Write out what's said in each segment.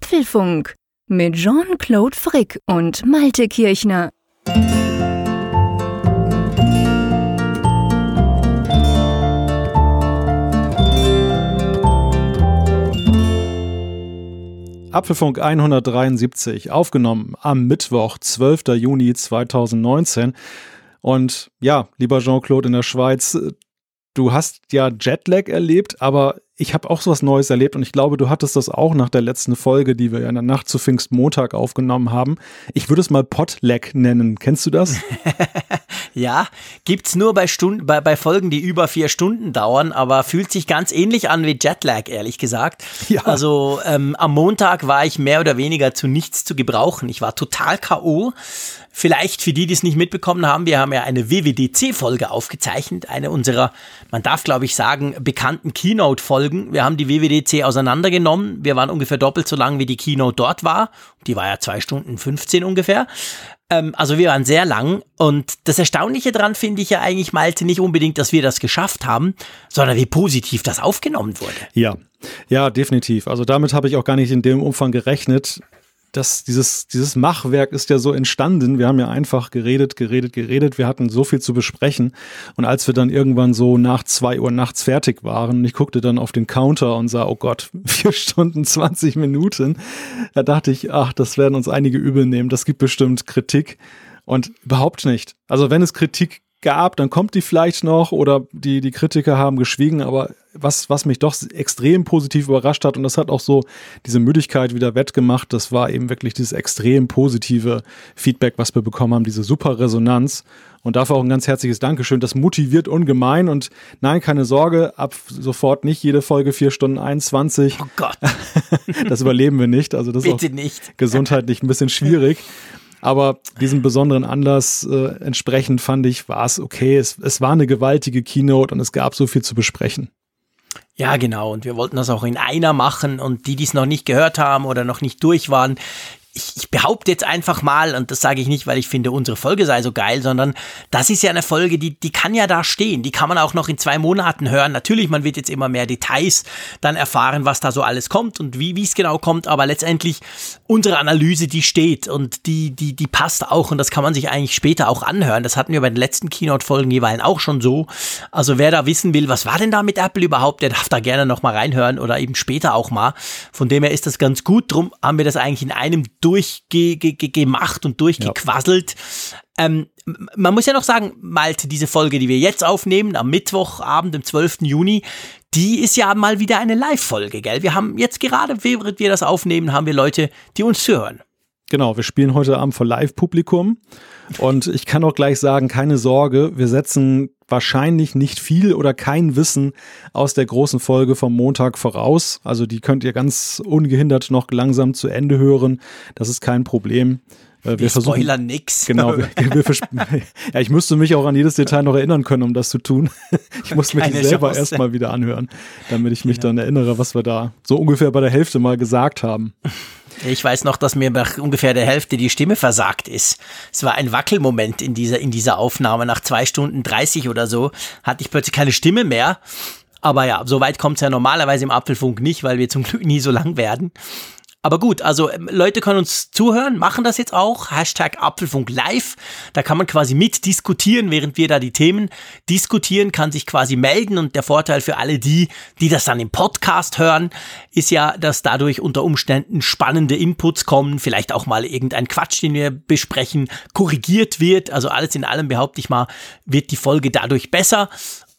Apfelfunk mit Jean-Claude Frick und Malte Kirchner. Apfelfunk 173, aufgenommen am Mittwoch, 12. Juni 2019. Und ja, lieber Jean-Claude in der Schweiz, du hast ja Jetlag erlebt, aber ich habe auch so was Neues erlebt und ich glaube, du hattest das auch nach der letzten Folge, die wir ja in der Nacht zu Pfingstmontag aufgenommen haben. Ich würde es mal Potlag nennen. Kennst du das? ja, gibt's nur bei, Stunden, bei, bei Folgen, die über vier Stunden dauern, aber fühlt sich ganz ähnlich an wie Jetlag, ehrlich gesagt. Ja. Also ähm, am Montag war ich mehr oder weniger zu nichts zu gebrauchen. Ich war total K.O. Vielleicht für die, die es nicht mitbekommen haben, wir haben ja eine WWDC-Folge aufgezeichnet, eine unserer, man darf glaube ich sagen, bekannten Keynote-Folgen. Wir haben die WWDC auseinandergenommen. Wir waren ungefähr doppelt so lang, wie die Keynote dort war. Die war ja zwei Stunden 15 ungefähr. Ähm, also wir waren sehr lang. Und das Erstaunliche daran finde ich ja eigentlich, Malte, nicht unbedingt, dass wir das geschafft haben, sondern wie positiv das aufgenommen wurde. Ja, ja, definitiv. Also damit habe ich auch gar nicht in dem Umfang gerechnet das, dieses, dieses Machwerk ist ja so entstanden. Wir haben ja einfach geredet, geredet, geredet. Wir hatten so viel zu besprechen. Und als wir dann irgendwann so nach zwei Uhr nachts fertig waren, ich guckte dann auf den Counter und sah, oh Gott, vier Stunden, 20 Minuten. Da dachte ich, ach, das werden uns einige übel nehmen. Das gibt bestimmt Kritik. Und überhaupt nicht. Also wenn es Kritik gab, dann kommt die vielleicht noch oder die, die Kritiker haben geschwiegen, aber was, was mich doch extrem positiv überrascht hat und das hat auch so diese Müdigkeit wieder wettgemacht, das war eben wirklich dieses extrem positive Feedback, was wir bekommen haben, diese super Resonanz und dafür auch ein ganz herzliches Dankeschön. Das motiviert ungemein und nein, keine Sorge, ab sofort nicht jede Folge vier Stunden 21. Oh Gott. das überleben wir nicht, also das Bitte ist auch nicht. gesundheitlich ein bisschen schwierig. Aber diesem besonderen Anlass äh, entsprechend fand ich, war es okay. Es, es war eine gewaltige Keynote und es gab so viel zu besprechen. Ja, genau. Und wir wollten das auch in einer machen. Und die, die es noch nicht gehört haben oder noch nicht durch waren, ich, ich behaupte jetzt einfach mal, und das sage ich nicht, weil ich finde, unsere Folge sei so geil, sondern das ist ja eine Folge, die, die kann ja da stehen. Die kann man auch noch in zwei Monaten hören. Natürlich, man wird jetzt immer mehr Details dann erfahren, was da so alles kommt und wie es genau kommt, aber letztendlich unsere Analyse, die steht und die, die, die passt auch und das kann man sich eigentlich später auch anhören. Das hatten wir bei den letzten Keynote-Folgen jeweils auch schon so. Also wer da wissen will, was war denn da mit Apple überhaupt, der darf da gerne nochmal reinhören oder eben später auch mal. Von dem her ist das ganz gut. Drum haben wir das eigentlich in einem durchgemacht und durchgequasselt. Ja. Ähm, man muss ja noch sagen, Malte, diese Folge, die wir jetzt aufnehmen, am Mittwochabend, dem 12. Juni, die ist ja mal wieder eine Live-Folge, gell? Wir haben jetzt gerade, während wir das aufnehmen, haben wir Leute, die uns hören. Genau, wir spielen heute Abend vor Live-Publikum. Und ich kann auch gleich sagen, keine Sorge, wir setzen wahrscheinlich nicht viel oder kein Wissen aus der großen Folge vom Montag voraus. Also die könnt ihr ganz ungehindert noch langsam zu Ende hören. Das ist kein Problem. Äh, wir, wir versuchen, spoilern nix. Genau. Wir, wir ja, ich müsste mich auch an jedes Detail noch erinnern können, um das zu tun. Ich muss mir die selber erstmal wieder anhören, damit ich mich genau. dann erinnere, was wir da so ungefähr bei der Hälfte mal gesagt haben. Ich weiß noch, dass mir nach ungefähr der Hälfte die Stimme versagt ist. Es war ein Wackelmoment in dieser, in dieser Aufnahme. Nach zwei Stunden 30 oder so hatte ich plötzlich keine Stimme mehr. Aber ja, so weit kommt es ja normalerweise im Apfelfunk nicht, weil wir zum Glück nie so lang werden. Aber gut, also ähm, Leute können uns zuhören, machen das jetzt auch. Hashtag Apfelfunk live. Da kann man quasi mitdiskutieren, während wir da die Themen diskutieren, kann sich quasi melden. Und der Vorteil für alle die, die das dann im Podcast hören, ist ja, dass dadurch unter Umständen spannende Inputs kommen, vielleicht auch mal irgendein Quatsch, den wir besprechen, korrigiert wird. Also alles in allem behaupte ich mal, wird die Folge dadurch besser.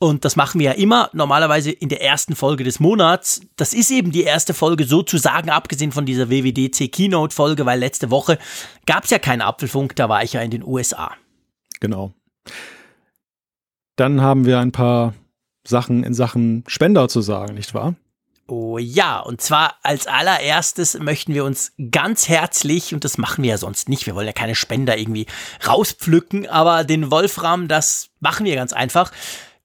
Und das machen wir ja immer, normalerweise in der ersten Folge des Monats. Das ist eben die erste Folge sozusagen, abgesehen von dieser WWDC Keynote Folge, weil letzte Woche gab es ja keinen Apfelfunk, da war ich ja in den USA. Genau. Dann haben wir ein paar Sachen in Sachen Spender zu sagen, nicht wahr? Oh ja, und zwar als allererstes möchten wir uns ganz herzlich, und das machen wir ja sonst nicht, wir wollen ja keine Spender irgendwie rauspflücken, aber den Wolfram, das machen wir ganz einfach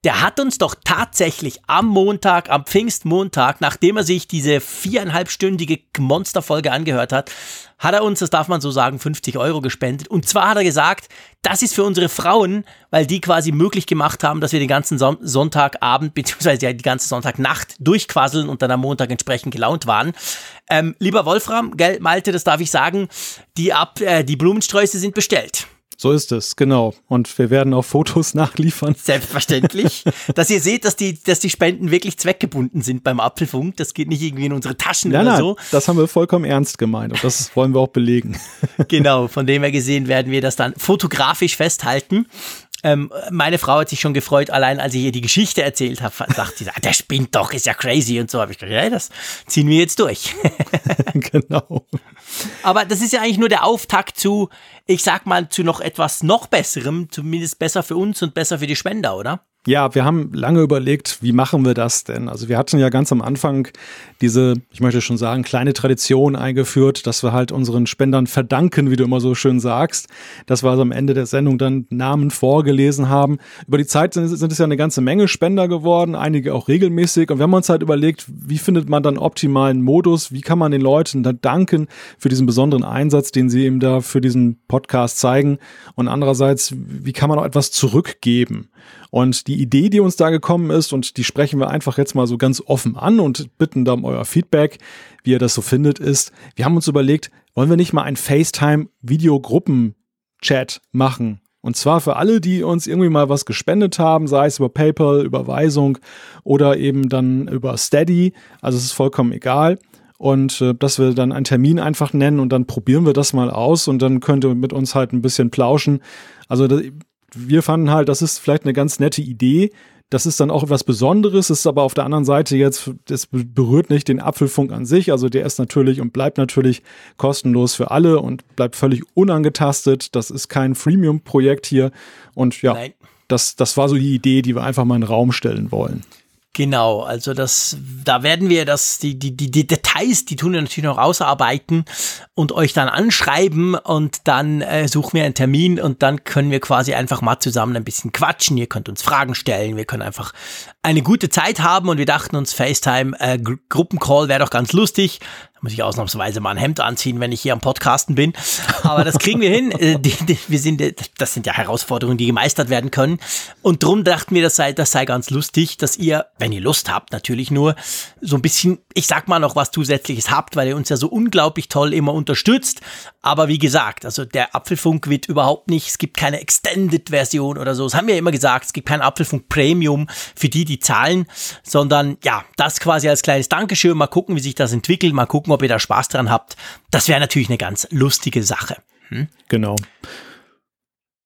der hat uns doch tatsächlich am Montag, am Pfingstmontag, nachdem er sich diese viereinhalbstündige Monsterfolge angehört hat, hat er uns, das darf man so sagen, 50 Euro gespendet. Und zwar hat er gesagt, das ist für unsere Frauen, weil die quasi möglich gemacht haben, dass wir den ganzen Son Sonntagabend beziehungsweise die ganze Sonntagnacht durchquasseln und dann am Montag entsprechend gelaunt waren. Ähm, lieber Wolfram, gell, Malte, das darf ich sagen, die, Ab äh, die Blumensträuße sind bestellt. So ist es, genau. Und wir werden auch Fotos nachliefern. Selbstverständlich. dass ihr seht, dass die, dass die Spenden wirklich zweckgebunden sind beim Apfelfunk. Das geht nicht irgendwie in unsere Taschen nein, oder nein, so. Das haben wir vollkommen ernst gemeint und das wollen wir auch belegen. genau, von dem her gesehen werden wir das dann fotografisch festhalten. Ähm, meine Frau hat sich schon gefreut, allein als ich ihr die Geschichte erzählt habe, sagt sie, der spinnt doch, ist ja crazy und so. Habe ich gesagt, ja, das ziehen wir jetzt durch. genau. Aber das ist ja eigentlich nur der Auftakt zu, ich sag mal, zu noch etwas noch Besserem, zumindest besser für uns und besser für die Spender, oder? Ja, wir haben lange überlegt, wie machen wir das denn? Also wir hatten ja ganz am Anfang diese, ich möchte schon sagen, kleine Tradition eingeführt, dass wir halt unseren Spendern verdanken, wie du immer so schön sagst, dass wir also am Ende der Sendung dann Namen vorgelesen haben. Über die Zeit sind, sind es ja eine ganze Menge Spender geworden, einige auch regelmäßig. Und wir haben uns halt überlegt, wie findet man dann optimalen Modus? Wie kann man den Leuten dann danken für diesen besonderen Einsatz, den sie eben da für diesen Podcast zeigen? Und andererseits, wie kann man auch etwas zurückgeben? Und die Idee, die uns da gekommen ist, und die sprechen wir einfach jetzt mal so ganz offen an und bitten da um euer Feedback, wie ihr das so findet, ist, wir haben uns überlegt, wollen wir nicht mal ein FaceTime-Videogruppen-Chat machen? Und zwar für alle, die uns irgendwie mal was gespendet haben, sei es über PayPal, Überweisung oder eben dann über Steady. Also es ist vollkommen egal. Und äh, dass wir dann einen Termin einfach nennen und dann probieren wir das mal aus und dann könnt ihr mit uns halt ein bisschen plauschen. Also wir fanden halt, das ist vielleicht eine ganz nette Idee. Das ist dann auch etwas Besonderes, ist aber auf der anderen Seite jetzt, das berührt nicht den Apfelfunk an sich. Also der ist natürlich und bleibt natürlich kostenlos für alle und bleibt völlig unangetastet. Das ist kein Freemium-Projekt hier. Und ja, das, das war so die Idee, die wir einfach mal in den Raum stellen wollen. Genau, also das, da werden wir das, die, die, die, die Details, die tun wir natürlich noch ausarbeiten und euch dann anschreiben und dann äh, suchen wir einen Termin und dann können wir quasi einfach mal zusammen ein bisschen quatschen. Ihr könnt uns Fragen stellen, wir können einfach eine gute Zeit haben und wir dachten uns, FaceTime, äh, Gruppencall wäre doch ganz lustig muss ich ausnahmsweise mal ein Hemd anziehen, wenn ich hier am Podcasten bin. Aber das kriegen wir hin. Äh, wir sind, das sind ja Herausforderungen, die gemeistert werden können. Und drum dachten wir, das sei, das sei ganz lustig, dass ihr, wenn ihr Lust habt, natürlich nur so ein bisschen, ich sag mal noch was Zusätzliches habt, weil ihr uns ja so unglaublich toll immer unterstützt. Aber wie gesagt, also der Apfelfunk wird überhaupt nicht, es gibt keine Extended-Version oder so. Das haben wir ja immer gesagt, es gibt kein Apfelfunk Premium für die, die zahlen, sondern ja, das quasi als kleines Dankeschön. Mal gucken, wie sich das entwickelt, mal gucken, ob ihr da Spaß dran habt. Das wäre natürlich eine ganz lustige Sache. Hm? Genau.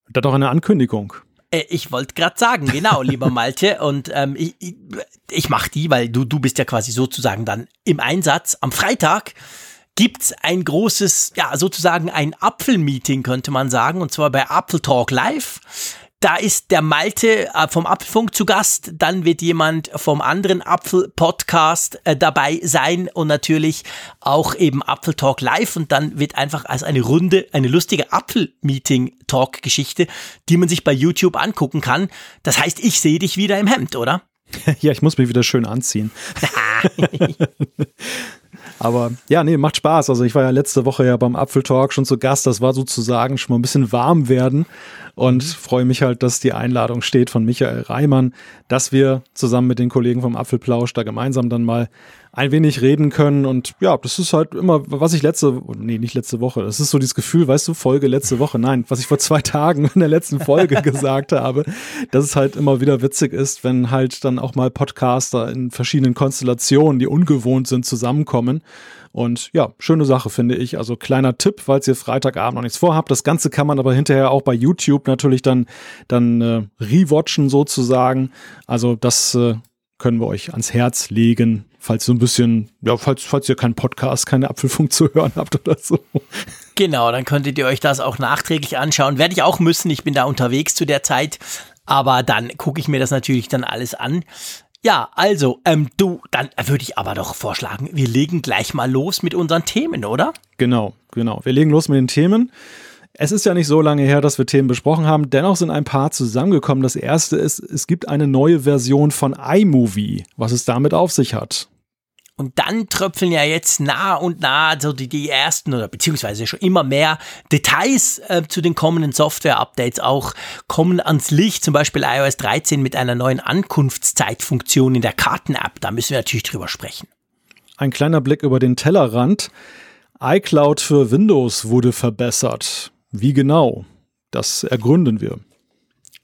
Da doch eine Ankündigung. Äh, ich wollte gerade sagen, genau, lieber Malte. Und ähm, ich, ich, ich mache die, weil du, du bist ja quasi sozusagen dann im Einsatz. Am Freitag gibt's ein großes, ja, sozusagen ein Apfelmeeting, könnte man sagen, und zwar bei Apple Talk Live. Da ist der Malte äh, vom Apfelfunk zu Gast, dann wird jemand vom anderen Apfel-Podcast äh, dabei sein und natürlich auch eben Apfel Talk Live und dann wird einfach als eine Runde, eine lustige Apfel-Meeting-Talk-Geschichte, die man sich bei YouTube angucken kann. Das heißt, ich sehe dich wieder im Hemd, oder? ja, ich muss mich wieder schön anziehen. Aber ja, nee, macht Spaß. Also ich war ja letzte Woche ja beim Apfeltalk schon zu Gast. Das war sozusagen schon mal ein bisschen warm werden und mhm. freue mich halt, dass die Einladung steht von Michael Reimann, dass wir zusammen mit den Kollegen vom Apfelplausch da gemeinsam dann mal ein wenig reden können. Und ja, das ist halt immer, was ich letzte, nee, nicht letzte Woche, das ist so dieses Gefühl, weißt du, Folge letzte Woche, nein, was ich vor zwei Tagen in der letzten Folge gesagt habe, dass es halt immer wieder witzig ist, wenn halt dann auch mal Podcaster in verschiedenen Konstellationen, die ungewohnt sind, zusammenkommen. Und ja, schöne Sache finde ich. Also kleiner Tipp, falls ihr Freitagabend noch nichts vorhabt. Das Ganze kann man aber hinterher auch bei YouTube natürlich dann, dann äh, rewatchen sozusagen. Also das äh, können wir euch ans Herz legen, falls so ein bisschen, ja, falls, falls ihr keinen Podcast, keine Apfelfunk zu hören habt oder so. Genau, dann könntet ihr euch das auch nachträglich anschauen. Werde ich auch müssen, ich bin da unterwegs zu der Zeit, aber dann gucke ich mir das natürlich dann alles an. Ja, also, ähm, du, dann würde ich aber doch vorschlagen, wir legen gleich mal los mit unseren Themen, oder? Genau, genau. Wir legen los mit den Themen. Es ist ja nicht so lange her, dass wir Themen besprochen haben. Dennoch sind ein paar zusammengekommen. Das erste ist, es gibt eine neue Version von iMovie, was es damit auf sich hat. Und dann tröpfeln ja jetzt nah und nah so die, die ersten oder beziehungsweise schon immer mehr Details äh, zu den kommenden Software-Updates auch kommen ans Licht. Zum Beispiel iOS 13 mit einer neuen Ankunftszeitfunktion in der Karten-App. Da müssen wir natürlich drüber sprechen. Ein kleiner Blick über den Tellerrand. iCloud für Windows wurde verbessert. Wie genau? Das ergründen wir.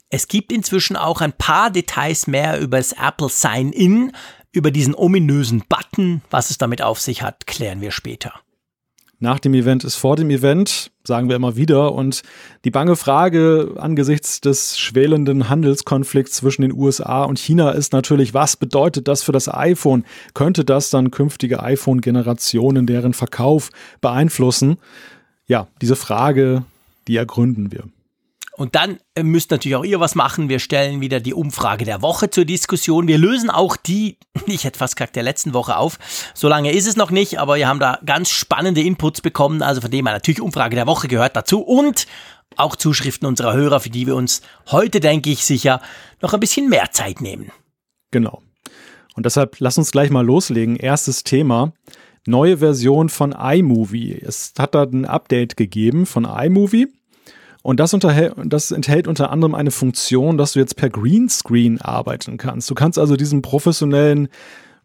Es gibt inzwischen auch ein paar Details mehr über das Apple Sign-In. Über diesen ominösen Button, was es damit auf sich hat, klären wir später. Nach dem Event ist vor dem Event, sagen wir immer wieder. Und die bange Frage angesichts des schwelenden Handelskonflikts zwischen den USA und China ist natürlich, was bedeutet das für das iPhone? Könnte das dann künftige iPhone-Generationen, deren Verkauf beeinflussen? Ja, diese Frage, die ergründen wir. Und dann äh, müsst natürlich auch ihr was machen. Wir stellen wieder die Umfrage der Woche zur Diskussion. Wir lösen auch die, ich hätte fast gesagt, der letzten Woche auf. So lange ist es noch nicht, aber wir haben da ganz spannende Inputs bekommen. Also von dem her natürlich Umfrage der Woche gehört dazu. Und auch Zuschriften unserer Hörer, für die wir uns heute, denke ich, sicher noch ein bisschen mehr Zeit nehmen. Genau. Und deshalb lass uns gleich mal loslegen. Erstes Thema. Neue Version von iMovie. Es hat da ein Update gegeben von iMovie. Und das, das enthält unter anderem eine Funktion, dass du jetzt per Greenscreen arbeiten kannst. Du kannst also diesen professionellen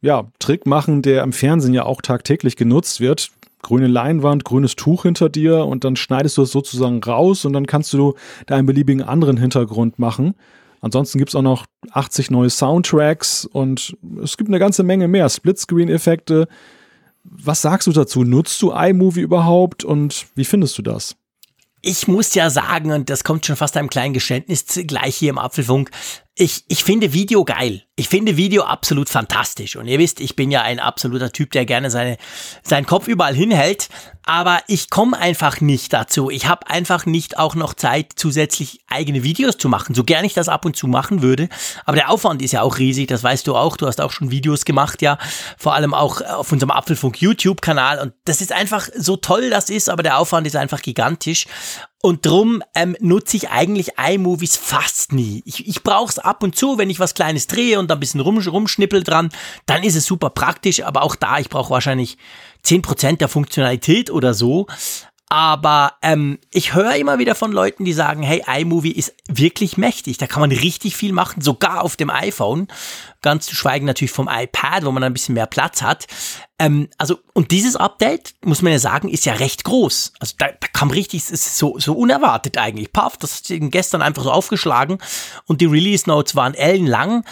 ja, Trick machen, der im Fernsehen ja auch tagtäglich genutzt wird. Grüne Leinwand, grünes Tuch hinter dir und dann schneidest du es sozusagen raus und dann kannst du da einen beliebigen anderen Hintergrund machen. Ansonsten gibt es auch noch 80 neue Soundtracks und es gibt eine ganze Menge mehr. Splitscreen-Effekte. Was sagst du dazu? Nutzt du iMovie überhaupt und wie findest du das? Ich muss ja sagen, und das kommt schon fast einem kleinen Geständnis gleich hier im Apfelfunk, ich, ich finde Video geil. Ich finde Video absolut fantastisch. Und ihr wisst, ich bin ja ein absoluter Typ, der gerne seine, seinen Kopf überall hinhält. Aber ich komme einfach nicht dazu. Ich habe einfach nicht auch noch Zeit, zusätzlich eigene Videos zu machen. So gern ich das ab und zu machen würde. Aber der Aufwand ist ja auch riesig. Das weißt du auch. Du hast auch schon Videos gemacht, ja. Vor allem auch auf unserem Apfelfunk YouTube-Kanal. Und das ist einfach so toll, das ist. Aber der Aufwand ist einfach gigantisch. Und drum ähm, nutze ich eigentlich iMovies fast nie. Ich, ich brauche es ab und zu, wenn ich was Kleines drehe und da ein bisschen rum, rumschnippel dran, dann ist es super praktisch. Aber auch da, ich brauche wahrscheinlich zehn Prozent der Funktionalität oder so. Aber ähm, ich höre immer wieder von Leuten, die sagen, hey, iMovie ist wirklich mächtig. Da kann man richtig viel machen, sogar auf dem iPhone. Ganz zu schweigen natürlich vom iPad, wo man ein bisschen mehr Platz hat. Ähm, also, und dieses Update, muss man ja sagen, ist ja recht groß. Also da, da kam richtig, es ist so, so unerwartet eigentlich. Paff, das ist gestern einfach so aufgeschlagen und die Release Notes waren ellenlang.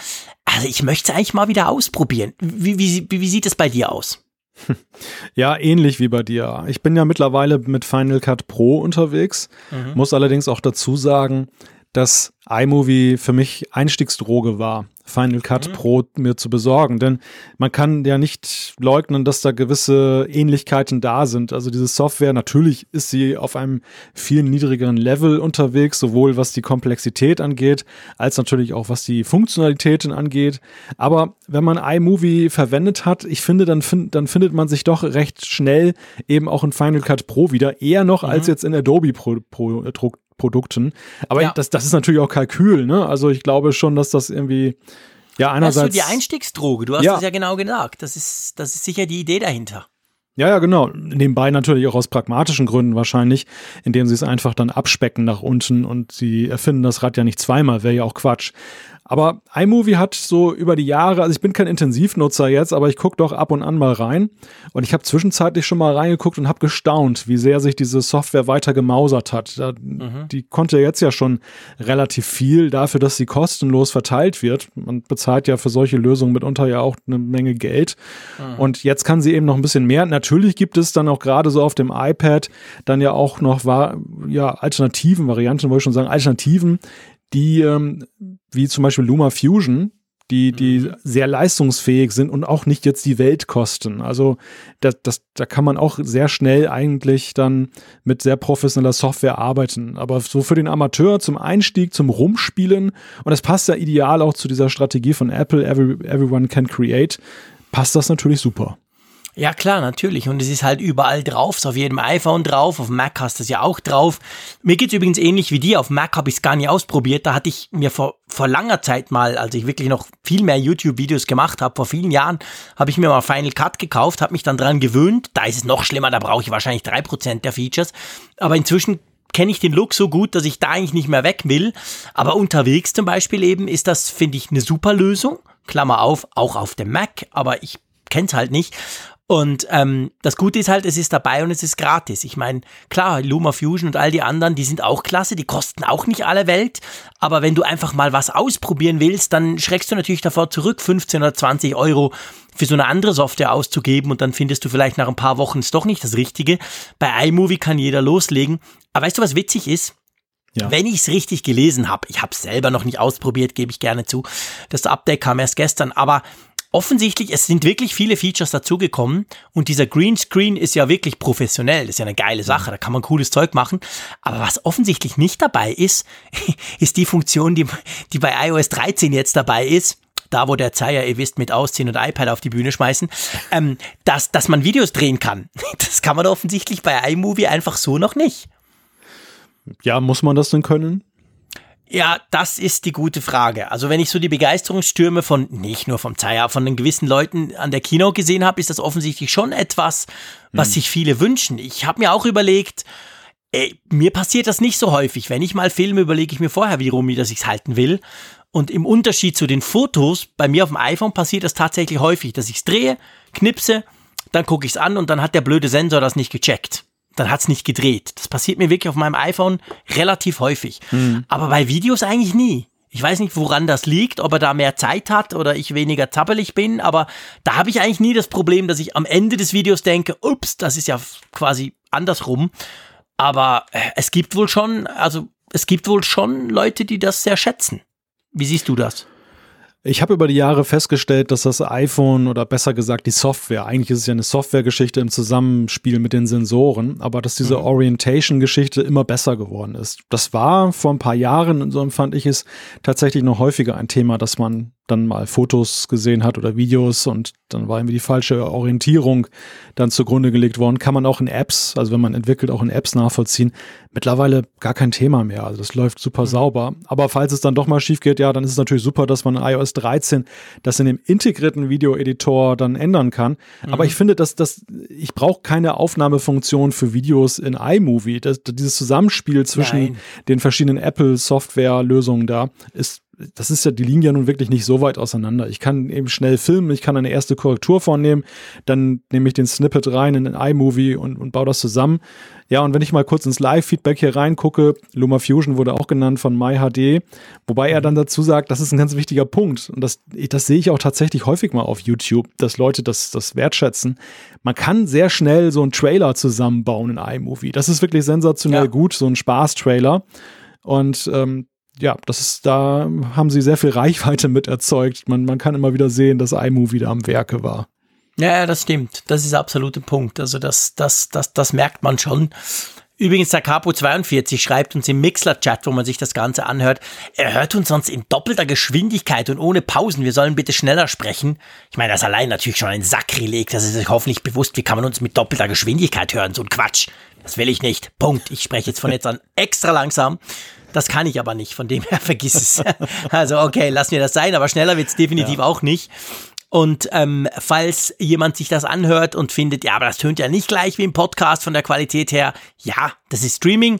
Also ich möchte es eigentlich mal wieder ausprobieren. Wie, wie, wie, wie sieht es bei dir aus? Ja, ähnlich wie bei dir. Ich bin ja mittlerweile mit Final Cut Pro unterwegs, mhm. muss allerdings auch dazu sagen, dass iMovie für mich Einstiegsdroge war. Final Cut mhm. Pro mir zu besorgen. Denn man kann ja nicht leugnen, dass da gewisse Ähnlichkeiten da sind. Also diese Software, natürlich ist sie auf einem viel niedrigeren Level unterwegs, sowohl was die Komplexität angeht, als natürlich auch was die Funktionalitäten angeht. Aber wenn man iMovie verwendet hat, ich finde, dann, find, dann findet man sich doch recht schnell eben auch in Final Cut Pro wieder, eher noch mhm. als jetzt in Adobe Pro, Pro, Pro Produkten. Aber ja. das, das ist natürlich auch Kalkül, ne? Also ich glaube schon, dass das irgendwie, ja, einerseits. Das ist so die Einstiegsdroge, du hast ja. das ja genau gesagt. Das ist, das ist sicher die Idee dahinter. Ja, ja, genau. Nebenbei natürlich auch aus pragmatischen Gründen wahrscheinlich, indem sie es einfach dann abspecken nach unten und sie erfinden das Rad ja nicht zweimal, wäre ja auch Quatsch. Aber iMovie hat so über die Jahre, also ich bin kein Intensivnutzer jetzt, aber ich gucke doch ab und an mal rein. Und ich habe zwischenzeitlich schon mal reingeguckt und habe gestaunt, wie sehr sich diese Software weiter gemausert hat. Da, mhm. Die konnte jetzt ja schon relativ viel dafür, dass sie kostenlos verteilt wird. Man bezahlt ja für solche Lösungen mitunter ja auch eine Menge Geld. Mhm. Und jetzt kann sie eben noch ein bisschen mehr. Natürlich gibt es dann auch gerade so auf dem iPad dann ja auch noch ja, Alternativen, Varianten, wollte ich schon sagen, Alternativen, die, ähm, wie zum Beispiel Luma Fusion, die, die mhm. sehr leistungsfähig sind und auch nicht jetzt die Welt kosten. Also das, das, da kann man auch sehr schnell eigentlich dann mit sehr professioneller Software arbeiten. Aber so für den Amateur zum Einstieg, zum Rumspielen, und das passt ja ideal auch zu dieser Strategie von Apple, Every, Everyone Can Create, passt das natürlich super. Ja, klar, natürlich. Und es ist halt überall drauf, ist auf jedem iPhone drauf, auf Mac hast du es ja auch drauf. Mir geht's übrigens ähnlich wie dir. Auf Mac habe ich es gar nicht ausprobiert. Da hatte ich mir vor, vor langer Zeit mal, als ich wirklich noch viel mehr YouTube-Videos gemacht habe, vor vielen Jahren, habe ich mir mal Final Cut gekauft, habe mich dann dran gewöhnt. Da ist es noch schlimmer, da brauche ich wahrscheinlich drei Prozent der Features. Aber inzwischen kenne ich den Look so gut, dass ich da eigentlich nicht mehr weg will. Aber unterwegs zum Beispiel eben ist das, finde ich, eine super Lösung. Klammer auf, auch auf dem Mac, aber ich kenne es halt nicht. Und ähm, das Gute ist halt, es ist dabei und es ist gratis. Ich meine, klar, Luma Fusion und all die anderen, die sind auch klasse, die kosten auch nicht alle Welt. Aber wenn du einfach mal was ausprobieren willst, dann schreckst du natürlich davor zurück, 15 oder 20 Euro für so eine andere Software auszugeben und dann findest du vielleicht nach ein paar Wochen es doch nicht das Richtige. Bei iMovie kann jeder loslegen. Aber weißt du, was witzig ist? Ja. Wenn ich es richtig gelesen habe, ich habe es selber noch nicht ausprobiert, gebe ich gerne zu. Das Update kam erst gestern, aber offensichtlich, es sind wirklich viele Features dazugekommen und dieser Greenscreen ist ja wirklich professionell. Das ist ja eine geile Sache, da kann man cooles Zeug machen. Aber was offensichtlich nicht dabei ist, ist die Funktion, die, die bei iOS 13 jetzt dabei ist. Da, wo der Zeiger, ihr wisst, mit Ausziehen und iPad auf die Bühne schmeißen, ähm, dass, dass man Videos drehen kann. Das kann man offensichtlich bei iMovie einfach so noch nicht. Ja, muss man das denn können? Ja, das ist die gute Frage. Also wenn ich so die Begeisterungsstürme von, nicht nur vom Zeier, von den gewissen Leuten an der Kino gesehen habe, ist das offensichtlich schon etwas, was hm. sich viele wünschen. Ich habe mir auch überlegt, ey, mir passiert das nicht so häufig. Wenn ich mal filme, überlege ich mir vorher, wie rum, dass ich es halten will. Und im Unterschied zu den Fotos, bei mir auf dem iPhone passiert das tatsächlich häufig, dass ich es drehe, knipse, dann gucke ich es an und dann hat der blöde Sensor das nicht gecheckt dann hat's nicht gedreht. Das passiert mir wirklich auf meinem iPhone relativ häufig. Mhm. Aber bei Videos eigentlich nie. Ich weiß nicht, woran das liegt, ob er da mehr Zeit hat oder ich weniger zappelig bin, aber da habe ich eigentlich nie das Problem, dass ich am Ende des Videos denke, ups, das ist ja quasi andersrum. Aber äh, es gibt wohl schon, also es gibt wohl schon Leute, die das sehr schätzen. Wie siehst du das? Ich habe über die Jahre festgestellt, dass das iPhone oder besser gesagt die Software, eigentlich ist es ja eine Softwaregeschichte im Zusammenspiel mit den Sensoren, aber dass diese mhm. Orientation-Geschichte immer besser geworden ist. Das war vor ein paar Jahren, und so empfand ich es, tatsächlich noch häufiger ein Thema, dass man dann mal Fotos gesehen hat oder Videos und dann war irgendwie die falsche Orientierung dann zugrunde gelegt worden. Kann man auch in Apps, also wenn man entwickelt, auch in Apps nachvollziehen. Mittlerweile gar kein Thema mehr. Also das läuft super mhm. sauber. Aber falls es dann doch mal schief geht, ja, dann ist es natürlich super, dass man in iOS 13 das in dem integrierten Videoeditor dann ändern kann. Mhm. Aber ich finde, dass das, ich brauche keine Aufnahmefunktion für Videos in iMovie. Das, dieses Zusammenspiel zwischen Nein. den verschiedenen Apple-Software-Lösungen da ist das ist ja, die liegen ja nun wirklich nicht so weit auseinander. Ich kann eben schnell filmen, ich kann eine erste Korrektur vornehmen, dann nehme ich den Snippet rein in den iMovie und, und baue das zusammen. Ja, und wenn ich mal kurz ins Live-Feedback hier reingucke, Luma Fusion wurde auch genannt von MyHD, wobei er dann dazu sagt, das ist ein ganz wichtiger Punkt. Und das, das sehe ich auch tatsächlich häufig mal auf YouTube, dass Leute das, das wertschätzen. Man kann sehr schnell so einen Trailer zusammenbauen in iMovie. Das ist wirklich sensationell ja. gut, so ein Spaß-Trailer. Und ähm, ja, das ist, da haben sie sehr viel Reichweite mit erzeugt. Man, man kann immer wieder sehen, dass iMovie da am Werke war. Ja, das stimmt. Das ist absolut ein Punkt. Also das, das, das, das merkt man schon. Übrigens, der Capo42 schreibt uns im Mixler-Chat, wo man sich das Ganze anhört, er hört uns sonst in doppelter Geschwindigkeit und ohne Pausen. Wir sollen bitte schneller sprechen. Ich meine, das allein natürlich schon ein Sakrileg. Das ist sich hoffentlich bewusst. Wie kann man uns mit doppelter Geschwindigkeit hören? So ein Quatsch. Das will ich nicht. Punkt. Ich spreche jetzt von jetzt an extra langsam. Das kann ich aber nicht, von dem her vergiss es. Also okay, lass mir das sein, aber schneller wird's definitiv ja. auch nicht. Und ähm, falls jemand sich das anhört und findet, ja, aber das tönt ja nicht gleich wie im Podcast von der Qualität her, ja, das ist Streaming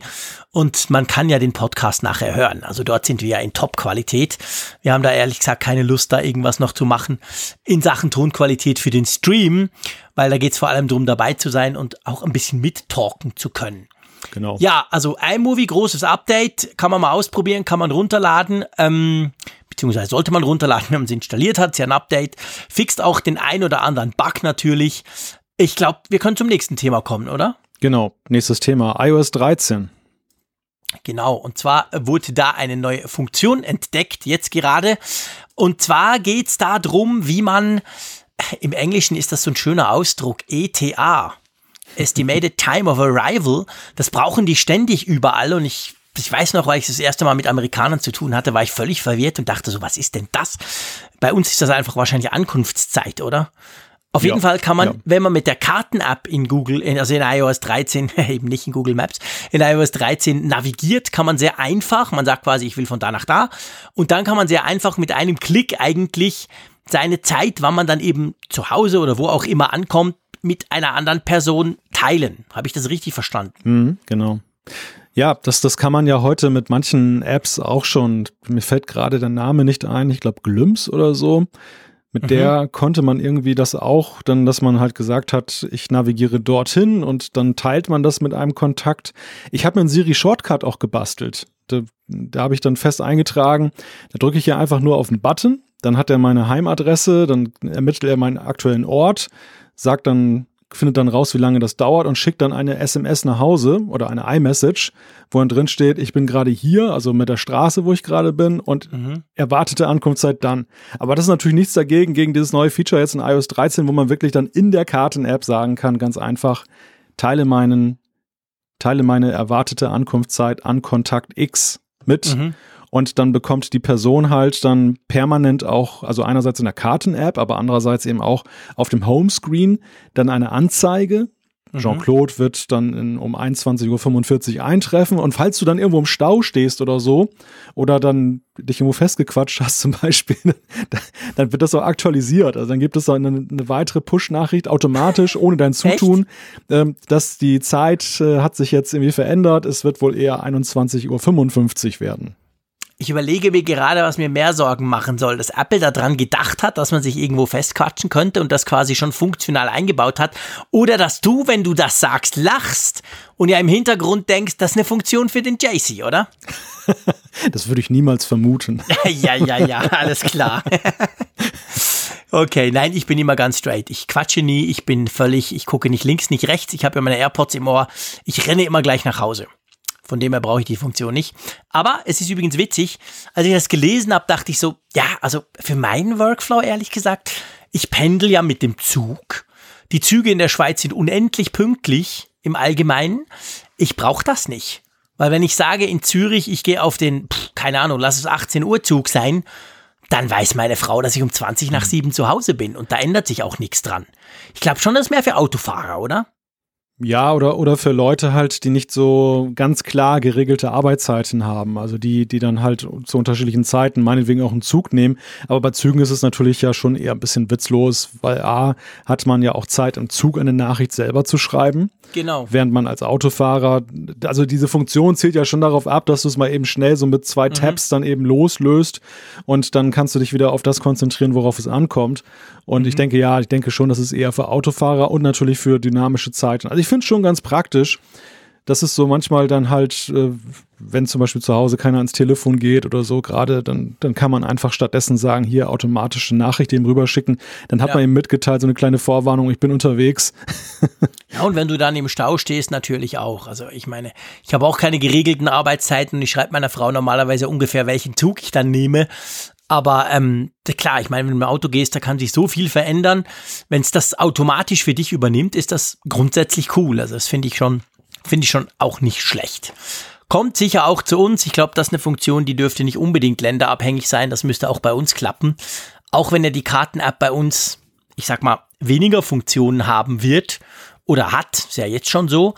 und man kann ja den Podcast nachher hören. Also dort sind wir ja in Top-Qualität. Wir haben da ehrlich gesagt keine Lust, da irgendwas noch zu machen in Sachen Tonqualität für den Stream, weil da geht's vor allem darum, dabei zu sein und auch ein bisschen mittalken zu können. Genau. Ja, also iMovie, großes Update, kann man mal ausprobieren, kann man runterladen. Ähm, beziehungsweise sollte man runterladen, wenn man es installiert hat. Ist ja ein Update. Fixt auch den ein oder anderen Bug natürlich. Ich glaube, wir können zum nächsten Thema kommen, oder? Genau, nächstes Thema, iOS 13. Genau, und zwar wurde da eine neue Funktion entdeckt, jetzt gerade. Und zwar geht's da drum, wie man, im Englischen ist das so ein schöner Ausdruck, ETA, Estimated Time of Arrival, das brauchen die ständig überall und ich ich weiß noch, weil ich das erste Mal mit Amerikanern zu tun hatte, war ich völlig verwirrt und dachte so, was ist denn das? Bei uns ist das einfach wahrscheinlich Ankunftszeit, oder? Auf jeden Ja, Fall kann man, ja. wenn man mit der Karten-App in Google, in- also in iOS 13, eben nicht in Google Maps, in iOS 13 navigiert, kann man sehr einfach, man sagt quasi, ich will von da nach da, und dann kann man sehr einfach mit einem Klick eigentlich seine Zeit, wann man dann eben zu Hause oder wo auch immer ankommt, mit einer anderen Person teilen. Habe ich das richtig verstanden? Mhm, genau. Ja, das, das kann man ja heute mit manchen Apps auch schon. Mir fällt gerade der Name nicht ein. Ich glaube Glimpse oder so. Mit der konnte man irgendwie das auch, dann, dass man halt gesagt hat, ich navigiere dorthin und dann teilt man das mit einem Kontakt. Ich habe mir einen Siri Shortcut auch gebastelt. Da, da habe ich dann fest eingetragen. Da drücke ich ja einfach nur auf den Button, dann hat er meine Heimadresse, dann ermittelt er meinen aktuellen Ort, sagt dann, findet dann raus, wie lange das dauert und schickt dann eine SMS nach Hause oder eine iMessage, wo dann drin steht, ich bin gerade hier, also mit der Straße, wo ich gerade bin und erwartete Ankunftszeit dann. Aber das ist natürlich nichts dagegen, gegen dieses neue Feature jetzt in iOS 13, wo man wirklich dann in der Karten-App sagen kann, ganz einfach, teile meinen, teile meine erwartete Ankunftszeit an Kontakt X mit. Und dann bekommt die Person halt dann permanent auch, also einerseits in der Karten-App, aber andererseits eben auch auf dem Homescreen dann eine Anzeige. Jean-Claude wird dann in, um 21.45 Uhr eintreffen und falls du dann irgendwo im Stau stehst oder so oder dann dich irgendwo festgequatscht hast zum Beispiel, dann, wird das auch aktualisiert. Also dann gibt es eine, eine weitere Push-Nachricht automatisch ohne dein Zutun, ähm, dass die Zeit äh, hat sich jetzt irgendwie verändert. Es wird wohl eher 21.55 Uhr werden. Ich überlege mir gerade, was mir mehr Sorgen machen soll, dass Apple daran gedacht hat, dass man sich irgendwo festquatschen könnte und das quasi schon funktional eingebaut hat. Oder dass du, wenn du das sagst, lachst und ja im Hintergrund denkst, das ist eine Funktion für den JC, oder? Das würde ich niemals vermuten. ja, ja, ja, alles klar. Okay, nein, ich bin immer ganz straight. Ich quatsche nie, ich bin völlig, ich gucke nicht links, nicht rechts, ich habe ja meine AirPods im Ohr. Ich renne immer gleich nach Hause. Von dem her brauche ich die Funktion nicht. Aber es ist übrigens witzig, als ich das gelesen habe, dachte ich so, ja, also für meinen Workflow ehrlich gesagt, ich pendel ja mit dem Zug. Die Züge in der Schweiz sind unendlich pünktlich im Allgemeinen. Ich brauche das nicht. Weil wenn ich sage in Zürich, ich gehe auf den, pff, keine Ahnung, lass es 18 Uhr Zug sein, dann weiß meine Frau, dass ich um 20 nach 7 zu Hause bin und da ändert sich auch nichts dran. Ich glaube schon, das ist mehr für Autofahrer, oder? Ja, oder, oder für Leute halt, die nicht so ganz klar geregelte Arbeitszeiten haben. Also die, die dann halt zu unterschiedlichen Zeiten meinetwegen auch einen Zug nehmen. Aber bei Zügen ist es natürlich ja schon eher ein bisschen witzlos, weil A, hat man ja auch Zeit, im Zug eine Nachricht selber zu schreiben. Genau. Während man als Autofahrer, also diese Funktion zielt ja schon darauf ab, dass du es mal eben schnell so mit zwei Tabs dann eben loslöst und dann kannst du dich wieder auf das konzentrieren, worauf es ankommt. Und ich denke, ja, ich denke schon, das ist eher für Autofahrer und natürlich für dynamische Zeiten. Also ich finde es schon ganz praktisch. Das ist so manchmal dann halt, äh, wenn zum Beispiel zu Hause keiner ans Telefon geht oder so gerade, dann, dann kann man einfach stattdessen sagen, hier automatische Nachricht eben rüberschicken. Dann hat Ja. man ihm mitgeteilt, so eine kleine Vorwarnung, ich bin unterwegs. Ja, und wenn du dann im Stau stehst, natürlich auch. Also ich meine, ich habe auch keine geregelten Arbeitszeiten und ich schreibe meiner Frau normalerweise ungefähr, welchen Zug ich dann nehme. Aber ähm, klar, ich meine, wenn du im Auto gehst, da kann sich so viel verändern. Wenn es das automatisch für dich übernimmt, ist das grundsätzlich cool. Also das finde ich schon, finde ich schon auch nicht schlecht. Kommt sicher auch zu uns. Ich glaube, das ist eine Funktion, die dürfte nicht unbedingt länderabhängig sein. Das müsste auch bei uns klappen. Auch wenn ja die Karten-App bei uns, ich sag mal, weniger Funktionen haben wird oder hat, ist ja jetzt schon so.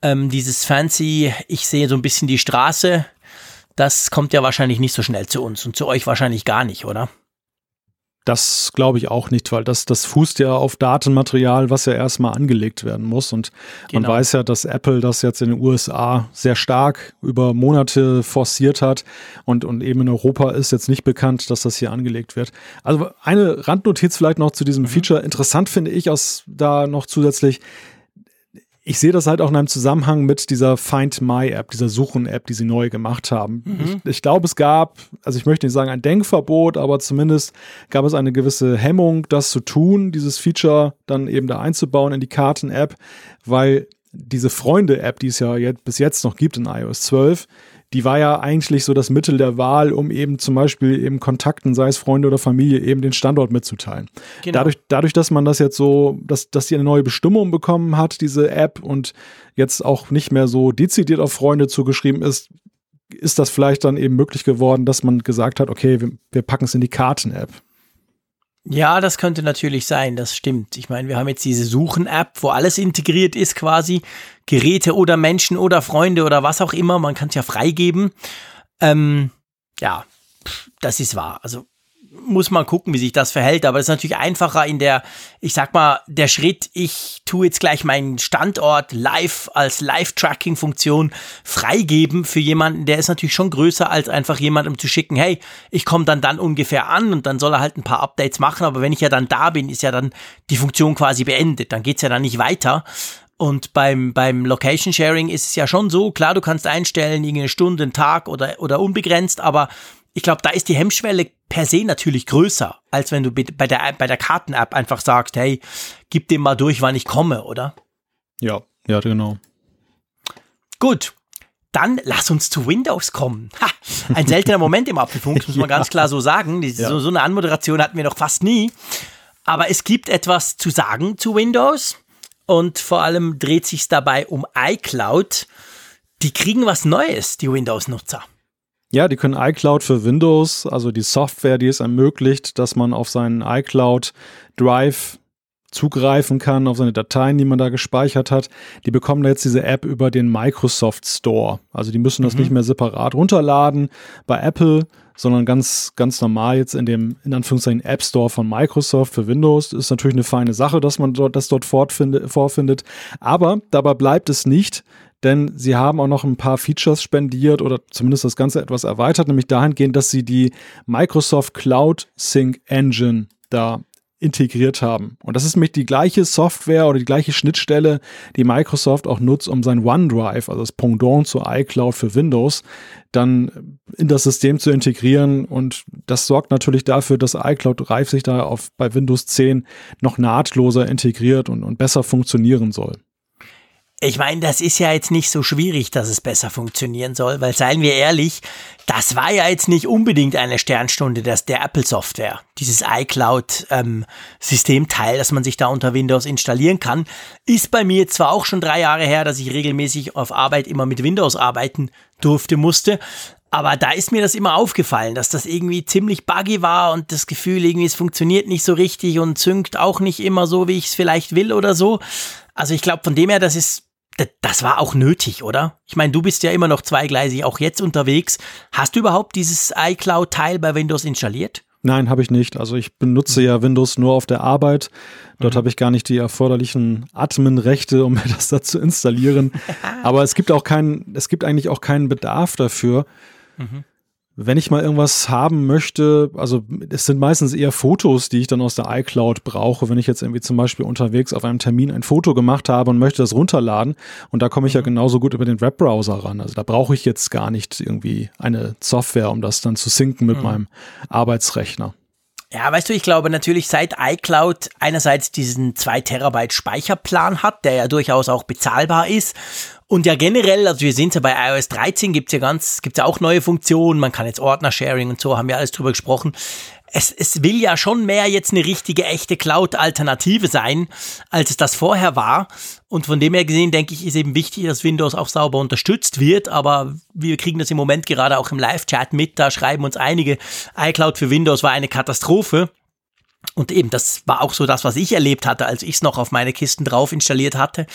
Ähm, dieses fancy, ich sehe so ein bisschen die Straße, das kommt ja wahrscheinlich nicht so schnell zu uns und zu euch wahrscheinlich gar nicht, oder? Das glaube ich auch nicht, weil das, das fußt ja auf Datenmaterial, was ja erstmal angelegt werden muss. Und man Genau. weiß ja, dass Apple das jetzt in den USA sehr stark über Monate forciert hat. Und, und eben in Europa ist jetzt nicht bekannt, dass das hier angelegt wird. Also eine Randnotiz vielleicht noch zu diesem Feature. Interessant finde ich aus da noch zusätzlich, ich sehe das halt auch in einem Zusammenhang mit dieser Find My App, dieser Suchen-App, die sie neu gemacht haben. Ich, ich glaube, es gab, also ich möchte nicht sagen ein Denkverbot, aber zumindest gab es eine gewisse Hemmung, das zu tun, dieses Feature dann eben da einzubauen in die Karten-App, weil diese Freunde-App, die es ja jetzt, bis jetzt noch gibt in iOS 12, die war ja eigentlich so das Mittel der Wahl, um eben zum Beispiel eben Kontakten, sei es Freunde oder Familie, eben den Standort mitzuteilen. Genau. Dadurch, dadurch, dass man das jetzt so, dass, dass die eine neue Bestimmung bekommen hat, diese App, und jetzt auch nicht mehr so dezidiert auf Freunde zugeschrieben ist, ist das vielleicht dann eben möglich geworden, dass man gesagt hat, okay, wir, wir packen es in die Karten-App. Ja, das könnte natürlich sein, das stimmt. Ich meine, wir haben jetzt diese Suchen-App, wo alles integriert ist quasi. Geräte oder Menschen oder Freunde oder was auch immer. Man kann es ja freigeben. Ähm, ja, das ist wahr. Also muss man gucken, wie sich das verhält. Aber es ist natürlich einfacher in der, ich sag mal, der Schritt, ich tue jetzt gleich meinen Standort live als Live-Tracking-Funktion freigeben für jemanden, der ist natürlich schon größer, als einfach jemandem zu schicken, hey, ich komme dann dann ungefähr an und dann soll er halt ein paar Updates machen. Aber wenn ich ja dann da bin, ist ja dann die Funktion quasi beendet. Dann geht's ja dann nicht weiter. Und beim, beim Location Sharing ist es ja schon so, klar, du kannst einstellen, irgendeine Stunde, einen Tag oder, oder unbegrenzt, aber ich glaube, da ist die Hemmschwelle per se natürlich größer, als wenn du bei der, bei der Karten-App einfach sagst, hey, gib dem mal durch, wann ich komme, oder? Ja, ja, genau. Gut. Dann lass uns zu Windows kommen. Ha, ein seltener Moment im Apfelfunk, muss man ja. ganz klar so sagen. Ja. so, so eine Anmoderation hatten wir noch fast nie. Aber es gibt etwas zu sagen zu Windows. Und vor allem dreht sich dabei um iCloud. Die kriegen was Neues, die Windows-Nutzer. Ja, die können iCloud für Windows, also die Software, die es ermöglicht, dass man auf seinen iCloud Drive zugreifen kann, auf seine Dateien, die man da gespeichert hat. Die bekommen jetzt diese App über den Microsoft Store. Also die müssen das mhm. nicht mehr separat runterladen bei Apple, sondern ganz, ganz normal jetzt in dem, in Anführungszeichen, App Store von Microsoft für Windows. Das ist natürlich eine feine Sache, dass man dort, das dort vorfindet. Aber dabei bleibt es nicht, denn sie haben auch noch ein paar Features spendiert oder zumindest das Ganze etwas erweitert, nämlich dahingehend, dass sie die Microsoft Cloud Sync Engine da integriert haben. Und das ist nämlich die gleiche Software oder die gleiche Schnittstelle, die Microsoft auch nutzt, um sein OneDrive, also das Pendant zu iCloud für Windows, dann in das System zu integrieren. Und das sorgt natürlich dafür, dass iCloud Drive sich da auf, bei Windows 10 noch nahtloser integriert und, und besser funktionieren soll. Ich meine, das ist ja jetzt nicht so schwierig, dass es besser funktionieren soll, weil seien wir ehrlich, das war ja jetzt nicht unbedingt eine Sternstunde das der Apple Software, dieses iCloud ähm, das man sich da unter Windows installieren kann, ist bei mir zwar auch schon drei Jahre her, dass ich regelmäßig auf Arbeit immer mit Windows arbeiten durfte, musste, aber da ist mir das immer aufgefallen, dass das irgendwie ziemlich buggy war und das Gefühl irgendwie, es funktioniert nicht so richtig und zünkt auch nicht immer so, wie ich es vielleicht will oder so. Also ich glaube, von dem her, das ist das war auch nötig, oder? Ich meine, du bist ja immer noch zweigleisig, auch jetzt unterwegs. Hast du überhaupt dieses iCloud-Teil bei Windows installiert? Nein, habe ich nicht. Also ich benutze ja Windows nur auf der Arbeit. Dort mhm. habe ich gar nicht die erforderlichen Admin-Rechte, um mir das da zu installieren. Aber es gibt auch keinen, es gibt eigentlich auch keinen Bedarf dafür. Mhm wenn ich mal irgendwas haben möchte, also es sind meistens eher Fotos, die ich dann aus der iCloud brauche, wenn ich jetzt irgendwie zum Beispiel unterwegs auf einem Termin ein Foto gemacht habe und möchte das runterladen und da komme ich ja mhm. genauso gut über den Webbrowser ran. Also da brauche ich jetzt gar nicht irgendwie eine Software, um das dann zu synken mit mhm. meinem Arbeitsrechner. Ja, weißt du, ich glaube natürlich, seit iCloud einerseits diesen 2 Terabyte Speicherplan hat, der ja durchaus auch bezahlbar ist und ja generell, also wir es ja bei iOS 13 gibt's ja ganz, gibt's ja auch neue Funktionen, man kann jetzt Ordner-Sharing und so, haben wir alles drüber gesprochen. Es, es will ja schon mehr jetzt eine richtige, echte Cloud-Alternative sein, als es das vorher war. Und von dem her gesehen, denke ich, ist eben wichtig, dass Windows auch sauber unterstützt wird. Aber wir kriegen das im Moment gerade auch im Live-Chat mit. Da schreiben uns einige, iCloud für Windows war eine Katastrophe. Und eben, das war auch so das, was ich erlebt hatte, als ich es noch auf meine Kisten drauf installiert hatte.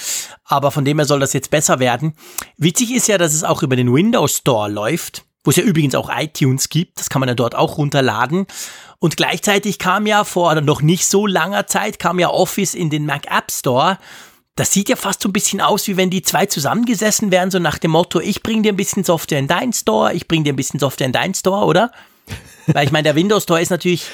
Aber von dem her soll das jetzt besser werden. Witzig ist ja, dass es auch über den Windows Store läuft, wo es ja übrigens auch iTunes gibt. Das kann man ja dort auch runterladen. Und gleichzeitig kam ja vor noch nicht so langer Zeit, kam ja Office in den Mac App Store. Das sieht ja fast so ein bisschen aus, wie wenn die zwei zusammengesessen wären, so nach dem Motto, ich bring dir ein bisschen Software in deinen Store, ich bring dir ein bisschen Software in deinen Store, oder? Weil ich meine, der Windows Store ist natürlich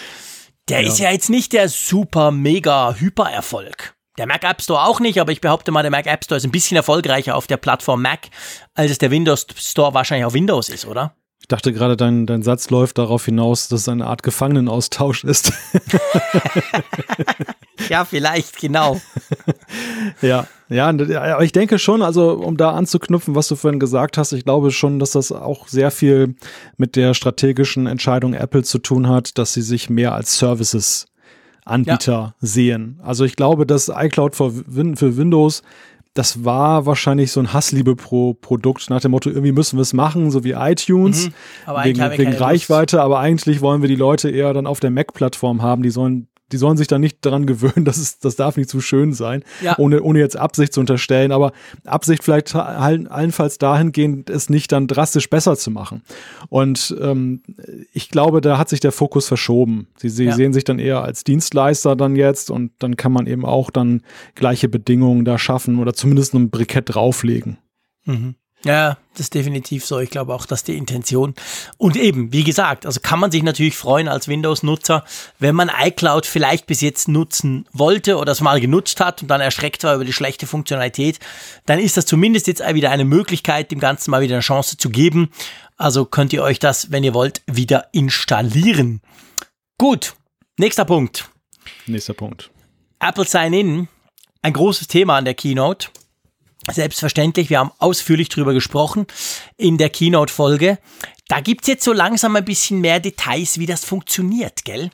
der ja. ist ja jetzt nicht der super, mega Hyper-Erfolg. Der Mac App Store auch nicht, aber ich behaupte mal, der Mac App Store ist ein bisschen erfolgreicher auf der Plattform Mac, als es der Windows Store wahrscheinlich auf Windows ist, oder? Ich dachte gerade, dein, dein Satz läuft darauf hinaus, dass es eine Art Gefangenenaustausch ist. ja, vielleicht, genau. ja, ja, aber ich denke schon, also um da anzuknüpfen, was du vorhin gesagt hast, ich glaube schon, dass das auch sehr viel mit der strategischen Entscheidung Apple zu tun hat, dass sie sich mehr als Services Anbieter ja. sehen. Also ich glaube, dass iCloud für, für Windows das war wahrscheinlich so ein Hassliebe-Produkt nach dem Motto, irgendwie müssen wir es machen, so wie iTunes, mhm. wegen, wegen Reichweite, Lust. aber eigentlich wollen wir die Leute eher dann auf der Mac-Plattform haben, die sollen die sollen sich da nicht daran gewöhnen, dass es, das darf nicht zu schön sein, Ja. ohne, ohne jetzt Absicht zu unterstellen, aber Absicht vielleicht allen, allenfalls dahingehend, es nicht dann drastisch besser zu machen. Und ähm, ich glaube, da hat sich der Fokus verschoben. Sie, sie Ja. sehen sich dann eher als Dienstleister dann jetzt und dann kann man eben auch dann gleiche Bedingungen da schaffen oder zumindest ein Brikett drauflegen. Ja, das ist definitiv so. Ich glaube auch, dass die Intention und eben, wie gesagt, also kann man sich natürlich freuen als Windows-Nutzer, wenn man iCloud vielleicht bis jetzt nutzen wollte oder es mal genutzt hat und dann erschreckt war über die schlechte Funktionalität, dann ist das zumindest jetzt wieder eine Möglichkeit, dem Ganzen mal wieder eine Chance zu geben. Also könnt ihr euch das, wenn ihr wollt, wieder installieren. Gut, nächster Punkt. Nächster Punkt. Apple Sign-In, ein großes Thema an der Keynote. Selbstverständlich, wir haben ausführlich drüber gesprochen in der Keynote-Folge. Da gibt's jetzt so langsam ein bisschen mehr Details, wie das funktioniert, gell?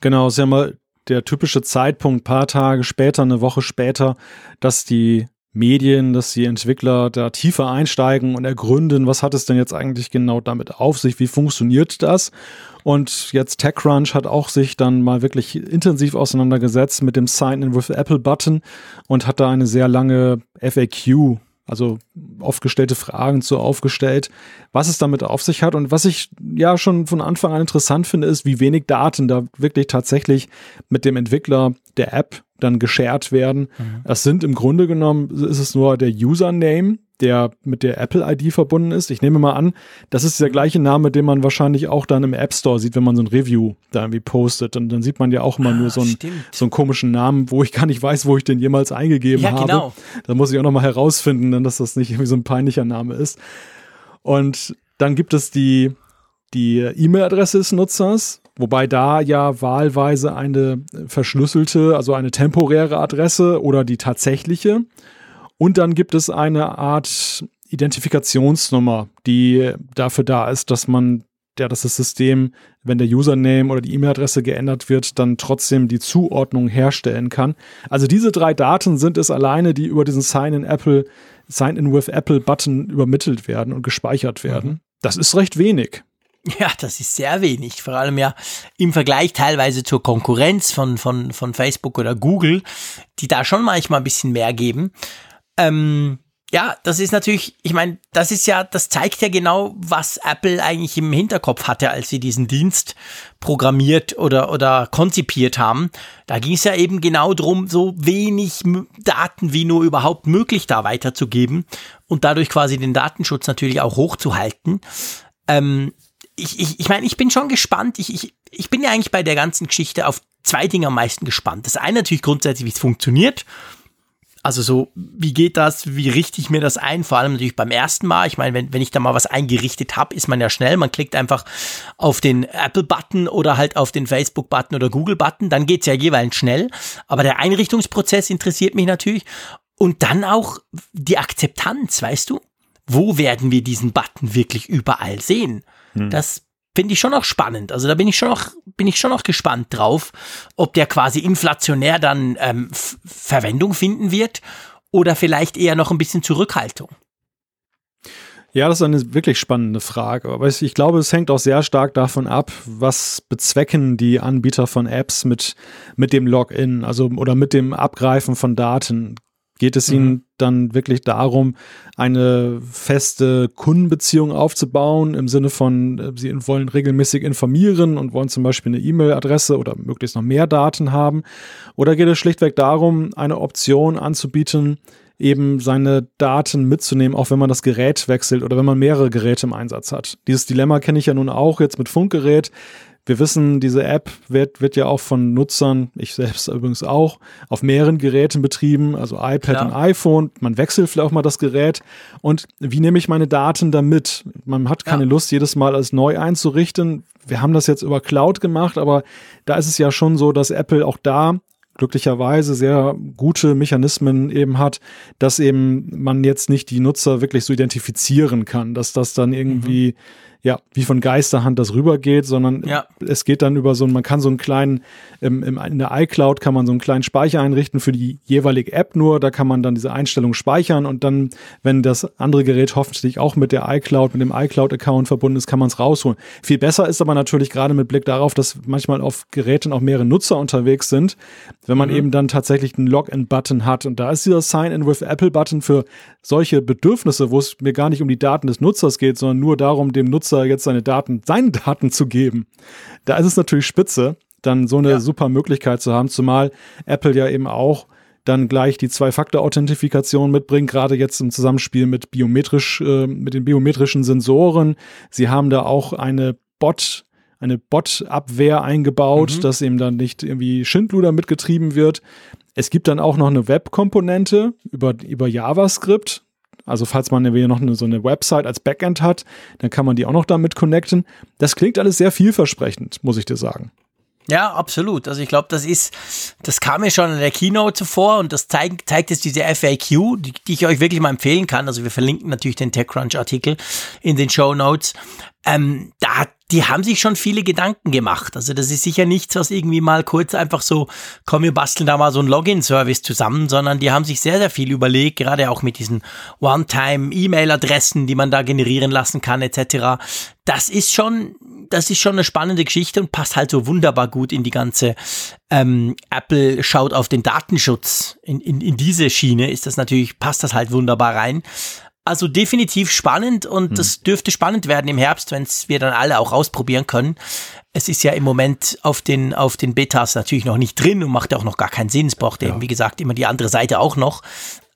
Genau, ist ja mal der typische Zeitpunkt, paar Tage später, eine Woche später, dass die Medien, dass die Entwickler da tiefer einsteigen und ergründen, was hat es denn jetzt eigentlich genau damit auf sich, wie funktioniert das? Und jetzt TechCrunch hat auch sich dann mal wirklich intensiv auseinandergesetzt mit dem Sign-in with Apple Button und hat da eine sehr lange FAQ, also oft gestellte Fragen zu aufgestellt, was es damit auf sich hat. Und was ich ja schon von Anfang an interessant finde, ist, wie wenig Daten da wirklich tatsächlich mit dem Entwickler der App dann geshared werden. Es sind im Grunde genommen, ist es nur der Username, der mit der Apple-ID verbunden ist. Ich nehme mal an, das ist der gleiche Name, den man wahrscheinlich auch dann im App Store sieht, wenn man so ein Review da irgendwie postet. Und dann sieht man ja auch immer nur so einen, so einen komischen Namen, wo ich gar nicht weiß, wo ich den jemals eingegeben Ja, habe. genau. Da muss ich auch noch mal herausfinden, dann, dass das nicht irgendwie so ein peinlicher Name ist. Und dann gibt es die, die E-Mail-Adresse des Nutzers, wobei da ja wahlweise eine verschlüsselte, also eine temporäre Adresse oder die tatsächliche. Und dann gibt es eine Art Identifikationsnummer, die dafür da ist, dass man, ja, dass das System, wenn der Username oder die E-Mail-Adresse geändert wird, dann trotzdem die Zuordnung herstellen kann. Also diese drei Daten sind es alleine, die über diesen Sign-in Apple, Sign-in with Apple Button übermittelt werden und gespeichert werden. Das ist recht wenig. Ja, das ist sehr wenig. Vor allem ja im Vergleich teilweise zur Konkurrenz von, von, von Facebook oder Google, die da schon manchmal ein bisschen mehr geben. Ähm, ja, das ist natürlich, ich meine, das ist ja, das zeigt ja genau, was Apple eigentlich im Hinterkopf hatte, als sie diesen Dienst programmiert oder, oder konzipiert haben. Da ging es ja eben genau drum, so wenig Daten wie nur überhaupt möglich da weiterzugeben und dadurch quasi den Datenschutz natürlich auch hochzuhalten. Ähm, ich, ich, ich meine, ich bin schon gespannt. Ich, ich, ich bin ja eigentlich bei der ganzen Geschichte auf zwei Dinge am meisten gespannt. Das eine natürlich grundsätzlich, wie es funktioniert. Also so, wie geht das? Wie richte ich mir das ein? Vor allem natürlich beim ersten Mal. Ich meine, wenn, wenn ich da mal was eingerichtet habe, ist man ja schnell. Man klickt einfach auf den Apple-Button oder halt auf den Facebook-Button oder Google-Button. Dann geht's ja jeweils schnell. Aber der Einrichtungsprozess interessiert mich natürlich. Und dann auch die Akzeptanz, weißt du? Wo werden wir diesen Button wirklich überall sehen? Das finde ich schon noch spannend. Also da bin ich schon noch, bin ich schon noch gespannt drauf, ob der quasi inflationär dann ähm, Verwendung finden wird oder vielleicht eher noch ein bisschen Zurückhaltung. Ja, das ist eine wirklich spannende Frage. Aber ich ich glaube, es hängt auch sehr stark davon ab, was bezwecken die Anbieter von Apps mit, mit dem Login, also oder mit dem Abgreifen von Daten. Geht es ihnen dann wirklich darum, eine feste Kundenbeziehung aufzubauen, im Sinne von, äh, sie wollen regelmäßig informieren und wollen zum Beispiel eine E-Mail-Adresse oder möglichst noch mehr Daten haben? Oder geht es schlichtweg darum, eine Option anzubieten, eben seine Daten mitzunehmen, auch wenn man das Gerät wechselt oder wenn man mehrere Geräte im Einsatz hat. Dieses Dilemma kenne ich ja nun auch jetzt mit Funkgerät. Wir wissen, diese App wird, wird ja auch von Nutzern, ich selbst übrigens auch, auf mehreren Geräten betrieben, also iPad Klar. und iPhone. Man wechselt vielleicht auch mal das Gerät. Und wie nehme ich meine Daten da mit? Man hat keine Ja. Lust, jedes Mal alles neu einzurichten. Wir haben das jetzt über Cloud gemacht, aber da ist es ja schon so, dass Apple auch da glücklicherweise sehr gute Mechanismen eben hat, dass eben man jetzt nicht die Nutzer wirklich so identifizieren kann, dass das dann irgendwie ja, wie von Geisterhand das rübergeht, sondern Ja. es geht dann über so, man kann so einen kleinen, im, im, in der iCloud kann man so einen kleinen Speicher einrichten für die jeweilige App nur, da kann man dann diese Einstellung speichern und dann, wenn das andere Gerät hoffentlich auch mit der iCloud, mit dem iCloud-Account verbunden ist, kann man es rausholen. Viel besser ist aber natürlich gerade mit Blick darauf, dass manchmal auf Geräten auch mehrere Nutzer unterwegs sind, wenn man eben dann tatsächlich einen Login-Button hat und da ist dieser Sign-in with Apple-Button für solche Bedürfnisse, wo es mir gar nicht um die Daten des Nutzers geht, sondern nur darum, dem Nutzer jetzt seine Daten, seine Daten zu geben. Da ist es natürlich spitze, dann so eine Ja. super Möglichkeit zu haben, zumal Apple ja eben auch dann gleich die Zwei-Faktor-Authentifikation mitbringt, gerade jetzt im Zusammenspiel mit biometrisch, äh, mit den biometrischen Sensoren. Sie haben da auch eine Bot, eine Bot-Abwehr eingebaut, Mhm. dass eben dann nicht irgendwie Schindluder mitgetrieben wird. Es gibt dann auch noch eine Web-Komponente über, über JavaScript. Also falls man irgendwie noch eine, so eine Website als Backend hat, dann kann man die auch noch damit connecten. Das klingt alles sehr vielversprechend, muss ich dir sagen. Ja, absolut. Also ich glaube, das ist, das kam mir schon in der Keynote zuvor und das zeigt, zeigt jetzt diese FAQ, die, die ich euch wirklich mal empfehlen kann. Also wir verlinken natürlich den TechCrunch-Artikel in den Show Notes. Ähm, da, hat- die haben sich schon viele Gedanken gemacht. Also das ist sicher nichts, was irgendwie mal kurz einfach so, komm, wir basteln da mal so einen Login-Service zusammen, sondern die haben sich sehr, sehr viel überlegt, gerade auch mit diesen One-Time-E-Mail-Adressen, die man da generieren lassen kann, etc. Das ist schon, das ist schon eine spannende Geschichte und passt halt so wunderbar gut in die ganze ähm, Apple schaut auf den Datenschutz. In, in, in diese Schiene ist das natürlich, passt das halt wunderbar rein. Also definitiv spannend und das dürfte spannend werden im Herbst, wenn wir dann alle auch ausprobieren können. Es ist ja im Moment auf den, auf den Betas natürlich noch nicht drin und macht auch noch gar keinen Sinn. Es braucht eben, wie gesagt, immer die andere Seite auch noch.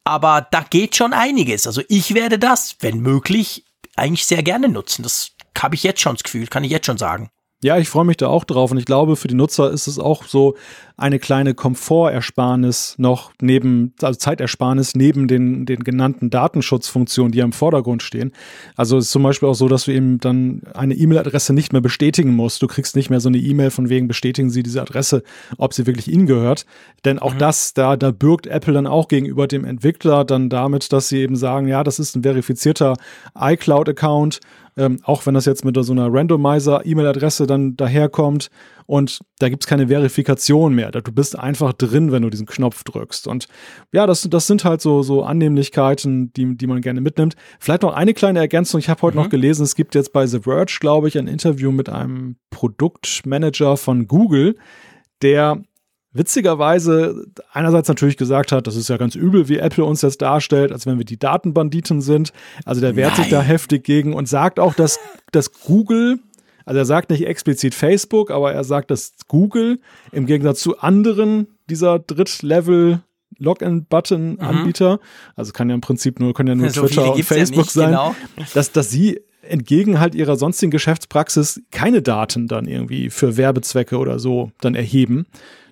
Aber da geht schon einiges. Also ich werde das, wenn möglich, eigentlich sehr gerne nutzen. Das habe ich jetzt schon das Gefühl, kann ich jetzt schon sagen. Ja, ich freue mich da auch drauf und ich glaube, für die Nutzer ist es auch so eine kleine Komfortersparnis noch neben, also Zeitersparnis neben den, den genannten Datenschutzfunktionen, die ja im Vordergrund stehen. Also es ist zum Beispiel auch so, dass du eben dann eine E-Mail-Adresse nicht mehr bestätigen musst. Du kriegst nicht mehr so eine E-Mail von wegen bestätigen Sie diese Adresse, ob sie wirklich Ihnen gehört. Denn auch das, da, da bürgt Apple dann auch gegenüber dem Entwickler dann damit, dass sie eben sagen, ja, das ist ein verifizierter iCloud-Account, ähm, auch wenn das jetzt mit so einer Randomizer-E-Mail-Adresse dann daherkommt und da gibt's keine Verifikation mehr. Du bist einfach drin, wenn du diesen Knopf drückst. Und ja, das, das sind halt so, so Annehmlichkeiten, die, die man gerne mitnimmt. Vielleicht noch eine kleine Ergänzung. Ich habe heute noch gelesen, es gibt jetzt bei The Verge, glaube ich, ein Interview mit einem Produktmanager von Google, der witzigerweise einerseits natürlich gesagt hat, das ist ja ganz übel, wie Apple uns jetzt darstellt, als wenn wir die Datenbanditen sind. Also der wehrt sich da heftig gegen und sagt auch, dass, dass Google, also er sagt nicht explizit Facebook, aber er sagt, dass Google im Gegensatz zu anderen dieser Drittlevel Login-Button-Anbieter, also kann ja im Prinzip nur, können ja nur So Twitter und gibt's ja Facebook nicht, sein, genau. dass, dass sie entgegen halt ihrer sonstigen Geschäftspraxis keine Daten dann irgendwie für Werbezwecke oder so dann erheben.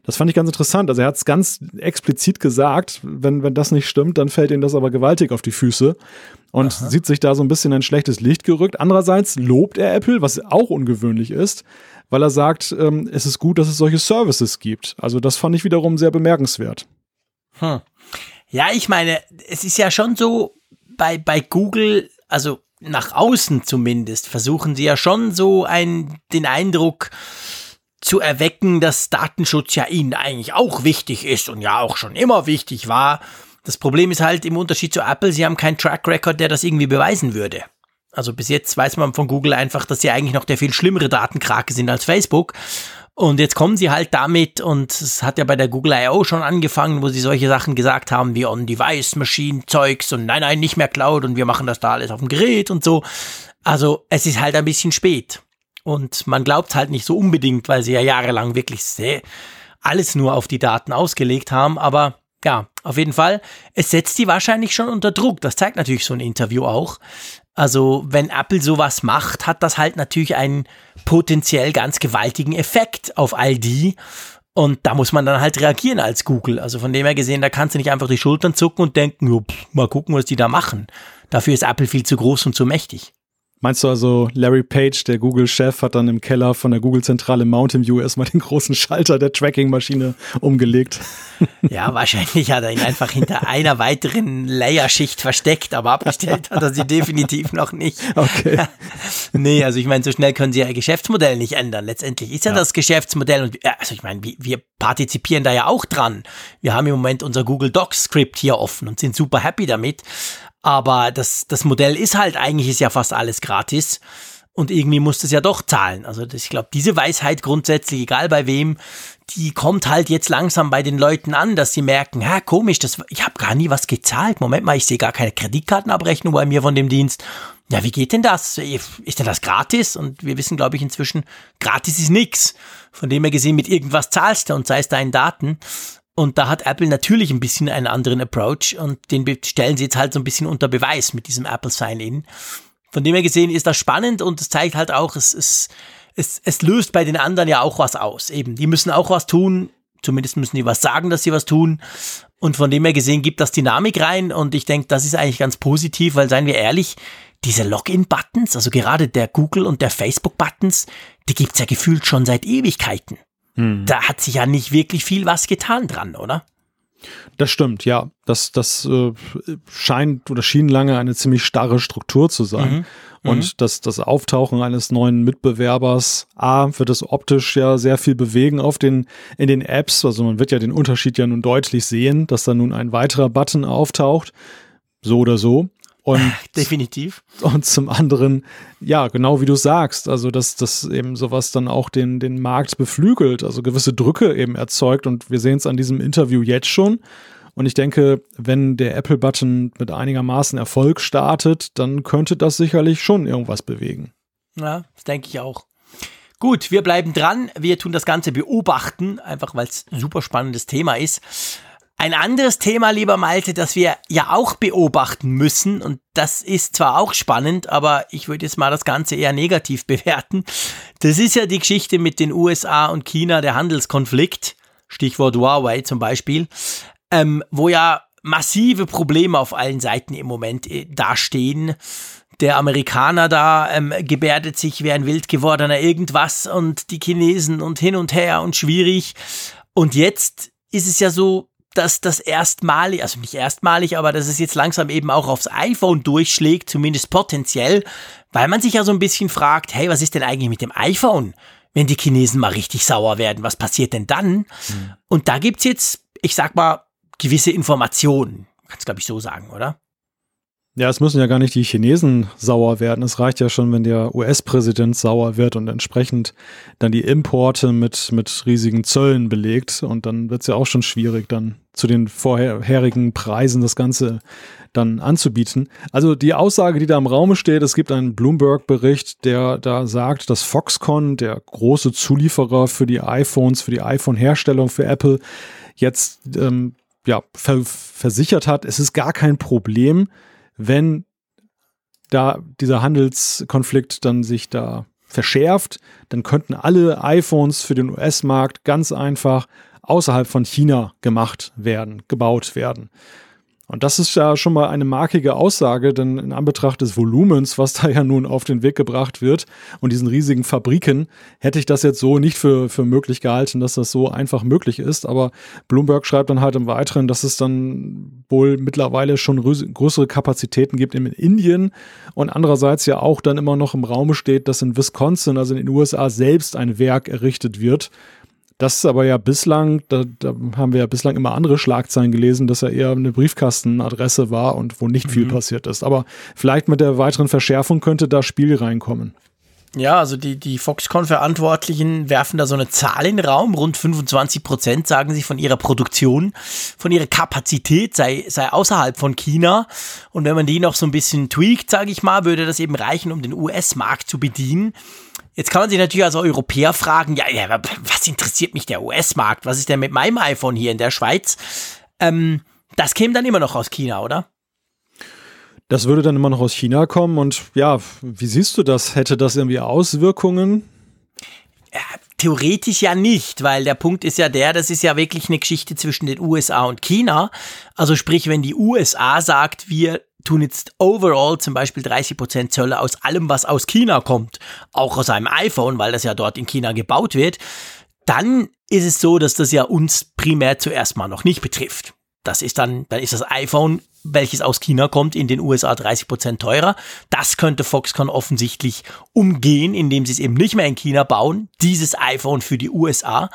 Das fand ich ganz interessant. Also er hat es ganz explizit gesagt, wenn, wenn das nicht stimmt, dann fällt ihm das aber gewaltig auf die Füße und sieht sich da so ein bisschen in ein schlechtes Licht gerückt. Andererseits lobt er Apple, was auch ungewöhnlich ist, weil er sagt, ähm, es ist gut, dass es solche Services gibt. Also das fand ich wiederum sehr bemerkenswert. Hm. Ja, ich meine, es ist ja schon so bei, bei Google, also nach außen zumindest, versuchen sie ja schon so ein, den Eindruck zu erwecken, dass Datenschutz ja ihnen eigentlich auch wichtig ist und ja auch schon immer wichtig war. Das Problem ist halt im Unterschied zu Apple, sie haben keinen Track Record, der das irgendwie beweisen würde. Also bis jetzt weiß man von Google einfach, dass sie eigentlich noch der viel schlimmere Datenkrake sind als Facebook. Und jetzt kommen sie halt damit, und es hat ja bei der Google I.O. schon angefangen, wo sie solche Sachen gesagt haben wie On-Device-Machine-Zeugs und nein, nein, nicht mehr Cloud und wir machen das da alles auf dem Gerät und so. Also es ist halt ein bisschen spät. Und man glaubt halt nicht so unbedingt, weil sie ja jahrelang wirklich sehr alles nur auf die Daten ausgelegt haben. Aber ja, auf jeden Fall, es setzt die wahrscheinlich schon unter Druck. Das zeigt natürlich so ein Interview auch. Also, wenn Apple sowas macht, hat das halt natürlich einen potenziell ganz gewaltigen Effekt auf all die. Und da muss man dann halt reagieren als Google. Also von dem her gesehen, da kannst du nicht einfach die Schultern zucken und denken, jo, pff, mal gucken, was die da machen. Dafür ist Apple viel zu groß und zu mächtig. Meinst du also, Larry Page, der Google-Chef, hat dann im Keller von der Google-Zentrale Mountain View erstmal den großen Schalter der Tracking-Maschine umgelegt? Ja, wahrscheinlich hat er ihn einfach hinter einer weiteren Layerschicht versteckt, aber abgestellt hat er sie definitiv noch nicht. Okay. nee, also ich meine, so schnell können sie ihr Geschäftsmodell nicht ändern. Letztendlich ist ja, ja. das Geschäftsmodell und also ich meine, wir, partizipieren da ja auch dran. Wir haben im Moment unser Google Docs Skript hier offen und sind super happy damit. Aber das, das Modell ist halt eigentlich ist ja fast alles gratis. Und irgendwie muss es ja doch zahlen. Also ich glaube, diese Weisheit grundsätzlich, egal bei wem, die kommt halt jetzt langsam bei den Leuten an, dass sie merken, ha, komisch, das, ich habe gar nie was gezahlt. Moment mal, ich sehe gar keine Kreditkartenabrechnung bei mir von dem Dienst. Ja, wie geht denn das? Ist denn das gratis? Und wir wissen, glaube ich, inzwischen, gratis ist nix. Von dem her gesehen, mit irgendwas zahlst du und sei es deinen Daten. Und da hat Apple natürlich ein bisschen einen anderen Approach und den stellen sie jetzt halt so ein bisschen unter Beweis mit diesem Apple Sign-In. Von dem her gesehen ist das spannend und es zeigt halt auch, es, es, es, es löst bei den anderen ja auch was aus. Eben, die müssen auch was tun, zumindest müssen die was sagen, dass sie was tun. Und von dem her gesehen gibt das Dynamik rein und ich denke, das ist eigentlich ganz positiv, weil seien wir ehrlich, diese Login-Buttons, also gerade der Google und der Facebook-Buttons, die gibt's ja gefühlt schon seit Ewigkeiten. Hm. Da hat sich ja nicht wirklich viel was getan dran, oder? Das stimmt, ja. Das, das äh, scheint oder schien lange eine ziemlich starre Struktur zu sein. Mhm. Und mhm. das, das Auftauchen eines neuen Mitbewerbers, A, wird es optisch ja sehr viel bewegen auf den, in den Apps. Also man wird ja den Unterschied ja nun deutlich sehen, dass da nun ein weiterer Button auftaucht. So oder so. Und, Definitiv. Und zum anderen, ja, genau wie du sagst, also dass das eben sowas dann auch den, den Markt beflügelt, also gewisse Drücke eben erzeugt. Und wir sehen es an diesem Interview jetzt schon. Und ich denke, wenn der Apple-Button mit einigermaßen Erfolg startet, dann könnte das sicherlich schon irgendwas bewegen. Ja, das denke ich auch. Gut, wir bleiben dran. Wir tun das Ganze beobachten, einfach weil es ein super spannendes Thema ist. Ein anderes Thema, lieber Malte, das wir ja auch beobachten müssen, und das ist zwar auch spannend, aber ich würde jetzt mal das Ganze eher negativ bewerten. Das ist ja die Geschichte mit den USA und China, der Handelskonflikt, Stichwort Huawei zum Beispiel, ähm, wo ja massive Probleme auf allen Seiten im Moment äh, dastehen. Der Amerikaner da ähm, gebärdet sich wie ein wild gewordener irgendwas und die Chinesen und hin und her und schwierig. Und jetzt ist es ja so, dass das erstmalig, also nicht erstmalig, aber dass es jetzt langsam eben auch aufs iPhone durchschlägt, zumindest potenziell, weil man sich ja so ein bisschen fragt, hey, was ist denn eigentlich mit dem iPhone? Wenn die Chinesen mal richtig sauer werden, was passiert denn dann? Mhm. Und da gibt's jetzt, ich sag mal, gewisse Informationen. Kannst glaube ich so sagen, oder? Ja, es müssen ja gar nicht die Chinesen sauer werden. Es reicht ja schon, wenn der US-Präsident sauer wird und entsprechend dann die Importe mit, mit riesigen Zöllen belegt. Und dann wird es ja auch schon schwierig, dann zu den vorherigen Preisen das Ganze dann anzubieten. Also die Aussage, die da im Raume steht, es gibt einen Bloomberg-Bericht, der da sagt, dass Foxconn, der große Zulieferer für die iPhones, für die iPhone-Herstellung für Apple, jetzt ähm, ja, ver versichert hat, es ist gar kein Problem, wenn da dieser Handelskonflikt dann sich da verschärft, dann könnten alle iPhones für den US-Markt ganz einfach außerhalb von China gemacht werden, gebaut werden. Und das ist ja schon mal eine markige Aussage, denn in Anbetracht des Volumens, was da ja nun auf den Weg gebracht wird und diesen riesigen Fabriken, hätte ich das jetzt so nicht für, für möglich gehalten, dass das so einfach möglich ist. Aber Bloomberg schreibt dann halt im Weiteren, dass es dann wohl mittlerweile schon größere Kapazitäten gibt in Indien und andererseits ja auch dann immer noch im Raum steht, dass in Wisconsin, also in den USA selbst ein Werk errichtet wird, das ist aber ja bislang, da, da, haben wir ja bislang immer andere Schlagzeilen gelesen, dass er eher eine Briefkastenadresse war und wo nicht viel mhm. passiert ist. Aber vielleicht mit der weiteren Verschärfung könnte da Spiel reinkommen. Ja, also die, die Foxconn-Verantwortlichen werfen da so eine Zahl in den Raum. Rund 25 Prozent sagen sie von ihrer Produktion, von ihrer Kapazität sei, sei außerhalb von China. Und wenn man die noch so ein bisschen tweakt, sage ich mal, würde das eben reichen, um den US-Markt zu bedienen. Jetzt kann man sich natürlich als Europäer fragen, ja, ja was interessiert mich der US-Markt? Was ist denn mit meinem iPhone hier in der Schweiz? Ähm, das käme dann immer noch aus China, oder? Das würde dann immer noch aus China kommen und ja, wie siehst du das? Hätte das irgendwie Auswirkungen? Ja, theoretisch ja nicht, weil der Punkt ist ja der, das ist ja wirklich eine Geschichte zwischen den USA und China. Also sprich, wenn die USA sagt, wir tun jetzt overall zum Beispiel 30% Zölle aus allem, was aus China kommt, auch aus einem iPhone, weil das ja dort in China gebaut wird, dann ist es so, dass das ja uns primär zuerst mal noch nicht betrifft. Das ist dann, dann ist das iPhone welches aus China kommt, in den USA 30 Prozent teurer. Das könnte Foxconn offensichtlich umgehen, indem sie es eben nicht mehr in China bauen, dieses iPhone für die USA.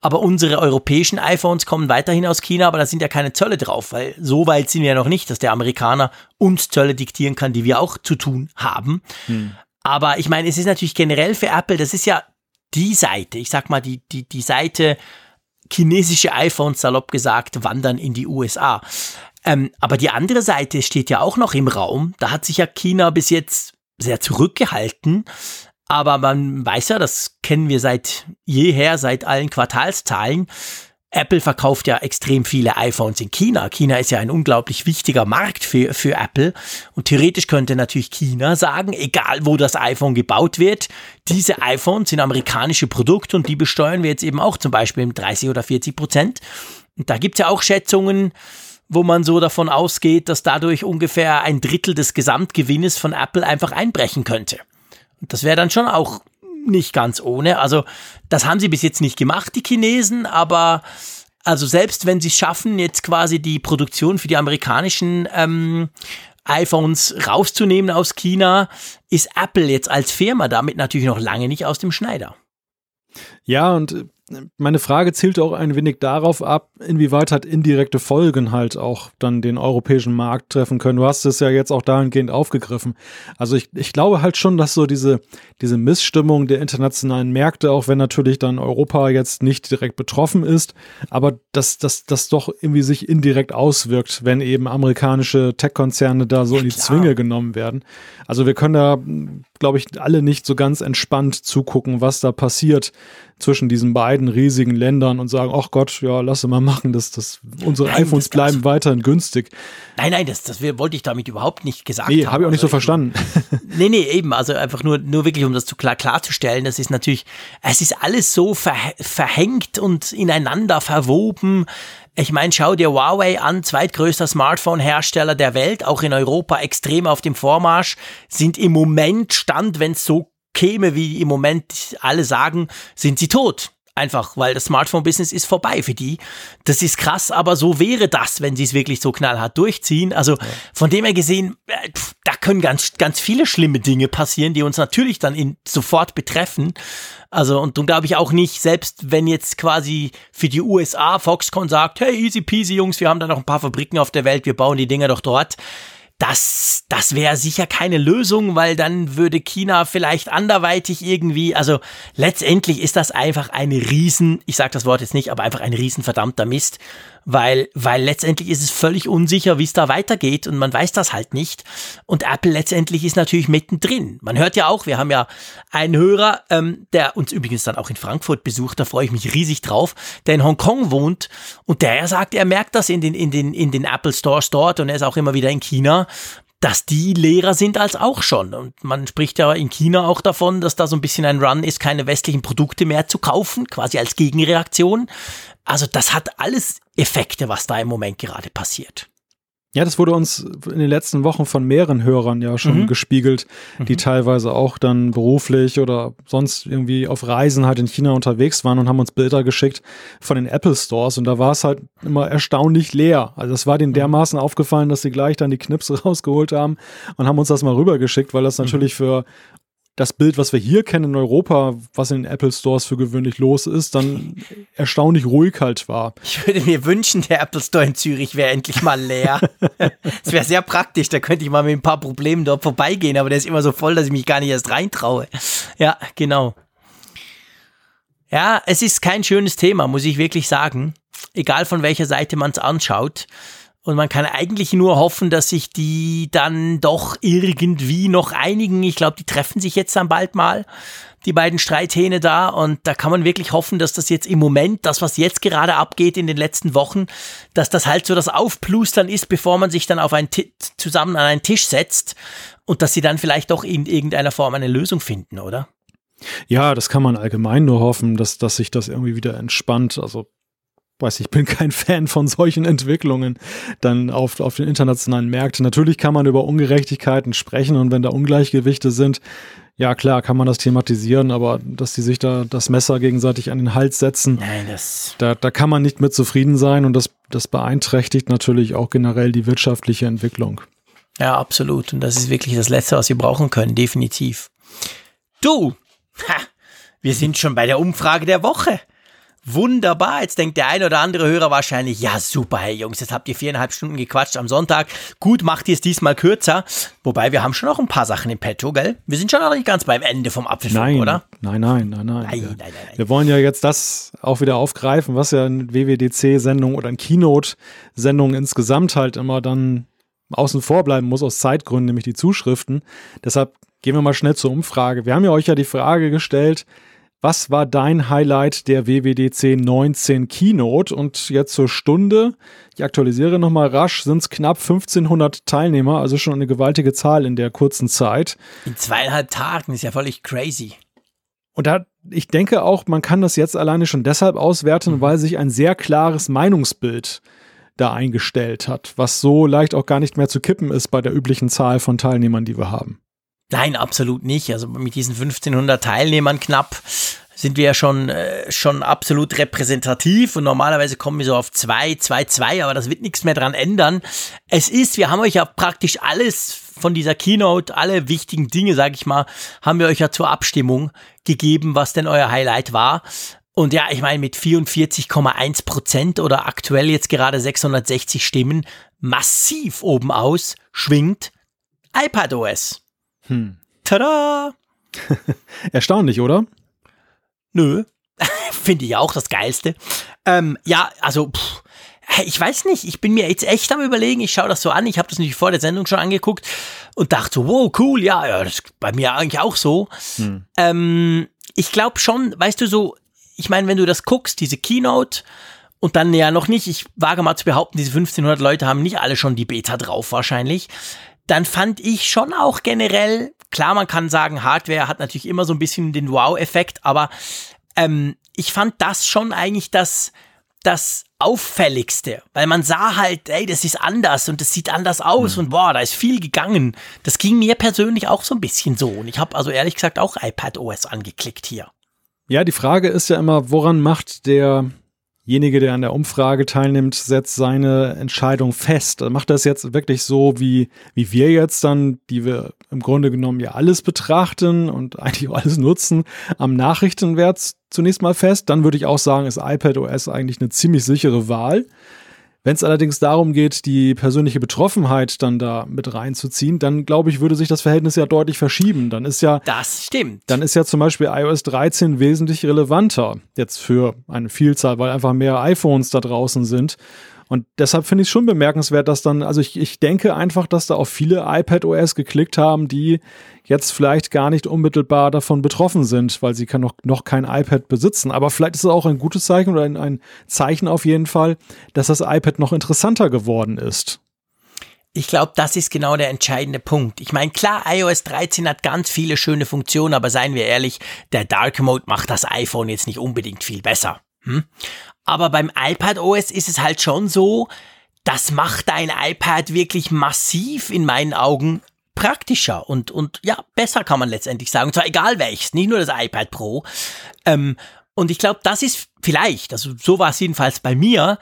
Aber unsere europäischen iPhones kommen weiterhin aus China, aber da sind ja keine Zölle drauf, weil so weit sind wir ja noch nicht, dass der Amerikaner uns Zölle diktieren kann, die wir auch zu tun haben. Hm. Aber ich meine, es ist natürlich generell für Apple, das ist ja die Seite, ich sag mal, die, die, die Seite chinesische iPhones, salopp gesagt, wandern in die USA. Ähm, aber die andere Seite steht ja auch noch im Raum. Da hat sich ja China bis jetzt sehr zurückgehalten. Aber man weiß ja, das kennen wir seit jeher, seit allen Quartalszahlen. Apple verkauft ja extrem viele iPhones in China. China ist ja ein unglaublich wichtiger Markt für, für Apple. Und theoretisch könnte natürlich China sagen, egal wo das iPhone gebaut wird, diese iPhones sind amerikanische Produkte und die besteuern wir jetzt eben auch zum Beispiel mit 30 oder 40 Prozent. Und da gibt's ja auch Schätzungen, wo man so davon ausgeht, dass dadurch ungefähr ein Drittel des Gesamtgewinnes von Apple einfach einbrechen könnte. Und das wäre dann schon auch nicht ganz ohne. Also das haben sie bis jetzt nicht gemacht, die Chinesen, aber also selbst wenn sie es schaffen, jetzt quasi die Produktion für die amerikanischen ähm, iPhones rauszunehmen aus China, ist Apple jetzt als Firma damit natürlich noch lange nicht aus dem Schneider. Ja, und meine Frage zielte auch ein wenig darauf ab, inwieweit halt indirekte Folgen halt auch dann den europäischen Markt treffen können. Du hast es ja jetzt auch dahingehend aufgegriffen. Also ich, ich glaube halt schon, dass so diese, diese Missstimmung der internationalen Märkte, auch wenn natürlich dann Europa jetzt nicht direkt betroffen ist, aber dass das, das doch irgendwie sich indirekt auswirkt, wenn eben amerikanische Tech-Konzerne da so ja, in die klar. Zwinge genommen werden. Also wir können da, glaube ich, alle nicht so ganz entspannt zugucken, was da passiert zwischen diesen beiden riesigen Ländern und sagen, ach Gott, ja, lass mal machen, dass das, unsere nein, iPhones das bleiben weiterhin günstig. Nein, nein, das, das wollte ich damit überhaupt nicht gesagt nee, haben. Nee, habe ich auch nicht also, so verstanden. nee, nee, eben, also einfach nur, nur wirklich, um das zu klar, klarzustellen, das ist natürlich, es ist alles so ver, verhängt und ineinander verwoben. Ich meine, schau dir Huawei an, zweitgrößter Smartphone-Hersteller der Welt, auch in Europa extrem auf dem Vormarsch, sind im Moment Stand, wenn es so käme, wie im Moment alle sagen, sind sie tot. Einfach, weil das Smartphone-Business ist vorbei für die. Das ist krass, aber so wäre das, wenn sie es wirklich so knallhart durchziehen. Also von dem her gesehen, äh, da können ganz, ganz viele schlimme Dinge passieren, die uns natürlich dann in, sofort betreffen. Also, und dann glaube ich auch nicht, selbst wenn jetzt quasi für die USA Foxconn sagt, hey, easy peasy, Jungs, wir haben da noch ein paar Fabriken auf der Welt, wir bauen die Dinger doch dort das, das wäre sicher keine Lösung, weil dann würde China vielleicht anderweitig irgendwie, also letztendlich ist das einfach eine Riesen, ich sage das Wort jetzt nicht, aber einfach ein Riesenverdammter Mist weil, weil letztendlich ist es völlig unsicher, wie es da weitergeht und man weiß das halt nicht. Und Apple letztendlich ist natürlich mittendrin. Man hört ja auch, wir haben ja einen Hörer, ähm, der uns übrigens dann auch in Frankfurt besucht, da freue ich mich riesig drauf, der in Hongkong wohnt und der sagt, er merkt das in den, in den, in den Apple Stores dort und er ist auch immer wieder in China, dass die leerer sind als auch schon. Und man spricht ja in China auch davon, dass da so ein bisschen ein Run ist, keine westlichen Produkte mehr zu kaufen, quasi als Gegenreaktion. Also das hat alles Effekte, was da im Moment gerade passiert. Ja, das wurde uns in den letzten Wochen von mehreren Hörern ja schon mhm. gespiegelt, die mhm. teilweise auch dann beruflich oder sonst irgendwie auf Reisen halt in China unterwegs waren und haben uns Bilder geschickt von den Apple Stores und da war es halt immer erstaunlich leer. Also es war denen mhm. dermaßen aufgefallen, dass sie gleich dann die Knipse rausgeholt haben und haben uns das mal rübergeschickt, weil das mhm. natürlich für das Bild, was wir hier kennen in Europa, was in den Apple Stores für gewöhnlich los ist, dann erstaunlich ruhig halt war. Ich würde mir wünschen, der Apple Store in Zürich wäre endlich mal leer. das wäre sehr praktisch, da könnte ich mal mit ein paar Problemen dort vorbeigehen, aber der ist immer so voll, dass ich mich gar nicht erst reintraue. Ja, genau. Ja, es ist kein schönes Thema, muss ich wirklich sagen. Egal von welcher Seite man es anschaut. Und man kann eigentlich nur hoffen, dass sich die dann doch irgendwie noch einigen. Ich glaube, die treffen sich jetzt dann bald mal, die beiden Streithähne da. Und da kann man wirklich hoffen, dass das jetzt im Moment, das, was jetzt gerade abgeht in den letzten Wochen, dass das halt so das Aufplustern ist, bevor man sich dann auf einen zusammen an einen Tisch setzt. Und dass sie dann vielleicht doch in irgendeiner Form eine Lösung finden, oder? Ja, das kann man allgemein nur hoffen, dass, dass sich das irgendwie wieder entspannt. Also weiß ich bin kein Fan von solchen Entwicklungen dann auf, auf den internationalen Märkten. Natürlich kann man über Ungerechtigkeiten sprechen und wenn da Ungleichgewichte sind, Ja, klar, kann man das thematisieren, aber dass die sich da das Messer gegenseitig an den Hals setzen, Nein, das. da, da kann man nicht mit zufrieden sein und das, das beeinträchtigt natürlich auch generell die wirtschaftliche Entwicklung. Ja, absolut. Und das ist wirklich das Letzte, was wir brauchen können, definitiv. Du, ha, wir sind schon bei der Umfrage der Woche. Wunderbar. Jetzt denkt der ein oder andere Hörer wahrscheinlich, ja super, hey Jungs, jetzt habt ihr viereinhalb Stunden gequatscht am Sonntag. Gut, macht ihr es diesmal kürzer. Wobei wir haben schon noch ein paar Sachen im Petto, gell? Wir sind schon noch nicht ganz beim Ende vom Apfelfunk, Nein, oder? nein, nein, nein, nein. Nein, wir, nein, nein, nein. wir wollen ja jetzt das auch wieder aufgreifen, was ja eine WWDC-Sendung oder eine Keynote-Sendung insgesamt halt immer dann außen vor bleiben muss aus Zeitgründen, nämlich die Zuschriften. Deshalb gehen wir mal schnell zur Umfrage. Wir haben ja euch ja die Frage gestellt, was war dein Highlight der WWDC 19 Keynote? Und jetzt zur Stunde, ich aktualisiere nochmal rasch, sind es knapp 1500 Teilnehmer, also schon eine gewaltige Zahl in der kurzen Zeit. In zweieinhalb Tagen ist ja völlig crazy. Und da, ich denke auch, man kann das jetzt alleine schon deshalb auswerten, weil sich ein sehr klares Meinungsbild da eingestellt hat, was so leicht auch gar nicht mehr zu kippen ist bei der üblichen Zahl von Teilnehmern, die wir haben. Nein, absolut nicht. Also mit diesen 1500 Teilnehmern knapp sind wir ja schon, äh, schon absolut repräsentativ und normalerweise kommen wir so auf 2, 2, 2, aber das wird nichts mehr dran ändern. Es ist, wir haben euch ja praktisch alles von dieser Keynote, alle wichtigen Dinge, sag ich mal, haben wir euch ja zur Abstimmung gegeben, was denn euer Highlight war. Und ja, ich meine, mit 44,1 Prozent oder aktuell jetzt gerade 660 Stimmen massiv oben aus schwingt iPadOS. Hm. Tada! Erstaunlich, oder? Nö. Finde ich auch das Geilste. Ähm, ja, also, pff, ich weiß nicht, ich bin mir jetzt echt am überlegen, ich schaue das so an, ich habe das natürlich vor der Sendung schon angeguckt und dachte so, wow, cool, ja, ja das ist bei mir eigentlich auch so. Hm. Ähm, ich glaube schon, weißt du so, ich meine, wenn du das guckst, diese Keynote und dann ja noch nicht, ich wage mal zu behaupten, diese 1500 Leute haben nicht alle schon die Beta drauf wahrscheinlich, dann fand ich schon auch generell, klar, man kann sagen, Hardware hat natürlich immer so ein bisschen den Wow-Effekt, aber ähm, ich fand das schon eigentlich das, das auffälligste, weil man sah halt, ey, das ist anders und das sieht anders aus Mhm. und boah, da ist viel gegangen. Das ging mir persönlich auch so ein bisschen so und ich habe also ehrlich gesagt auch iPad OS angeklickt hier. Ja, die Frage ist ja immer, woran macht derjenige, der an der Umfrage teilnimmt, setzt seine Entscheidung fest? Macht das jetzt wirklich so, wie, wie wir jetzt dann, die wir im Grunde genommen ja alles betrachten und eigentlich auch alles nutzen, am Nachrichtenwert zunächst mal fest? Dann würde ich auch sagen, ist iPad OS eigentlich eine ziemlich sichere Wahl. Wenn es allerdings darum geht, die persönliche Betroffenheit dann da mit reinzuziehen, dann glaube ich, würde sich das Verhältnis ja deutlich verschieben. Dann ist ja Das stimmt. dann ist ja zum Beispiel iOS 13 wesentlich relevanter jetzt für eine Vielzahl, weil einfach mehr iPhones da draußen sind. Und deshalb finde ich es schon bemerkenswert, dass dann, also ich, ich denke einfach, dass da auch viele iPadOS geklickt haben, die jetzt vielleicht gar nicht unmittelbar davon betroffen sind, weil sie kann noch, noch kein iPad besitzen. Aber vielleicht ist es auch ein gutes Zeichen oder ein, ein Zeichen auf jeden Fall, dass das iPad noch interessanter geworden ist. Ich glaube, das ist genau der entscheidende Punkt. Ich meine, klar, iOS 13 hat ganz viele schöne Funktionen, aber seien wir ehrlich, der Dark Mode macht das iPhone jetzt nicht unbedingt viel besser. Hm? Aber beim iPad OS ist es halt schon so, das macht dein iPad wirklich massiv in meinen Augen praktischer und, und ja, besser kann man letztendlich sagen. Und zwar egal welches, nicht nur das iPad Pro. Ähm, und ich glaube, das ist vielleicht, also so war es jedenfalls bei mir.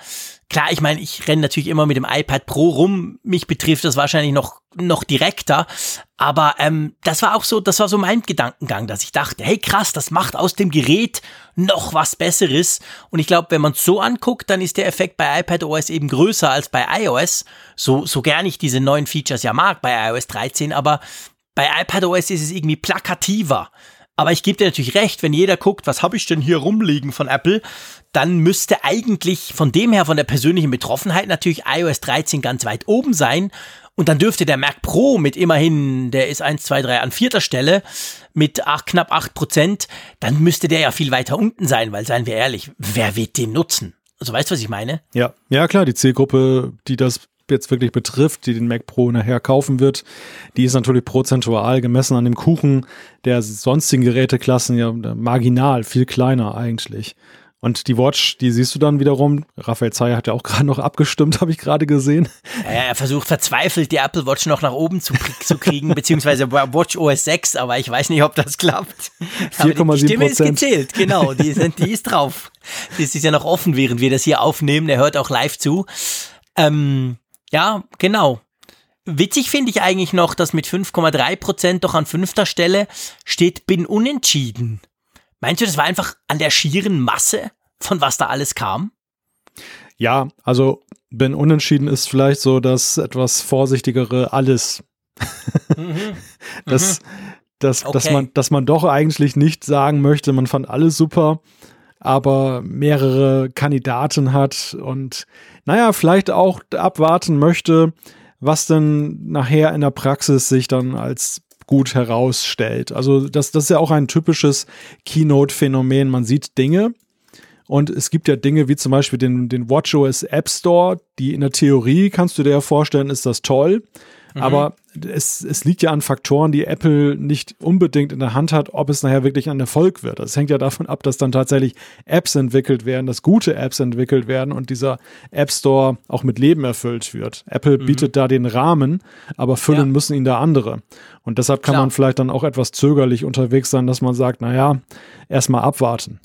Klar, ich meine, ich renne natürlich immer mit dem iPad Pro rum. Mich betrifft das wahrscheinlich noch, noch direkter. Aber ähm, das war auch so, das war so mein Gedankengang, dass ich dachte, hey krass, das macht aus dem Gerät noch was Besseres. Und ich glaube, wenn man es so anguckt, dann ist der Effekt bei iPadOS eben größer als bei iOS. So, so gern ich diese neuen Features ja mag bei iOS 13, aber bei iPadOS ist es irgendwie plakativer. Aber ich gebe dir natürlich recht, wenn jeder guckt, was habe ich denn hier rumliegen von Apple, dann müsste eigentlich von dem her, von der persönlichen Betroffenheit natürlich iOS 13 ganz weit oben sein. Und dann dürfte der Mac Pro mit immerhin, der ist 1, 2, 3 an vierter Stelle, mit ach, knapp 8 Prozent, dann müsste der ja viel weiter unten sein, weil seien wir ehrlich, wer wird den nutzen? Also weißt du, was ich meine? Ja, ja klar, die Zielgruppe, die das jetzt wirklich betrifft, die den Mac Pro nachher kaufen wird, die ist natürlich prozentual gemessen an dem Kuchen der sonstigen Geräteklassen ja marginal, viel kleiner eigentlich. Und die Watch, die siehst du dann wiederum. Raphael Zeyer hat ja auch gerade noch abgestimmt, habe ich gerade gesehen. Ja, er versucht verzweifelt, die Apple Watch noch nach oben zu, zu kriegen, beziehungsweise Watch OS 6, aber ich weiß nicht, ob das klappt. 4,7 Die Stimme ist gezählt, genau, die, sind, die ist drauf. Das ist ja noch offen, während wir das hier aufnehmen. Der hört auch live zu. Ähm, ja, genau. Witzig finde ich eigentlich noch, dass mit 5,3 Prozent doch an fünfter Stelle steht, bin unentschieden. Meinst du, das war einfach an der schieren Masse, von was da alles kam? Ja, also bin unentschieden ist vielleicht so das etwas vorsichtigere alles. Mhm. das, mhm. das, okay. dass, man, dass man doch eigentlich nicht sagen möchte, man fand alles super, aber mehrere Kandidaten hat und naja, vielleicht auch abwarten möchte, was denn nachher in der Praxis sich dann als gut herausstellt. Also das, das ist ja auch ein typisches Keynote-Phänomen. Man sieht Dinge und es gibt ja Dinge wie zum Beispiel den, den WatchOS App Store, die in der Theorie, kannst du dir ja vorstellen, ist das toll. Mhm. Aber es, es liegt ja an Faktoren, die Apple nicht unbedingt in der Hand hat, ob es nachher wirklich ein Erfolg wird. Das hängt ja davon ab, dass dann tatsächlich Apps entwickelt werden, dass gute Apps entwickelt werden und dieser App Store auch mit Leben erfüllt wird. Apple mhm. bietet da den Rahmen, aber füllen ja. müssen ihn da andere. Und deshalb kann Klar. man vielleicht dann auch etwas zögerlich unterwegs sein, dass man sagt, naja, erstmal abwarten.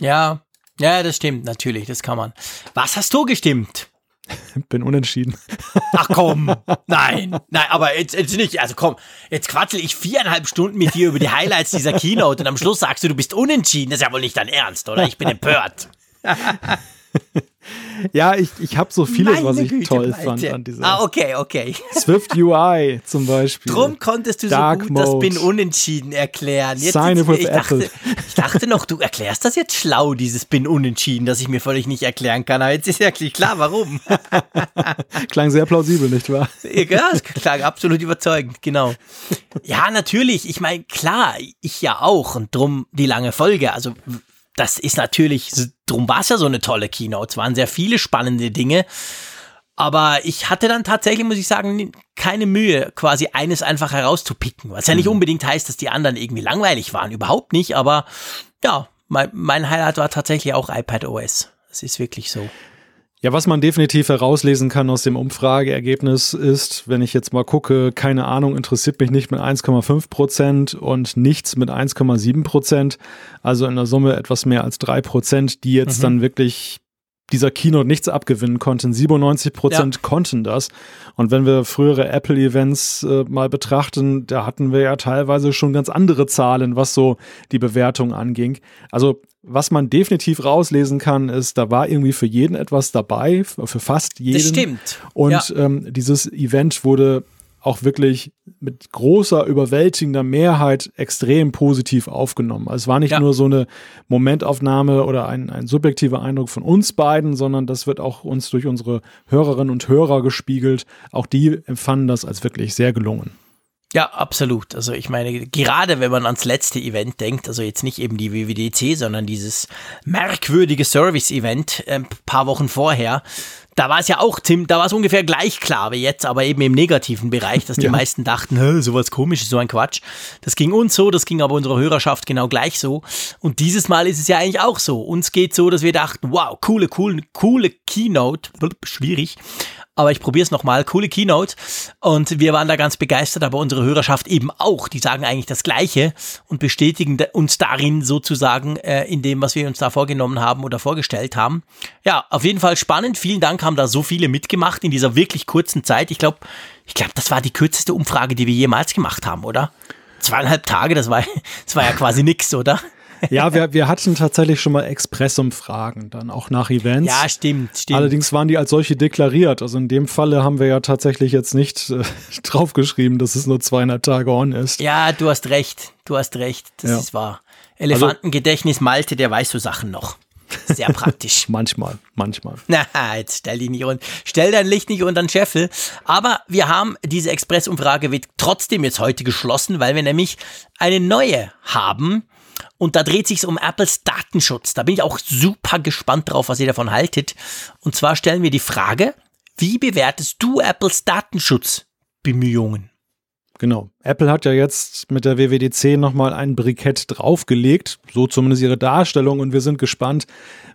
Ja, ja, das stimmt, natürlich, das kann man. Was hast du gestimmt? Bin unentschieden. Ach komm, nein, nein, aber jetzt, jetzt nicht. Also komm, jetzt quatschel ich viereinhalb Stunden mit dir über die Highlights dieser Keynote und am Schluss sagst du, du bist unentschieden. Das ist ja wohl nicht dein Ernst, oder? Ich bin empört. Ja, ich, ich habe so vieles, Meine was ich Güte, toll Malte. fand an dieser. Ah, okay, okay. Swift UI zum Beispiel. Drum konntest du Dark so gut Mode. das Bin Unentschieden erklären. Jetzt, Sign with ich, dachte, ich dachte noch, du erklärst das jetzt schlau, dieses Bin Unentschieden, das ich mir völlig nicht erklären kann. Aber jetzt ist ja klar, warum. klang sehr plausibel, nicht wahr? Ja, es klang absolut überzeugend, genau. Ja, natürlich. Ich meine, klar, ich ja auch. Und drum die lange Folge. Also das ist natürlich, drum war es ja so eine tolle Keynote. Es waren sehr viele spannende Dinge. Aber ich hatte dann tatsächlich, muss ich sagen, keine Mühe, quasi eines einfach herauszupicken. Was ja nicht mhm. unbedingt heißt, dass die anderen irgendwie langweilig waren. Überhaupt nicht. Aber ja, mein, mein Highlight war tatsächlich auch iPad OS. Es ist wirklich so. Ja, was man definitiv herauslesen kann aus dem Umfrageergebnis ist, wenn ich jetzt mal gucke, keine Ahnung, interessiert mich nicht mit 1,5 Prozent und nichts mit 1,7 Prozent. Also in der Summe etwas mehr als drei Prozent, die jetzt mhm. dann wirklich dieser Keynote nichts abgewinnen konnten. 97 Prozent ja. konnten das. Und wenn wir frühere Apple-Events äh, mal betrachten, da hatten wir ja teilweise schon ganz andere Zahlen, was so die Bewertung anging. Also was man definitiv rauslesen kann, ist, da war irgendwie für jeden etwas dabei, für fast jeden. Das stimmt. Und ja. ähm, dieses Event wurde auch wirklich mit großer, überwältigender Mehrheit extrem positiv aufgenommen. Also es war nicht ja. nur so eine Momentaufnahme oder ein, ein subjektiver Eindruck von uns beiden, sondern das wird auch uns durch unsere Hörerinnen und Hörer gespiegelt. Auch die empfanden das als wirklich sehr gelungen. Ja, absolut. Also ich meine, gerade wenn man ans letzte Event denkt, also jetzt nicht eben die WWDC, sondern dieses merkwürdige Service-Event ein äh, paar Wochen vorher, da war es ja auch, Tim, da war es ungefähr gleich klar wie jetzt, aber eben im negativen Bereich, dass die ja. meisten dachten, sowas komisches, so ein Quatsch. Das ging uns so, das ging aber unserer Hörerschaft genau gleich so. Und dieses Mal ist es ja eigentlich auch so. Uns geht so, dass wir dachten, wow, coole, coole, coole Keynote, schwierig aber ich probiere es nochmal. Coole Keynote. Und wir waren da ganz begeistert, aber unsere Hörerschaft eben auch. Die sagen eigentlich das Gleiche und bestätigen uns darin sozusagen äh, in dem, was wir uns da vorgenommen haben oder vorgestellt haben. Ja, auf jeden Fall spannend. Vielen Dank, haben da so viele mitgemacht in dieser wirklich kurzen Zeit. Ich glaube, ich glaube, das war die kürzeste Umfrage, die wir jemals gemacht haben, oder? Zweieinhalb Tage, das war, das war ja quasi nix, oder? Ja, wir, wir hatten tatsächlich schon mal Expressumfragen, dann auch nach Events. Ja, stimmt, stimmt. Allerdings waren die als solche deklariert. Also in dem Falle haben wir ja tatsächlich jetzt nicht äh, draufgeschrieben, dass es nur zweieinhalb Tage on ist. Ja, du hast recht, du hast recht, das ja. ist wahr. Elefantengedächtnis Malte, der weiß so Sachen noch. Sehr praktisch. manchmal, manchmal. Na, jetzt stell dich nicht und stell dein Licht nicht unter den Scheffel. Aber wir haben diese Expressumfrage wird trotzdem jetzt heute geschlossen, weil wir nämlich eine neue haben. Und da dreht sich um Apples Datenschutz. Da bin ich auch super gespannt drauf, was ihr davon haltet. Und zwar stellen wir die Frage, wie bewertest du Apples Datenschutzbemühungen? Genau. Apple hat ja jetzt mit der WWDC nochmal ein Brikett draufgelegt, so zumindest ihre Darstellung und wir sind gespannt,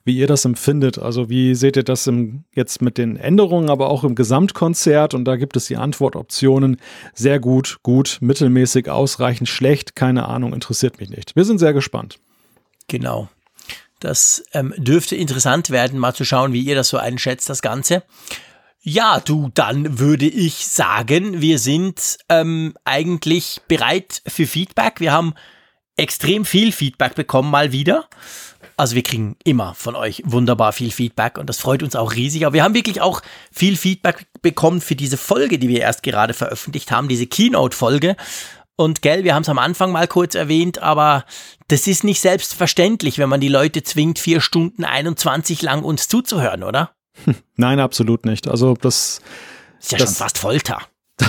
wie ihr das empfindet. Also wie seht ihr das im, jetzt mit den Änderungen, aber auch im Gesamtkonzert und da gibt es die Antwortoptionen sehr gut, gut, mittelmäßig, ausreichend, schlecht, keine Ahnung, interessiert mich nicht. Wir sind sehr gespannt. Genau. Das ähm, dürfte interessant werden, mal zu schauen, wie ihr das so einschätzt, das Ganze. Ja, du, dann würde ich sagen, wir sind ähm, eigentlich bereit für Feedback. Wir haben extrem viel Feedback bekommen, mal wieder. Also wir kriegen immer von euch wunderbar viel Feedback und das freut uns auch riesig. Aber wir haben wirklich auch viel Feedback bekommen für diese Folge, die wir erst gerade veröffentlicht haben, diese Keynote-Folge. Und gell, wir haben es am Anfang mal kurz erwähnt, aber das ist nicht selbstverständlich, wenn man die Leute zwingt, vier Stunden 21 lang uns zuzuhören, oder? Nein, absolut nicht. Also das ist ja das, schon fast Folter.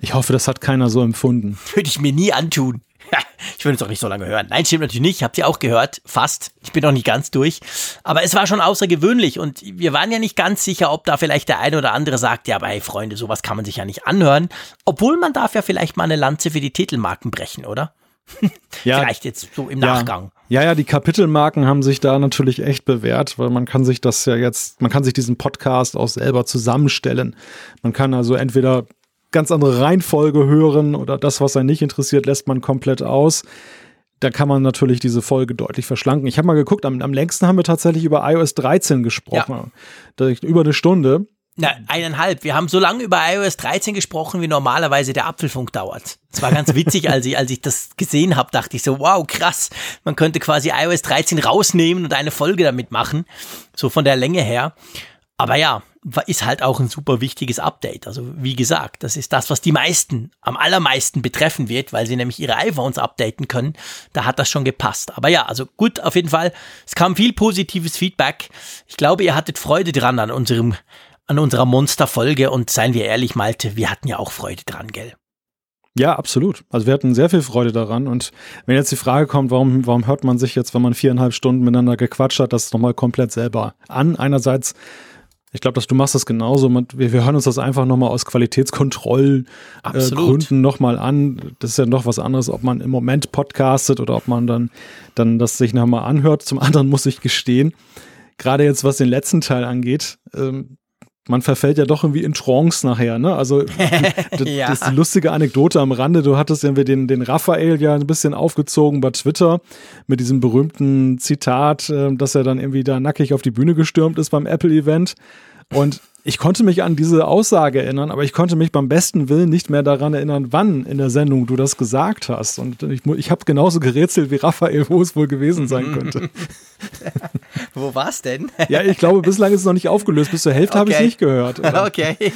ich hoffe, das hat keiner so empfunden. Würde ich mir nie antun. Ich würde es auch nicht so lange hören. Nein, stimmt natürlich nicht. Habt ihr auch gehört? Fast. Ich bin noch nicht ganz durch. Aber es war schon außergewöhnlich und wir waren ja nicht ganz sicher, ob da vielleicht der eine oder andere sagt, ja, aber hey Freunde, sowas kann man sich ja nicht anhören. Obwohl man darf ja vielleicht mal eine Lanze für die Titelmarken brechen, oder? ja, vielleicht jetzt so im Nachgang. Ja, ja, die Kapitelmarken haben sich da natürlich echt bewährt, weil man kann sich das ja jetzt, man kann sich diesen Podcast auch selber zusammenstellen. Man kann also entweder ganz andere Reihenfolge hören oder das, was einen nicht interessiert, lässt man komplett aus. Da kann man natürlich diese Folge deutlich verschlanken. Ich habe mal geguckt, am, am längsten haben wir tatsächlich über iOS 13 gesprochen. Ja. Über eine Stunde. Na, eineinhalb. Wir haben so lange über iOS 13 gesprochen, wie normalerweise der Apfelfunk dauert. Es war ganz witzig, als ich, als ich das gesehen habe, dachte ich so, wow, krass. Man könnte quasi iOS 13 rausnehmen und eine Folge damit machen. So von der Länge her. Aber ja, ist halt auch ein super wichtiges Update. Also wie gesagt, das ist das, was die meisten am allermeisten betreffen wird, weil sie nämlich ihre iPhones updaten können. Da hat das schon gepasst. Aber ja, also gut, auf jeden Fall. Es kam viel positives Feedback. Ich glaube, ihr hattet Freude dran an unserem an unserer Monsterfolge und seien wir ehrlich, Malte, wir hatten ja auch Freude dran, gell? Ja, absolut. Also wir hatten sehr viel Freude daran. Und wenn jetzt die Frage kommt, warum, warum hört man sich jetzt, wenn man viereinhalb Stunden miteinander gequatscht hat, das nochmal komplett selber an? Einerseits, ich glaube, dass du machst das genauso. Wir, wir hören uns das einfach nochmal aus Qualitätskontrollgründen äh, nochmal an. Das ist ja noch was anderes, ob man im Moment podcastet oder ob man dann, dann das sich nochmal anhört. Zum anderen muss ich gestehen, gerade jetzt was den letzten Teil angeht, ähm, man verfällt ja doch irgendwie in Trance nachher, ne? Also das, ja. das ist die lustige Anekdote am Rande. Du hattest ja den, den Raphael ja ein bisschen aufgezogen bei Twitter mit diesem berühmten Zitat, äh, dass er dann irgendwie da nackig auf die Bühne gestürmt ist beim Apple-Event. Und ich konnte mich an diese Aussage erinnern, aber ich konnte mich beim besten Willen nicht mehr daran erinnern, wann in der Sendung du das gesagt hast. Und ich, ich habe genauso gerätselt wie Raphael, wo es wohl gewesen sein könnte. wo war es denn? ja, ich glaube, bislang ist es noch nicht aufgelöst. Bis zur Hälfte okay. habe ich es nicht gehört. Oder? Okay.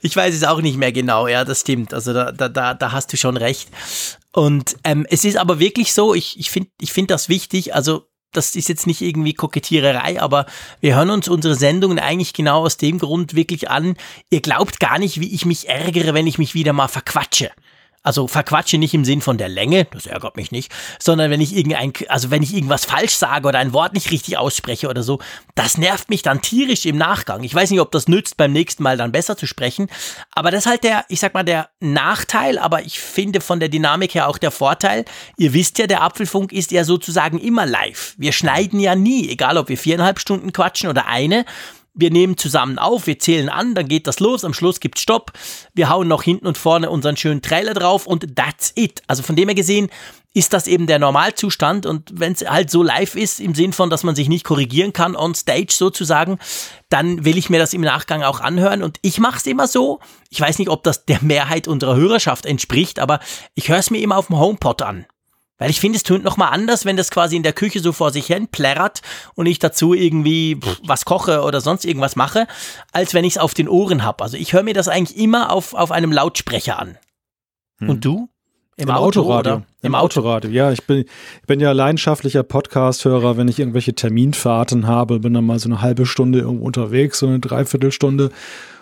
Ich weiß es auch nicht mehr genau. Ja, das stimmt. Also da, da, da, da hast du schon recht. Und ähm, es ist aber wirklich so, ich, ich finde ich find das wichtig. Also das ist jetzt nicht irgendwie Kokettiererei, aber wir hören uns unsere Sendungen eigentlich genau aus dem Grund wirklich an. Ihr glaubt gar nicht, wie ich mich ärgere, wenn ich mich wieder mal verquatsche. Also verquatsche nicht im Sinn von der Länge, das ärgert mich nicht, sondern wenn ich irgendein, also wenn ich irgendwas falsch sage oder ein Wort nicht richtig ausspreche oder so, das nervt mich dann tierisch im Nachgang. Ich weiß nicht, ob das nützt, beim nächsten Mal dann besser zu sprechen, aber das ist halt der, ich sag mal, der Nachteil, aber ich finde von der Dynamik her auch der Vorteil. Ihr wisst ja, der Apfelfunk ist ja sozusagen immer live. Wir schneiden ja nie, egal ob wir viereinhalb Stunden quatschen oder eine wir nehmen zusammen auf, wir zählen an, dann geht das los, am Schluss gibt's Stopp, wir hauen noch hinten und vorne unseren schönen Trailer drauf und that's it. Also von dem her gesehen ist das eben der Normalzustand und wenn es halt so live ist, im Sinn von, dass man sich nicht korrigieren kann on stage sozusagen, dann will ich mir das im Nachgang auch anhören und ich mache es immer so. Ich weiß nicht, ob das der Mehrheit unserer Hörerschaft entspricht, aber ich höre es mir immer auf dem HomePod an. Weil ich finde, es tönt nochmal anders, wenn das quasi in der Küche so vor sich hin plärrt und ich dazu irgendwie was koche oder sonst irgendwas mache, als wenn ich es auf den Ohren habe. Also ich höre mir das eigentlich immer auf, auf einem Lautsprecher an. Hm. Und du? Im, Im Auto, Autoradio. Oder? Im, Im Autoradio, ja. Ich bin, ich bin ja leidenschaftlicher Podcast-Hörer, wenn ich irgendwelche Terminfahrten habe, bin dann mal so eine halbe Stunde irgendwo unterwegs, so eine Dreiviertelstunde.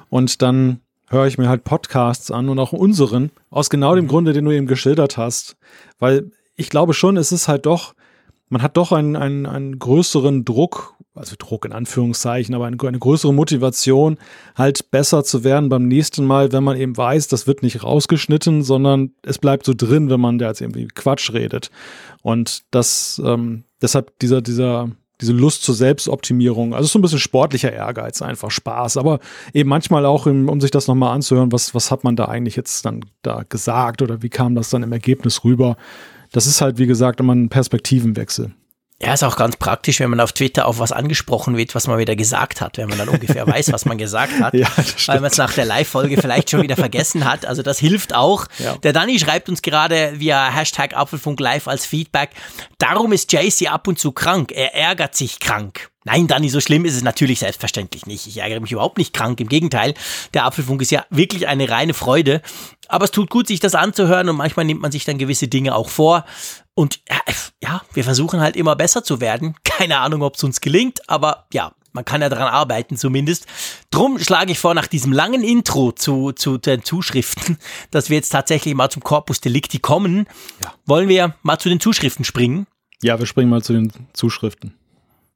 Und dann höre ich mir halt Podcasts an und auch unseren, aus genau dem mhm. Grunde, den du eben geschildert hast. Weil ich glaube schon, es ist halt doch, man hat doch einen, einen, einen größeren Druck also Druck in Anführungszeichen, aber eine, eine, größere Motivation, halt besser zu werden beim nächsten Mal, wenn man eben weiß, das wird nicht rausgeschnitten, sondern es bleibt so drin, wenn man da jetzt irgendwie Quatsch redet. Und das, ähm, deshalb dieser, dieser, diese Lust zur Selbstoptimierung, also so ein bisschen sportlicher Ehrgeiz, einfach Spaß, aber eben manchmal auch, um sich das nochmal anzuhören, was, was hat man da eigentlich jetzt dann da gesagt oder wie kam das dann im Ergebnis rüber? Das ist halt, wie gesagt, immer ein Perspektivenwechsel. Ja, ist auch ganz praktisch, wenn man auf Twitter auf was angesprochen wird, was man wieder gesagt hat, wenn man dann ungefähr weiß, was man gesagt hat, ja, weil man es nach der Live-Folge vielleicht schon wieder vergessen hat. Also das hilft auch. Ja. Der Danny schreibt uns gerade via Hashtag Apfelfunk Live als Feedback, darum ist JC ab und zu krank, er ärgert sich krank. Nein, Danny, so schlimm ist es natürlich selbstverständlich nicht. Ich ärgere mich überhaupt nicht krank. Im Gegenteil, der Apfelfunk ist ja wirklich eine reine Freude. Aber es tut gut, sich das anzuhören und manchmal nimmt man sich dann gewisse Dinge auch vor. Und ja, wir versuchen halt immer besser zu werden. Keine Ahnung, ob es uns gelingt, aber ja, man kann ja daran arbeiten zumindest. Drum schlage ich vor, nach diesem langen Intro zu, zu den Zuschriften, dass wir jetzt tatsächlich mal zum Corpus Delicti kommen. Ja. Wollen wir mal zu den Zuschriften springen? Ja, wir springen mal zu den Zuschriften.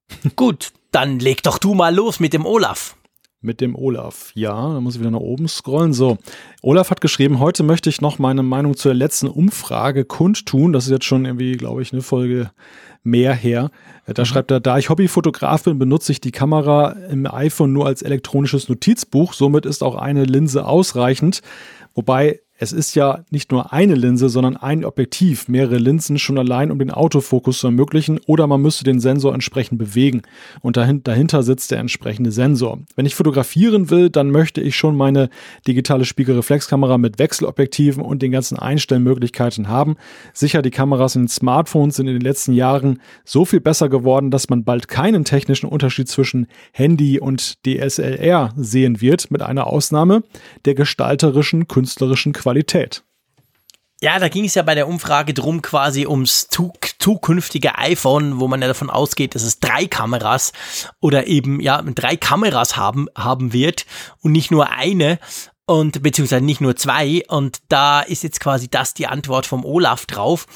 Gut, dann leg doch du mal los mit dem Olaf mit dem Olaf. Ja, da muss ich wieder nach oben scrollen. So, Olaf hat geschrieben, heute möchte ich noch meine Meinung zur letzten Umfrage kundtun. Das ist jetzt schon irgendwie, glaube ich, eine Folge mehr her. Da mhm. schreibt er, da ich Hobbyfotograf bin, benutze ich die Kamera im iPhone nur als elektronisches Notizbuch. Somit ist auch eine Linse ausreichend. Wobei es ist ja nicht nur eine Linse, sondern ein Objektiv, mehrere Linsen schon allein, um den Autofokus zu ermöglichen, oder man müsste den Sensor entsprechend bewegen und dahinter sitzt der entsprechende Sensor. Wenn ich fotografieren will, dann möchte ich schon meine digitale Spiegelreflexkamera mit Wechselobjektiven und den ganzen Einstellmöglichkeiten haben. Sicher, die Kameras in den Smartphones sind in den letzten Jahren so viel besser geworden, dass man bald keinen technischen Unterschied zwischen Handy und DSLR sehen wird, mit einer Ausnahme der gestalterischen, künstlerischen Qualität. Qualität. Ja, da ging es ja bei der Umfrage drum quasi ums zukünftige iPhone, wo man ja davon ausgeht, dass es drei Kameras oder eben ja drei Kameras haben haben wird und nicht nur eine und beziehungsweise nicht nur zwei. Und da ist jetzt quasi das die Antwort vom Olaf drauf.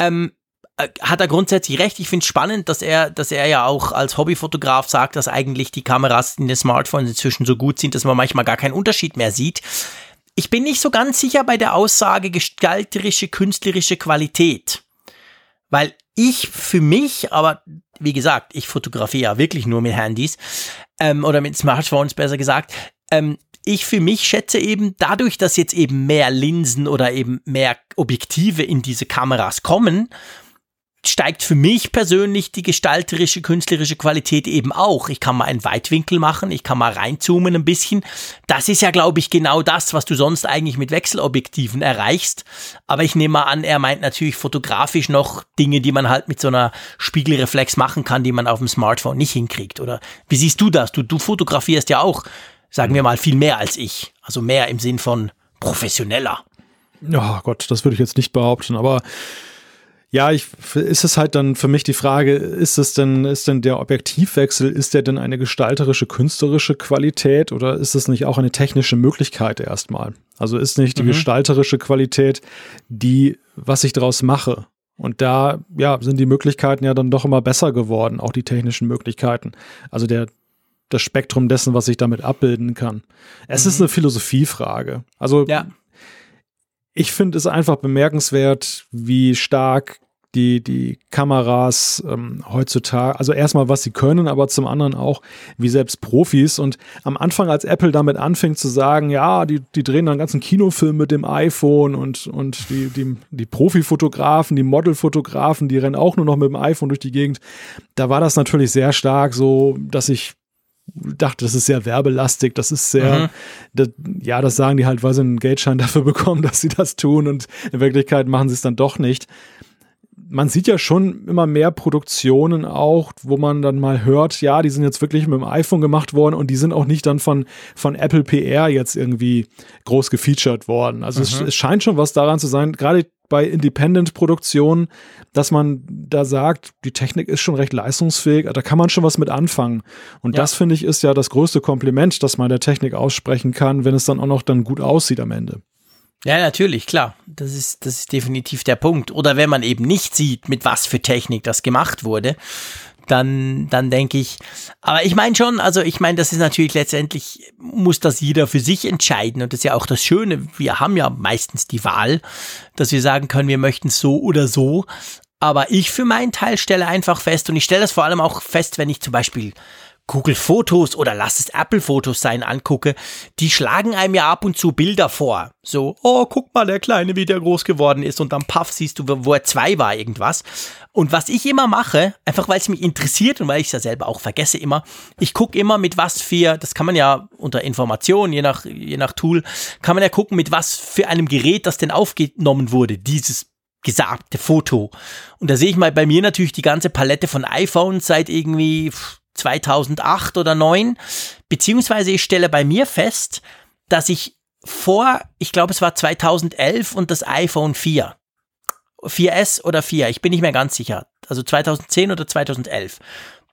Ähm, äh, hat er grundsätzlich recht. Ich finde es spannend, dass er, dass er ja auch als Hobbyfotograf sagt, dass eigentlich die Kameras in den Smartphones inzwischen so gut sind, dass man manchmal gar keinen Unterschied mehr sieht. Ich bin nicht so ganz sicher bei der Aussage gestalterische, künstlerische Qualität. Weil ich für mich, aber wie gesagt, ich fotografiere ja wirklich nur mit Handys ähm, oder mit Smartphones besser gesagt. Ähm, ich für mich schätze eben dadurch, dass jetzt eben mehr Linsen oder eben mehr Objektive in diese Kameras kommen, steigt für mich persönlich die gestalterische, künstlerische Qualität eben auch. Ich kann mal einen Weitwinkel machen, ich kann mal reinzoomen ein bisschen. Das ist ja, glaube ich, genau das, was du sonst eigentlich mit Wechselobjektiven erreichst. Aber ich nehme mal an, er meint natürlich fotografisch noch Dinge, die man halt mit so einer Spiegelreflex machen kann, die man auf dem Smartphone nicht hinkriegt. Oder wie siehst du das? Du, du fotografierst ja auch, sagen wir mal, viel mehr als ich. Also mehr im Sinn von professioneller. Ja, oh Gott, das würde ich jetzt nicht behaupten, aber ja, ich, ist es halt dann für mich die Frage, ist es denn, ist denn der Objektivwechsel, ist der denn eine gestalterische, künstlerische Qualität oder ist es nicht auch eine technische Möglichkeit erstmal? Also ist nicht die mhm. gestalterische Qualität die, was ich daraus mache? Und da, ja, sind die Möglichkeiten ja dann doch immer besser geworden, auch die technischen Möglichkeiten. Also der, das Spektrum dessen, was ich damit abbilden kann. Es mhm. ist eine Philosophiefrage. Also ja ich finde es einfach bemerkenswert, wie stark die, die Kameras ähm, heutzutage, also erstmal, was sie können, aber zum anderen auch, wie selbst Profis. Und am Anfang, als Apple damit anfing zu sagen, ja, die, die drehen dann ganzen Kinofilm mit dem iPhone und, und die, die, die Profifotografen, die Modelfotografen, die rennen auch nur noch mit dem iPhone durch die Gegend. Da war das natürlich sehr stark so, dass ich dachte, das ist sehr werbelastig, das ist sehr, mhm. das, ja, das sagen die halt, weil sie einen Geldschein dafür bekommen, dass sie das tun und in Wirklichkeit machen sie es dann doch nicht. Man sieht ja schon immer mehr Produktionen auch, wo man dann mal hört, ja, die sind jetzt wirklich mit dem iPhone gemacht worden und die sind auch nicht dann von, von Apple PR jetzt irgendwie groß gefeatured worden. Also mhm. es, es scheint schon was daran zu sein, gerade bei Independent-Produktionen, dass man da sagt, die Technik ist schon recht leistungsfähig, da kann man schon was mit anfangen. Und ja. das finde ich ist ja das größte Kompliment, das man der Technik aussprechen kann, wenn es dann auch noch dann gut aussieht am Ende. Ja, natürlich, klar. Das ist, das ist definitiv der Punkt. Oder wenn man eben nicht sieht, mit was für Technik das gemacht wurde, dann, dann denke ich, aber ich meine schon, also ich meine, das ist natürlich letztendlich, muss das jeder für sich entscheiden und das ist ja auch das Schöne, wir haben ja meistens die Wahl, dass wir sagen können, wir möchten so oder so, aber ich für meinen Teil stelle einfach fest und ich stelle das vor allem auch fest, wenn ich zum Beispiel Google Fotos oder lass es Apple Fotos sein angucke, die schlagen einem ja ab und zu Bilder vor. So, oh, guck mal, der Kleine, wie der groß geworden ist und dann paff, siehst du, wo er zwei war, irgendwas. Und was ich immer mache, einfach weil es mich interessiert und weil ich es ja selber auch vergesse immer, ich gucke immer mit was für, das kann man ja unter Information, je nach, je nach Tool, kann man ja gucken, mit was für einem Gerät das denn aufgenommen wurde, dieses gesagte Foto. Und da sehe ich mal bei mir natürlich die ganze Palette von iPhones seit irgendwie 2008 oder 9, beziehungsweise ich stelle bei mir fest, dass ich vor, ich glaube es war 2011 und das iPhone 4, 4S oder 4, ich bin nicht mehr ganz sicher, also 2010 oder 2011,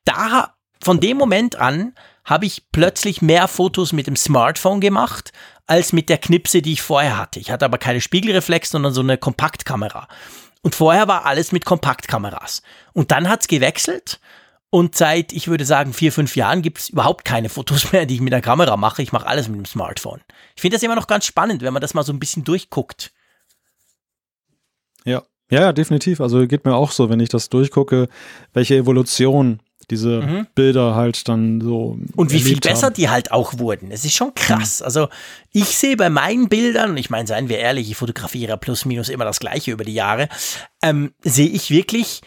da, von dem Moment an, habe ich plötzlich mehr Fotos mit dem Smartphone gemacht, als mit der Knipse, die ich vorher hatte. Ich hatte aber keine Spiegelreflex, sondern so eine Kompaktkamera. Und vorher war alles mit Kompaktkameras. Und dann hat's gewechselt und seit, ich würde sagen, vier, fünf Jahren gibt es überhaupt keine Fotos mehr, die ich mit der Kamera mache. Ich mache alles mit dem Smartphone. Ich finde das immer noch ganz spannend, wenn man das mal so ein bisschen durchguckt. Ja. Ja, ja, definitiv. Also geht mir auch so, wenn ich das durchgucke, welche Evolution diese mhm. Bilder halt dann so. Und wie viel besser haben. die halt auch wurden. Es ist schon krass. Mhm. Also ich sehe bei meinen Bildern, und ich meine, seien wir ehrlich, ich fotografiere plus minus immer das gleiche über die Jahre, ähm, sehe ich wirklich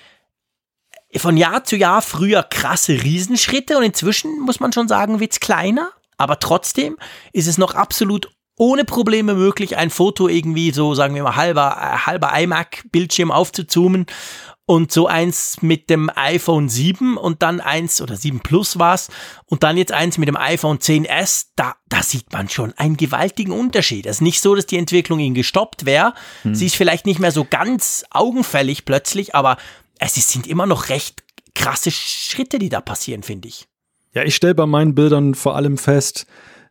von Jahr zu Jahr früher krasse Riesenschritte und inzwischen muss man schon sagen, wird's kleiner, aber trotzdem ist es noch absolut ohne Probleme möglich, ein Foto irgendwie so, sagen wir mal, halber, äh, halber iMac-Bildschirm aufzuzoomen und so eins mit dem iPhone 7 und dann eins oder 7 Plus war's und dann jetzt eins mit dem iPhone 10s, da, da sieht man schon einen gewaltigen Unterschied. Es ist nicht so, dass die Entwicklung ihnen gestoppt wäre. Hm. Sie ist vielleicht nicht mehr so ganz augenfällig plötzlich, aber es sind immer noch recht krasse Schritte, die da passieren, finde ich. Ja, ich stelle bei meinen Bildern vor allem fest,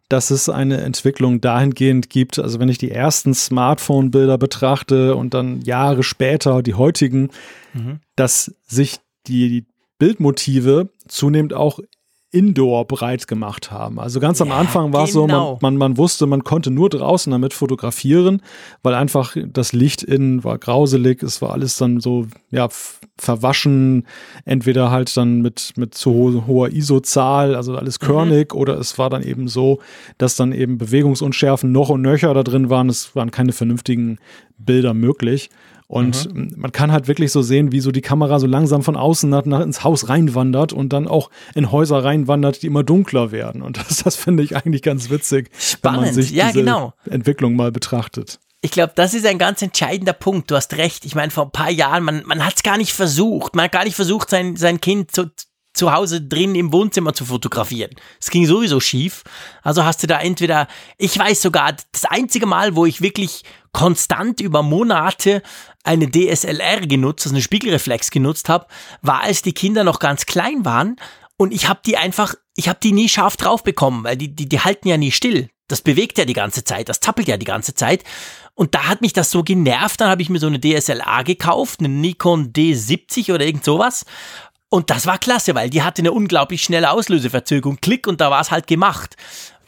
dass es eine Entwicklung dahingehend gibt, also wenn ich die ersten Smartphone-Bilder betrachte und dann Jahre später die heutigen, mhm. dass sich die Bildmotive zunehmend auch Indoor breit gemacht haben. Also ganz am Anfang war es genau. so, man, genau. man, man wusste, man konnte nur draußen damit fotografieren, weil einfach das Licht innen war grauselig, es war alles dann so, ja, verwaschen, entweder halt dann mit, mit zu ho hoher ISO-Zahl, also alles mhm. körnig, mhm. oder es war dann eben so, dass dann eben Bewegungsunschärfen noch und nöcher da drin waren, es waren keine vernünftigen Bilder möglich. Und mhm. man kann halt wirklich so sehen, wie so die Kamera so langsam von außen nach, nach ins Haus reinwandert und dann auch in Häuser reinwandert, die immer dunkler werden. Und das, das finde ich eigentlich ganz witzig, Spannend. wenn man sich ja, diese genau. Entwicklung mal betrachtet. Ich glaube, das ist ein ganz entscheidender Punkt. Du hast recht. Ich meine, vor ein paar Jahren, man, man hat es gar nicht versucht. Man hat gar nicht versucht, sein, sein Kind zu, zu Hause drin im Wohnzimmer zu fotografieren. Es ging sowieso schief. Also hast du da entweder, ich weiß sogar, das einzige Mal, wo ich wirklich konstant über Monate eine DSLR genutzt, also eine Spiegelreflex genutzt habe, war, als die Kinder noch ganz klein waren und ich habe die einfach, ich habe die nie scharf drauf bekommen, weil die, die, die halten ja nie still. Das bewegt ja die ganze Zeit, das zappelt ja die ganze Zeit. Und da hat mich das so genervt, dann habe ich mir so eine DSLR gekauft, eine Nikon D70 oder irgend sowas. Und das war klasse, weil die hatte eine unglaublich schnelle Auslöseverzögerung. Klick und da war es halt gemacht.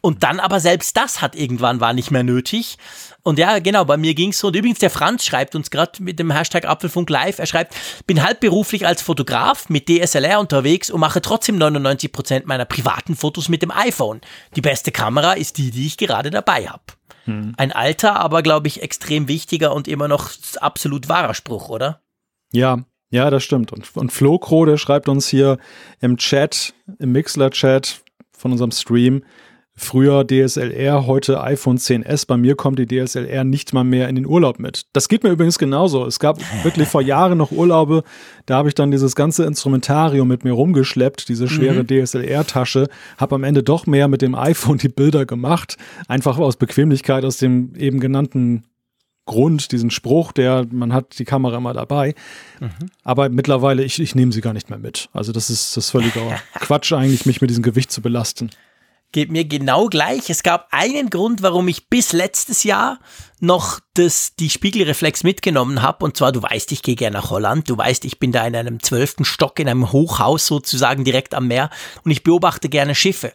Und dann aber selbst das hat irgendwann war nicht mehr nötig. Und ja, genau, bei mir ging's so. Und übrigens, der Franz schreibt uns gerade mit dem Hashtag Apfelfunk Live, er schreibt, bin halbberuflich als Fotograf mit DSLR unterwegs und mache trotzdem 99 Prozent meiner privaten Fotos mit dem iPhone. Die beste Kamera ist die, die ich gerade dabei habe. Hm. Ein alter, aber glaube ich extrem wichtiger und immer noch absolut wahrer Spruch, oder? Ja, ja, das stimmt. Und, und Flo Kro, der schreibt uns hier im Chat, im Mixler-Chat von unserem Stream, Früher DSLR, heute iPhone 10s. Bei mir kommt die DSLR nicht mal mehr in den Urlaub mit. Das geht mir übrigens genauso. Es gab wirklich vor Jahren noch Urlaube, da habe ich dann dieses ganze Instrumentarium mit mir rumgeschleppt, diese schwere mhm. DSLR-Tasche, habe am Ende doch mehr mit dem iPhone die Bilder gemacht, einfach aus Bequemlichkeit, aus dem eben genannten Grund, diesen Spruch, der man hat die Kamera immer dabei. Mhm. Aber mittlerweile, ich, ich nehme sie gar nicht mehr mit. Also das ist das völliger Quatsch eigentlich, mich mit diesem Gewicht zu belasten geht mir genau gleich. Es gab einen Grund, warum ich bis letztes Jahr noch das, die Spiegelreflex mitgenommen habe. Und zwar, du weißt, ich gehe gerne nach Holland. Du weißt, ich bin da in einem zwölften Stock, in einem Hochhaus sozusagen direkt am Meer. Und ich beobachte gerne Schiffe.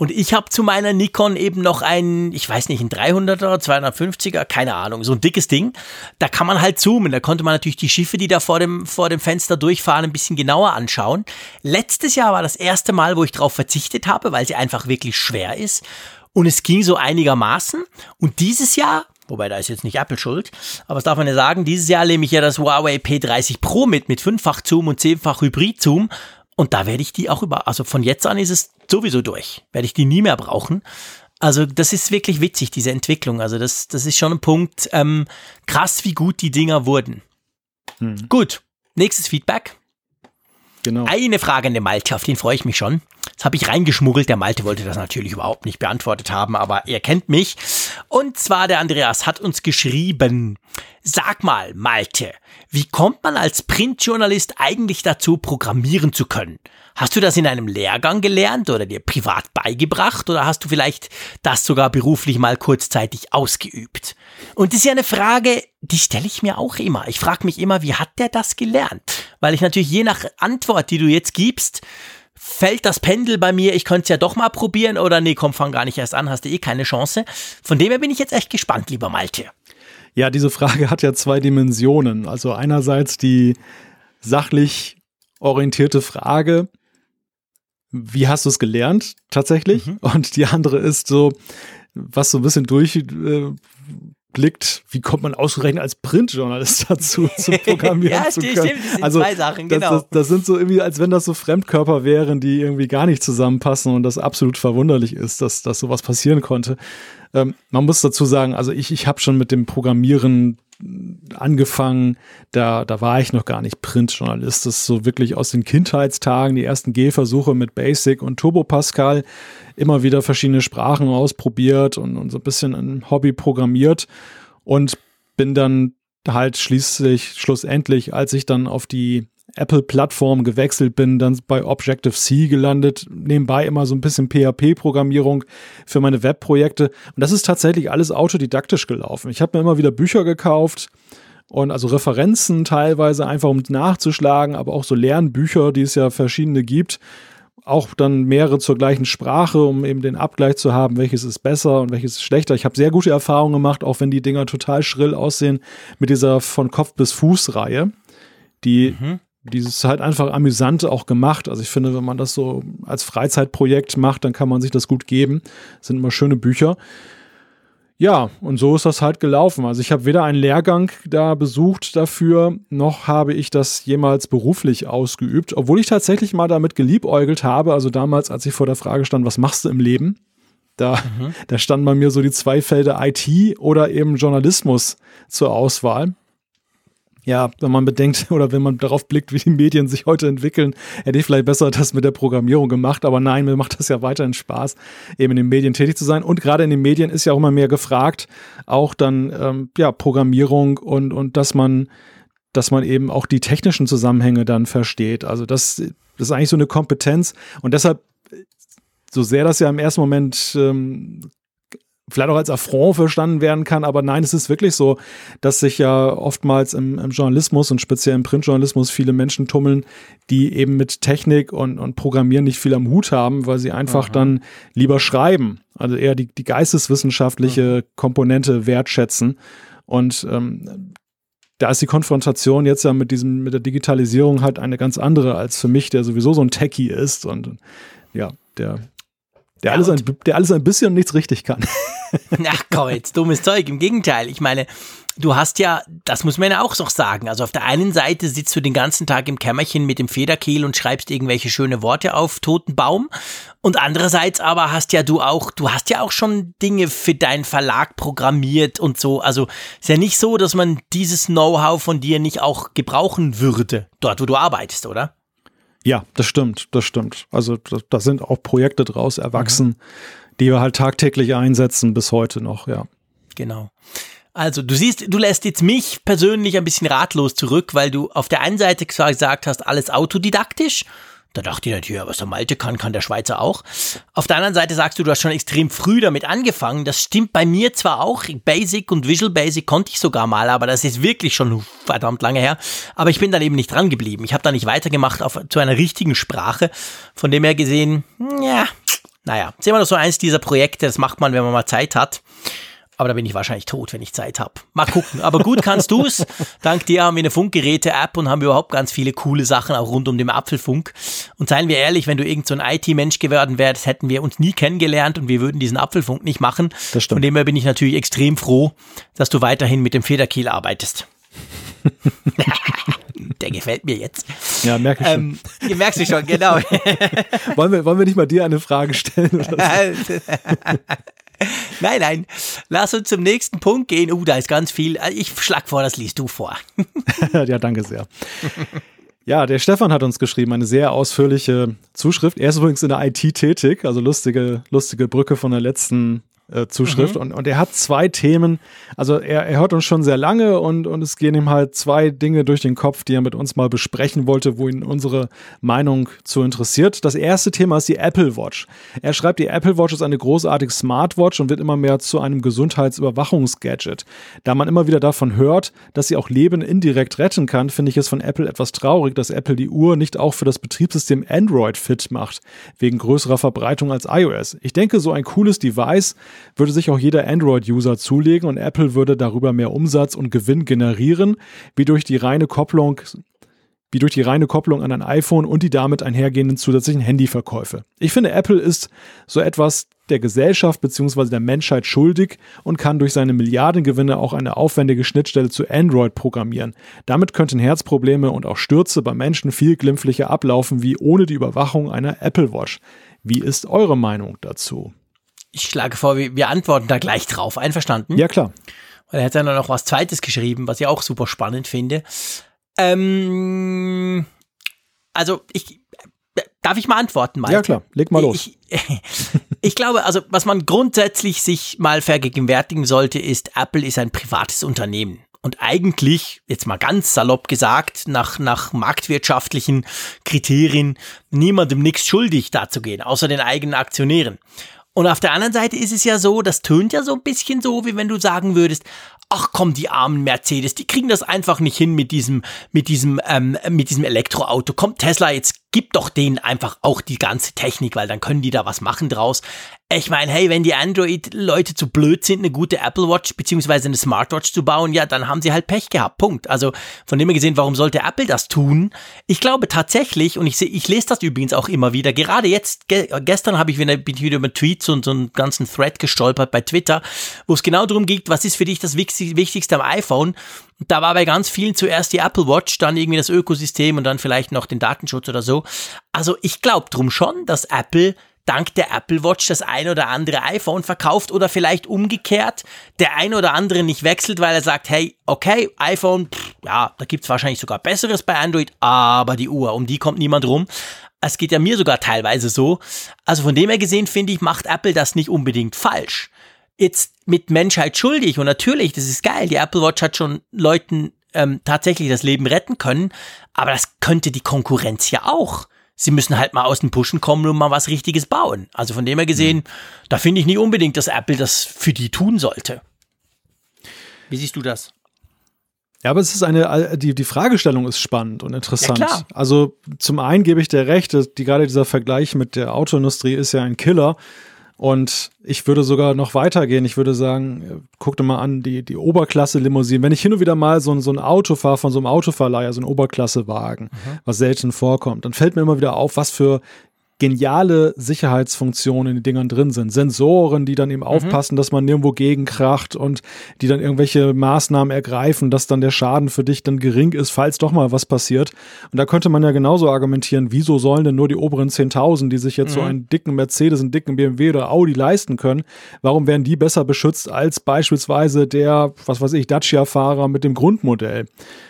Und ich habe zu meiner Nikon eben noch ein, ich weiß nicht, ein 300er, 250er, keine Ahnung, so ein dickes Ding. Da kann man halt zoomen. Da konnte man natürlich die Schiffe, die da vor dem, vor dem Fenster durchfahren, ein bisschen genauer anschauen. Letztes Jahr war das erste Mal, wo ich darauf verzichtet habe, weil sie einfach wirklich schwer ist. Und es ging so einigermaßen. Und dieses Jahr Wobei da ist jetzt nicht Apple schuld. Aber was darf man ja sagen? Dieses Jahr nehme ich ja das Huawei P30 Pro mit, mit fünffach Zoom und zehnfach Hybrid Zoom. Und da werde ich die auch über, also von jetzt an ist es sowieso durch. Werde ich die nie mehr brauchen. Also das ist wirklich witzig, diese Entwicklung. Also das, das ist schon ein Punkt. Ähm, krass, wie gut die Dinger wurden. Hm. Gut, nächstes Feedback. Genau. Eine Frage an den Malte, auf den freue ich mich schon. Das habe ich reingeschmuggelt. Der Malte wollte das natürlich überhaupt nicht beantwortet haben, aber er kennt mich. Und zwar der Andreas hat uns geschrieben. Sag mal, Malte, wie kommt man als Printjournalist eigentlich dazu, programmieren zu können? Hast du das in einem Lehrgang gelernt oder dir privat beigebracht oder hast du vielleicht das sogar beruflich mal kurzzeitig ausgeübt? Und das ist ja eine Frage, die stelle ich mir auch immer. Ich frage mich immer, wie hat der das gelernt? Weil ich natürlich je nach Antwort, die du jetzt gibst, fällt das Pendel bei mir, ich könnte es ja doch mal probieren oder nee, komm, fang gar nicht erst an, hast du eh keine Chance. Von dem her bin ich jetzt echt gespannt, lieber Malte. Ja, diese Frage hat ja zwei Dimensionen. Also einerseits die sachlich orientierte Frage, wie hast du es gelernt tatsächlich? Mhm. Und die andere ist so, was so ein bisschen durchblickt, äh, wie kommt man ausgerechnet als Printjournalist dazu, zu programmieren ja, zu können? Stimmt, das sind also, zwei Sachen, genau. Das, das, das, sind so irgendwie, als wenn das so Fremdkörper wären, die irgendwie gar nicht zusammenpassen und das absolut verwunderlich ist, dass, dass sowas passieren konnte. Ähm, man muss dazu sagen, also ich, ich habe schon mit dem Programmieren angefangen, da, da war ich noch gar nicht Printjournalist. Das ist so wirklich aus den Kindheitstagen, die ersten Gehversuche mit Basic und Turbo Pascal, immer wieder verschiedene Sprachen ausprobiert und, und so ein bisschen ein Hobby programmiert und bin dann halt schließlich, schlussendlich, als ich dann auf die Apple-Plattform gewechselt bin, dann bei Objective-C gelandet, nebenbei immer so ein bisschen PHP-Programmierung für meine Webprojekte. Und das ist tatsächlich alles autodidaktisch gelaufen. Ich habe mir immer wieder Bücher gekauft und also Referenzen teilweise einfach um nachzuschlagen, aber auch so Lernbücher, die es ja verschiedene gibt. Auch dann mehrere zur gleichen Sprache, um eben den Abgleich zu haben, welches ist besser und welches ist schlechter. Ich habe sehr gute Erfahrungen gemacht, auch wenn die Dinger total schrill aussehen, mit dieser von Kopf bis Fuß Reihe, die mhm dieses halt einfach amüsant auch gemacht. Also ich finde, wenn man das so als Freizeitprojekt macht, dann kann man sich das gut geben. Das sind immer schöne Bücher. Ja, und so ist das halt gelaufen. Also ich habe weder einen Lehrgang da besucht dafür, noch habe ich das jemals beruflich ausgeübt, obwohl ich tatsächlich mal damit geliebäugelt habe. Also damals, als ich vor der Frage stand, was machst du im Leben? Da, mhm. da standen bei mir so die zwei Felder IT oder eben Journalismus zur Auswahl ja, wenn man bedenkt oder wenn man darauf blickt, wie die Medien sich heute entwickeln, hätte ich vielleicht besser das mit der Programmierung gemacht. Aber nein, mir macht das ja weiterhin Spaß, eben in den Medien tätig zu sein. Und gerade in den Medien ist ja auch immer mehr gefragt, auch dann ähm, ja Programmierung und und dass man dass man eben auch die technischen Zusammenhänge dann versteht. Also das, das ist eigentlich so eine Kompetenz und deshalb so sehr das ja im ersten Moment ähm, vielleicht auch als Affront verstanden werden kann, aber nein, es ist wirklich so, dass sich ja oftmals im, im Journalismus und speziell im Printjournalismus viele Menschen tummeln, die eben mit Technik und, und Programmieren nicht viel am Hut haben, weil sie einfach Aha. dann lieber schreiben, also eher die, die geisteswissenschaftliche. Komponente wertschätzen. Und ähm, da ist die Konfrontation jetzt ja mit diesem, mit der Digitalisierung halt eine ganz andere als für mich, der sowieso so ein Techie ist und ja, der der, ja, alles ein, der alles ein bisschen nichts richtig kann. Ach komm, jetzt dummes Zeug. Im Gegenteil. Ich meine, du hast ja, das muss man ja auch noch sagen. Also auf der einen Seite sitzt du den ganzen Tag im Kämmerchen mit dem Federkehl und schreibst irgendwelche schöne Worte auf toten Baum. Und andererseits aber hast ja du auch, du hast ja auch schon Dinge für deinen Verlag programmiert und so. Also ist ja nicht so, dass man dieses Know-how von dir nicht auch gebrauchen würde, dort wo du arbeitest, oder? Ja, das stimmt, das stimmt. Also da, sind auch Projekte draus erwachsen, mhm. Die wir halt tagtäglich einsetzen bis heute noch, ja. Genau. Also du siehst, du lässt jetzt mich persönlich ein bisschen ratlos zurück, weil du auf der einen Seite gesagt hast, alles autodidaktisch. Da dachte ich natürlich, ja, was der Malte kann, kann der Schweizer auch. Auf der anderen Seite sagst du, du hast schon extrem früh damit angefangen. Das stimmt bei mir zwar auch. Basic und Visual Basic konnte ich sogar mal, aber das ist wirklich schon verdammt lange her. Aber ich bin dann eben nicht dran geblieben. Ich habe da nicht weitergemacht auf, zu einer richtigen Sprache. Von dem her gesehen, ja, naja, ist immer noch so eins dieser Projekte, das macht man, wenn man mal Zeit hat. Aber da bin ich wahrscheinlich tot, wenn ich Zeit habe. Mal gucken. Aber gut kannst du's. Dank dir haben wir eine Funkgeräte-App und haben überhaupt ganz viele coole Sachen auch rund um den Apfelfunk. Und seien wir ehrlich, wenn du irgend so ein IT-Mensch geworden wärst, hätten wir uns nie kennengelernt und wir würden diesen Apfelfunk nicht machen. Das stimmt. Von dem her bin ich natürlich extrem froh, dass du weiterhin mit dem Federkiel arbeitest. Der gefällt mir jetzt. Ja, merke ich schon. Ähm, ihr merkst du schon, genau. wollen, wir, wollen wir nicht mal dir eine Frage stellen? Nein, nein. Lass uns zum nächsten Punkt gehen. Uh, da ist ganz viel. Ich schlag vor, das liest du vor. ja, danke sehr. Ja, der Stefan hat uns geschrieben, eine sehr ausführliche Zuschrift. Er ist übrigens in der IT tätig, also lustige, lustige Brücke von der letzten äh, Zuschrift. Mhm. Und, und er hat zwei Themen, also er, er hört uns schon sehr lange und, und es gehen ihm halt zwei Dinge durch den Kopf, die er mit uns mal besprechen wollte, wo ihn unsere Meinung zu interessiert. Das erste Thema ist die Apple Watch. Er schreibt, die Apple Watch ist eine großartige Smartwatch und wird immer mehr zu einem Gesundheitsüberwachungsgadget. Da man immer wieder davon hört, dass sie auch Leben indirekt retten kann, finde ich es von Apple etwas traurig, dass Apple die Uhr nicht auch für das Betriebssystem Android fit macht, wegen größerer Verbreitung als iOS. Ich denke, so ein cooles Device würde sich auch jeder Android-User zulegen und Apple würde darüber mehr Umsatz und Gewinn generieren, wie durch die reine Kopplung wie durch die reine Kopplung an ein iPhone und die damit einhergehenden zusätzlichen Handyverkäufe. Ich finde, Apple ist so etwas der Gesellschaft bzw. der Menschheit schuldig und kann durch seine Milliardengewinne auch eine aufwendige Schnittstelle zu Android programmieren. Damit könnten Herzprobleme und auch Stürze bei Menschen viel glimpflicher ablaufen wie ohne die Überwachung einer Apple Watch. Wie ist eure Meinung dazu? Ich schlage vor, wir, wir antworten da gleich drauf. Einverstanden? Ja, klar. Weil er hat dann noch was Zweites geschrieben, was ich auch super spannend finde. Ähm, also, ich, darf ich mal antworten, Malte? Ja, klar. Leg mal los. Ich, ich glaube, also, was man grundsätzlich sich mal vergegenwärtigen sollte, ist, Apple ist ein privates Unternehmen. Und eigentlich, jetzt mal ganz salopp gesagt, nach, nach marktwirtschaftlichen Kriterien niemandem nichts schuldig dazugehen, außer den eigenen Aktionären. Und auf der anderen Seite ist es ja so, das tönt ja so ein bisschen so, wie wenn du sagen würdest, ach komm, die armen Mercedes, die kriegen das einfach nicht hin mit diesem, mit diesem, ähm, mit diesem Elektroauto. Kommt Tesla, jetzt gib doch denen einfach auch die ganze Technik, weil dann können die da was machen draus. Ich meine, hey, wenn die Android-Leute zu blöd sind, eine gute Apple Watch beziehungsweise eine Smartwatch zu bauen, ja, dann haben sie halt Pech gehabt. Punkt. Also von dem her gesehen, warum sollte Apple das tun? Ich glaube tatsächlich, und ich, seh, ich lese das übrigens auch immer wieder, gerade jetzt, ge gestern habe ich wieder, bin ich wieder über Tweets und so einen ganzen Thread gestolpert bei Twitter, wo es genau darum geht, was ist für dich das Wichtigste am iPhone? Da war bei ganz vielen zuerst die Apple Watch, dann irgendwie das Ökosystem und dann vielleicht noch den Datenschutz oder so. Also ich glaube drum schon, dass Apple dank der Apple Watch das ein oder andere iPhone verkauft oder vielleicht umgekehrt der ein oder andere nicht wechselt, weil er sagt, hey, okay, iPhone, pff, ja, da gibt's wahrscheinlich sogar besseres bei Android, aber die Uhr, um die kommt niemand rum. Es geht ja mir sogar teilweise so. Also von dem her gesehen, finde ich, macht Apple das nicht unbedingt falsch. Jetzt mit Menschheit schuldig und natürlich, das ist geil, die Apple Watch hat schon Leuten ähm, tatsächlich das Leben retten können, aber das könnte die Konkurrenz ja auch sie müssen halt mal aus den Pushen kommen und mal was Richtiges bauen. Also von dem her gesehen, mhm. da finde ich nicht unbedingt, dass Apple das für die tun sollte. Wie siehst du das? Ja, aber es ist eine, die, die Fragestellung ist spannend und interessant. Ja, also zum einen gebe ich dir recht, dass die, gerade dieser Vergleich mit der Autoindustrie ist ja ein Killer. Und ich würde sogar noch weitergehen. Ich würde sagen, guck dir mal an, die, die Oberklasse-Limousinen. Wenn ich hin und wieder mal so, so ein Auto fahre von so einem Autoverleiher, so ein Oberklassewagen, mhm. was selten vorkommt, dann fällt mir immer wieder auf, was für geniale Sicherheitsfunktionen in den Dingern drin sind. Sensoren, die dann eben mhm. aufpassen, dass man nirgendwo gegenkracht und die dann irgendwelche Maßnahmen ergreifen, dass dann der Schaden für dich dann gering ist, falls doch mal was passiert. Und da könnte man ja genauso argumentieren, wieso sollen denn nur die oberen 10.000, die sich jetzt mhm. so einen dicken Mercedes, einen dicken BMW oder Audi leisten können, warum werden die besser beschützt als beispielsweise der, was weiß ich, Dacia-Fahrer mit dem Grundmodell?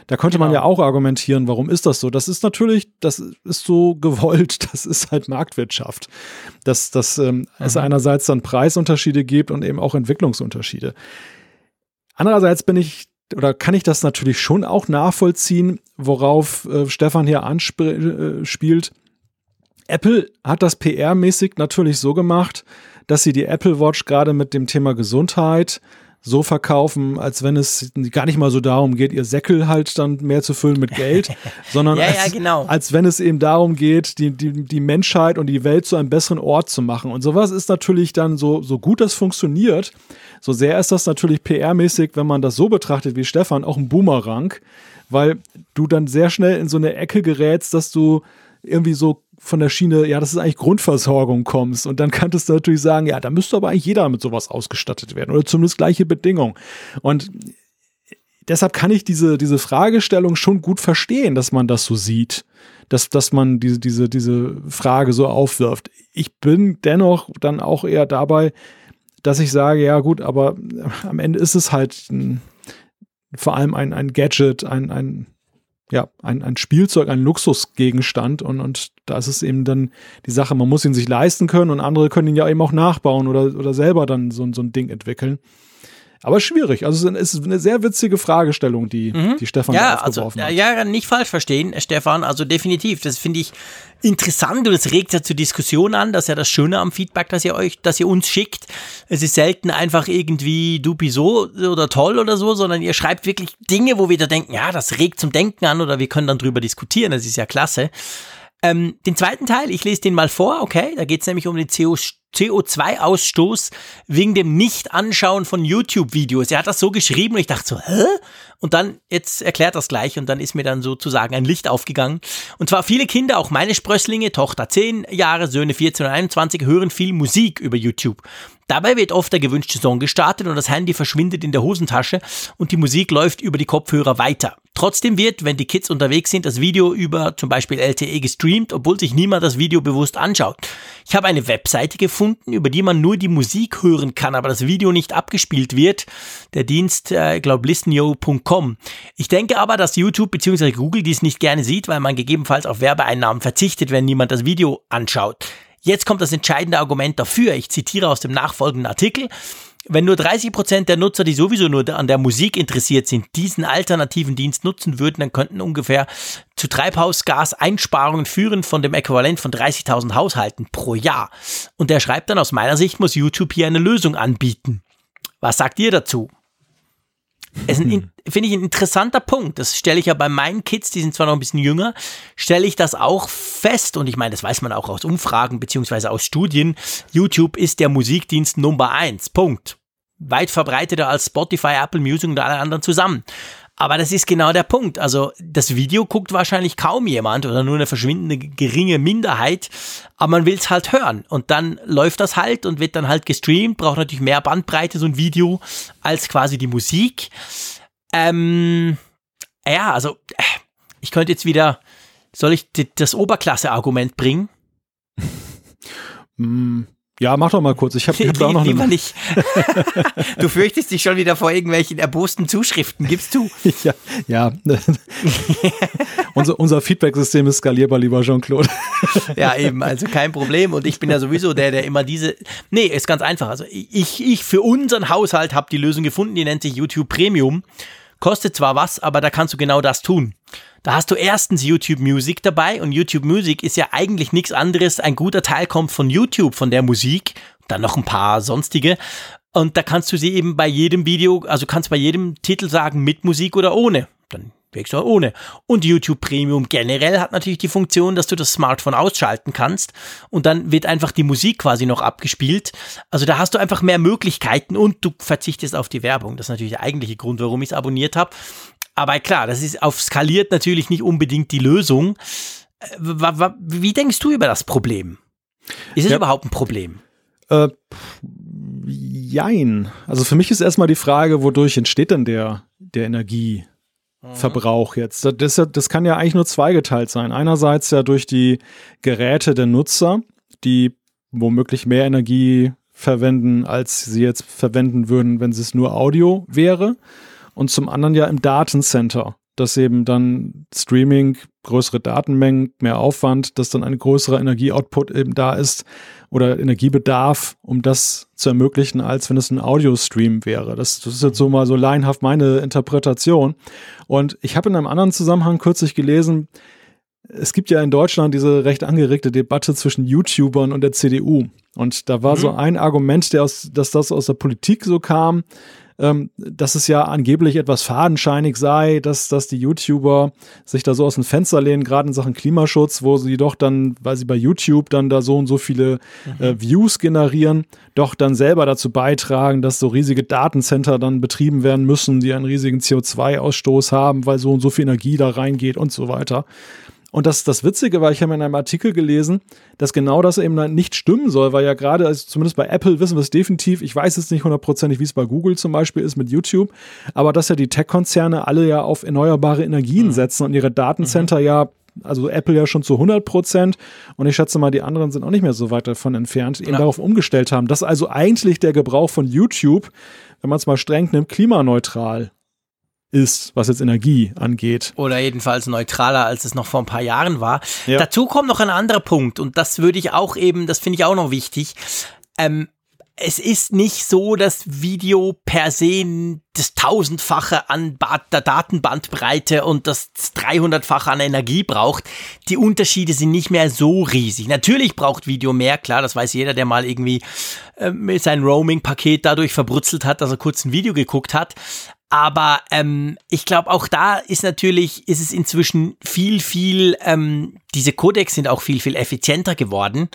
Da könnte genau. man ja auch argumentieren, warum ist das so? Das ist natürlich, das ist so gewollt, das ist halt mal Marktwirtschaft, dass, dass ähm, mhm. es einerseits dann Preisunterschiede gibt und eben auch Entwicklungsunterschiede. Andererseits bin ich oder kann ich das natürlich schon auch nachvollziehen, worauf äh, Stefan hier anspielt, Apple hat das PR-mäßig natürlich so gemacht, dass sie die Apple Watch gerade mit dem Thema Gesundheit so verkaufen, als wenn es gar nicht mal so darum geht, ihr Säckel halt dann mehr zu füllen mit Geld, sondern ja, als, ja, genau. als wenn es eben darum geht, die, die, die Menschheit und die Welt zu einem besseren Ort zu machen. Und sowas ist natürlich dann so, so gut das funktioniert, so sehr ist das natürlich PR-mäßig, wenn man das so betrachtet wie Stefan, auch ein Boomerang, weil du dann sehr schnell in so eine Ecke gerätst, dass du irgendwie so von der Schiene, ja, das ist eigentlich Grundversorgung kommst. Und dann könntest du natürlich sagen, ja, da müsste aber eigentlich jeder mit sowas ausgestattet werden oder zumindest gleiche Bedingungen. Und deshalb kann ich diese, diese Fragestellung schon gut verstehen, dass man das so sieht, dass, dass man diese, diese, diese Frage so aufwirft. Ich bin dennoch dann auch eher dabei, dass ich sage, ja gut, aber am Ende ist es halt ein, vor allem ein, ein Gadget, ein, ein ja, ein, ein Spielzeug, ein Luxusgegenstand und, und da ist es eben dann die Sache, man muss ihn sich leisten können und andere können ihn ja eben auch nachbauen oder, oder selber dann so, so ein Ding entwickeln. Aber schwierig. Also es ist eine sehr witzige Fragestellung, die, mhm. die Stefan ja, also, hat. Ja, nicht falsch verstehen, Stefan. Also definitiv. Das finde ich interessant und es regt ja zur Diskussion an. Das ist ja das Schöne am Feedback, dass ihr euch, dass ihr uns schickt. Es ist selten einfach irgendwie dupi so oder toll oder so, sondern ihr schreibt wirklich Dinge, wo wir da denken, ja, das regt zum Denken an oder wir können dann drüber diskutieren. Das ist ja klasse. Ähm, den zweiten Teil, ich lese den mal vor, okay? Da geht es nämlich um den CO CO2-Ausstoß wegen dem Nicht-Anschauen von YouTube-Videos. Er hat das so geschrieben und ich dachte so, hä? Und dann, jetzt erklärt das gleich und dann ist mir dann sozusagen ein Licht aufgegangen. Und zwar viele Kinder, auch meine Sprösslinge, Tochter 10 Jahre, Söhne 14 und 21, hören viel Musik über YouTube. Dabei wird oft der gewünschte Song gestartet und das Handy verschwindet in der Hosentasche und die Musik läuft über die Kopfhörer weiter. Trotzdem wird, wenn die Kids unterwegs sind, das Video über zum Beispiel LTE gestreamt, obwohl sich niemand das Video bewusst anschaut. Ich habe eine Webseite gefunden, über die man nur die Musik hören kann, aber das Video nicht abgespielt wird. Der Dienst, äh, glaube, listenio.com. Ich denke aber, dass YouTube bzw. Google dies nicht gerne sieht, weil man gegebenenfalls auf Werbeeinnahmen verzichtet, wenn niemand das Video anschaut. Jetzt kommt das entscheidende Argument dafür. Ich zitiere aus dem nachfolgenden Artikel. Wenn nur 30 Prozent der Nutzer, die sowieso nur an der Musik interessiert sind, diesen alternativen Dienst nutzen würden, dann könnten ungefähr zu Treibhausgaseinsparungen führen von dem Äquivalent von 30.000 Haushalten pro Jahr. Und der schreibt dann, aus meiner Sicht muss YouTube hier eine Lösung anbieten. Was sagt ihr dazu? Ist ein, finde ich, ein interessanter Punkt. Das stelle ich ja bei meinen Kids, die sind zwar noch ein bisschen jünger, stelle ich das auch fest. Und ich meine, das weiß man auch aus Umfragen beziehungsweise aus Studien. YouTube ist der Musikdienst Nummer eins. Punkt. Weit verbreiteter als Spotify, Apple Music und alle anderen zusammen. Aber das ist genau der Punkt. Also das Video guckt wahrscheinlich kaum jemand oder nur eine verschwindende geringe Minderheit, aber man will es halt hören. Und dann läuft das halt und wird dann halt gestreamt, braucht natürlich mehr Bandbreite, so ein Video, als quasi die Musik. Ähm, ja, also ich könnte jetzt wieder, soll ich das Oberklasse-Argument bringen? Ja, mach doch mal kurz. Ich habe hab da auch noch eine. Nicht. du fürchtest dich schon wieder vor irgendwelchen erbosten Zuschriften, gibst du? ja, ja. unser, unser Feedback-System ist skalierbar, lieber Jean-Claude. ja, eben, also kein Problem. Und ich bin ja sowieso der, der immer diese. Nee, ist ganz einfach. Also ich, ich für unseren Haushalt habe die Lösung gefunden, die nennt sich YouTube Premium. Kostet zwar was, aber da kannst du genau das tun. Da hast du erstens YouTube Music dabei und YouTube Music ist ja eigentlich nichts anderes. Ein guter Teil kommt von YouTube, von der Musik, dann noch ein paar sonstige. Und da kannst du sie eben bei jedem Video, also kannst bei jedem Titel sagen, mit Musik oder ohne. Dann Wächst du ohne. Und YouTube Premium generell hat natürlich die Funktion, dass du das Smartphone ausschalten kannst und dann wird einfach die Musik quasi noch abgespielt. Also da hast du einfach mehr Möglichkeiten und du verzichtest auf die Werbung. Das ist natürlich der eigentliche Grund, warum ich es abonniert habe. Aber klar, das ist auf skaliert natürlich nicht unbedingt die Lösung. Äh, wie denkst du über das Problem? Ist es ja. überhaupt ein Problem? Äh, jein. Also für mich ist erstmal die Frage, wodurch entsteht denn der, der Energieverbrauch jetzt? Das, das kann ja eigentlich nur zweigeteilt sein. Einerseits ja durch die Geräte der Nutzer, die womöglich mehr Energie verwenden, als sie jetzt verwenden würden, wenn es nur Audio wäre und zum anderen ja im Datencenter, dass eben dann Streaming, größere Datenmengen, mehr Aufwand, dass dann ein größerer Energieoutput eben da ist oder Energiebedarf, um das zu ermöglichen, als wenn es ein Audio-Stream wäre. Das, das ist jetzt so mal so laienhaft meine Interpretation. Und ich habe in einem anderen Zusammenhang kürzlich gelesen, es gibt ja in Deutschland diese recht angeregte Debatte zwischen YouTubern und der CDU. Und da war mhm. so ein Argument, der aus, dass das aus der Politik so kam, ähm, dass es ja angeblich etwas fadenscheinig sei, dass, dass die YouTuber sich da so aus dem Fenster lehnen, gerade in Sachen Klimaschutz, wo sie doch dann, weil sie bei YouTube dann da so und so viele mhm. äh, Views generieren, doch dann selber dazu beitragen, dass so riesige Datencenter dann betrieben werden müssen, die einen riesigen CO2-Ausstoß haben, weil so und so viel Energie da reingeht und so weiter. Und das, das Witzige war, ich habe in einem Artikel gelesen, dass genau das eben nicht stimmen soll, weil ja gerade, also zumindest bei Apple wissen wir es definitiv, ich weiß jetzt nicht hundertprozentig, wie es bei Google zum Beispiel ist mit YouTube, aber dass ja die Tech-Konzerne alle ja auf erneuerbare Energien mhm. setzen und ihre Datencenter mhm. ja also Apple ja schon zu 100 Prozent und ich schätze mal, die anderen sind auch nicht mehr so weit davon entfernt, eben ja. darauf umgestellt haben, dass also eigentlich der Gebrauch von YouTube, wenn man es mal streng nimmt, klimaneutral ist, was jetzt Energie angeht. Oder jedenfalls neutraler, als es noch vor ein paar Jahren war. Ja. Dazu kommt noch ein anderer Punkt und das würde ich auch eben, das finde ich auch noch wichtig. Ähm, es ist nicht so, dass Video per se das tausendfache an der Datenbandbreite und das 300-fache an Energie braucht. Die Unterschiede sind nicht mehr so riesig. Natürlich braucht Video mehr, klar, das weiß jeder, der mal irgendwie äh, sein Roaming-Paket dadurch verbrutzelt hat, dass er kurz ein Video geguckt hat. Aber ähm, ich glaube, auch da ist natürlich, ist es inzwischen viel, viel, ähm, diese Codecs sind auch viel, viel effizienter geworden.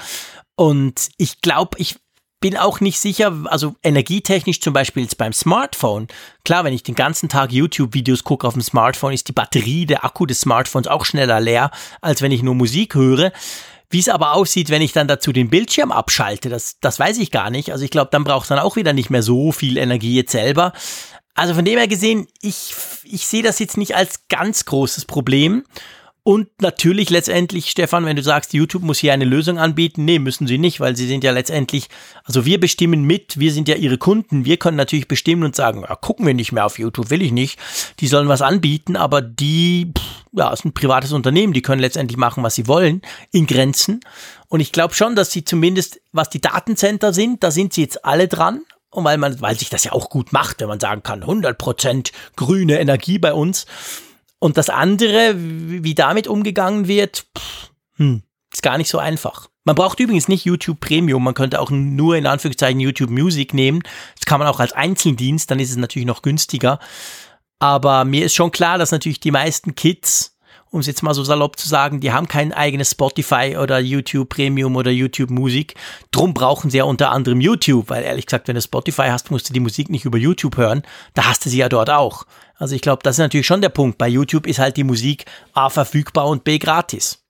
Und ich glaube, ich bin auch nicht sicher, also energietechnisch zum Beispiel jetzt beim Smartphone. Klar, wenn ich den ganzen Tag YouTube-Videos gucke auf dem Smartphone, ist die Batterie, der Akku des Smartphones auch schneller leer, als wenn ich nur Musik höre. Wie es aber aussieht, wenn ich dann dazu den Bildschirm abschalte, das, das weiß ich gar nicht. Also ich glaube, dann braucht es dann auch wieder nicht mehr so viel Energie jetzt selber. Also von dem her gesehen, ich, ich sehe das jetzt nicht als ganz großes Problem. Und natürlich letztendlich, Stefan, wenn du sagst, YouTube muss hier eine Lösung anbieten, nee, müssen sie nicht, weil sie sind ja letztendlich, also wir bestimmen mit, wir sind ja ihre Kunden, wir können natürlich bestimmen und sagen, ja, gucken wir nicht mehr auf YouTube, will ich nicht. Die sollen was anbieten, aber die, ja, ist ein privates Unternehmen, die können letztendlich machen, was sie wollen, in Grenzen. Und ich glaube schon, dass sie zumindest, was die Datencenter sind, da sind sie jetzt alle dran und weil man, weil sich das ja auch gut macht, wenn man sagen kann, 100% grüne Energie bei uns. Und das andere, wie damit umgegangen wird, pff, hm, ist gar nicht so einfach. Man braucht übrigens nicht YouTube Premium, man könnte auch nur in Anführungszeichen YouTube Music nehmen. Das kann man auch als Einzeldienst, dann ist es natürlich noch günstiger. Aber mir ist schon klar, dass natürlich die meisten Kids um es jetzt mal so salopp zu sagen, die haben kein eigenes Spotify oder YouTube Premium oder YouTube Musik. Drum brauchen sie ja unter anderem YouTube, weil ehrlich gesagt, wenn du Spotify hast, musst du die Musik nicht über YouTube hören. Da hast du sie ja dort auch. Also ich glaube, das ist natürlich schon der Punkt. Bei YouTube ist halt die Musik A verfügbar und B gratis.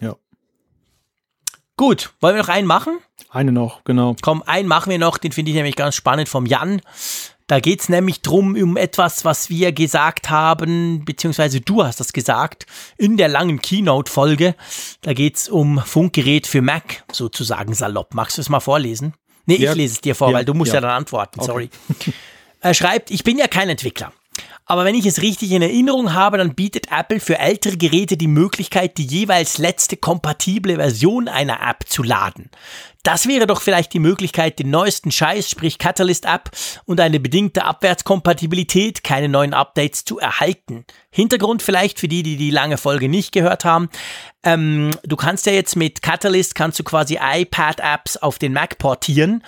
Ja. Gut, wollen wir noch einen machen? Eine noch, genau. Komm, einen machen wir noch, den finde ich nämlich ganz spannend vom Jan. Da geht es nämlich drum um etwas, was wir gesagt haben, beziehungsweise du hast das gesagt, in der langen Keynote-Folge. Da geht es um Funkgerät für Mac, sozusagen salopp. Magst du es mal vorlesen? Nee, ja. ich lese es dir vor, ja. weil du musst ja, ja dann antworten, sorry. Okay. er schreibt, ich bin ja kein Entwickler. Aber wenn ich es richtig in Erinnerung habe, dann bietet Apple für ältere Geräte die Möglichkeit, die jeweils letzte kompatible Version einer App zu laden. Das wäre doch vielleicht die Möglichkeit, den neuesten Scheiß, sprich Catalyst App und eine bedingte Abwärtskompatibilität, keine neuen Updates zu erhalten. Hintergrund vielleicht für die, die die lange Folge nicht gehört haben. Ähm, du kannst ja jetzt mit Catalyst kannst du quasi iPad-Apps auf den Mac portieren.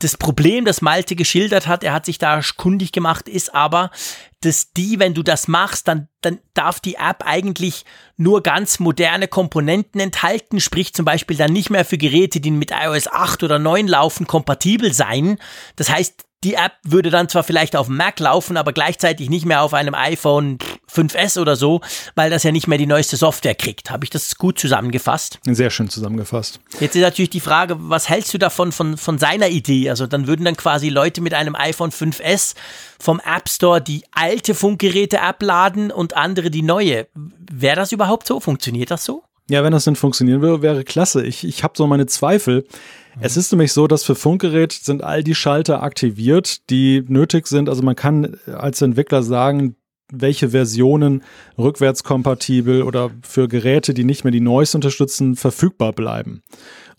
Das Problem, das Malte geschildert hat, er hat sich da kundig gemacht, ist aber, dass die, wenn du das machst, dann, dann darf die App eigentlich nur ganz moderne Komponenten enthalten, sprich zum Beispiel dann nicht mehr für Geräte, die mit iOS 8 oder 9 laufen, kompatibel sein. Das heißt, die App würde dann zwar vielleicht auf dem Mac laufen, aber gleichzeitig nicht mehr auf einem iPhone 5S oder so, weil das ja nicht mehr die neueste Software kriegt. Habe ich das gut zusammengefasst? Sehr schön zusammengefasst. Jetzt ist natürlich die Frage, was hältst du davon von, von seiner Idee? Also dann würden dann quasi Leute mit einem iPhone 5S vom App Store die alte Funkgeräte abladen und andere die neue. Wäre das überhaupt so? Funktioniert das so? Ja, wenn das denn funktionieren würde, wäre klasse. Ich, ich habe so meine Zweifel. Es ist nämlich so, dass für Funkgerät sind all die Schalter aktiviert, die nötig sind. Also man kann als Entwickler sagen, welche Versionen rückwärtskompatibel oder für Geräte, die nicht mehr die Noise unterstützen, verfügbar bleiben.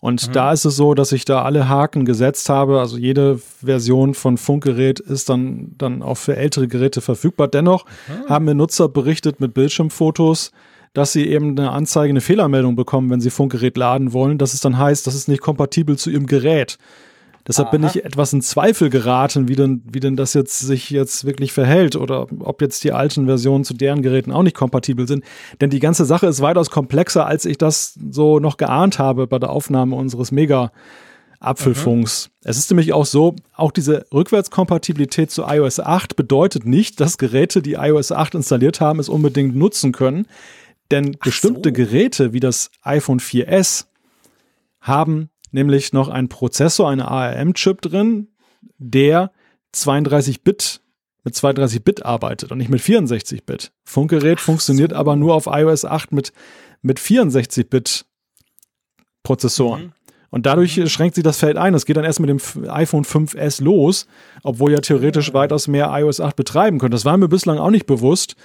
Und mhm. da ist es so, dass ich da alle Haken gesetzt habe. Also jede Version von Funkgerät ist dann, dann auch für ältere Geräte verfügbar. Dennoch mhm. haben mir Nutzer berichtet mit Bildschirmfotos, dass sie eben eine Anzeige, eine Fehlermeldung bekommen, wenn sie Funkgerät laden wollen, dass es dann heißt, das ist nicht kompatibel zu ihrem Gerät. Deshalb Aha. bin ich etwas in Zweifel geraten, wie denn, wie denn das jetzt sich jetzt wirklich verhält oder ob jetzt die alten Versionen zu deren Geräten auch nicht kompatibel sind. Denn die ganze Sache ist weitaus komplexer, als ich das so noch geahnt habe bei der Aufnahme unseres Mega- Apfelfunks. Mhm. Es ist nämlich auch so, auch diese Rückwärtskompatibilität zu iOS 8 bedeutet nicht, dass Geräte, die iOS 8 installiert haben, es unbedingt nutzen können. Denn Ach bestimmte so. Geräte wie das iPhone 4S haben nämlich noch einen Prozessor, einen ARM-Chip drin, der 32-Bit mit 32-Bit arbeitet und nicht mit 64-Bit. Funkgerät Ach funktioniert so. aber nur auf iOS 8 mit, mit 64-Bit Prozessoren. Mhm. Und dadurch mhm. schränkt sich das Feld ein. Es geht dann erst mit dem iPhone 5S los, obwohl ja theoretisch weitaus mehr iOS 8 betreiben können. Das war mir bislang auch nicht bewusst.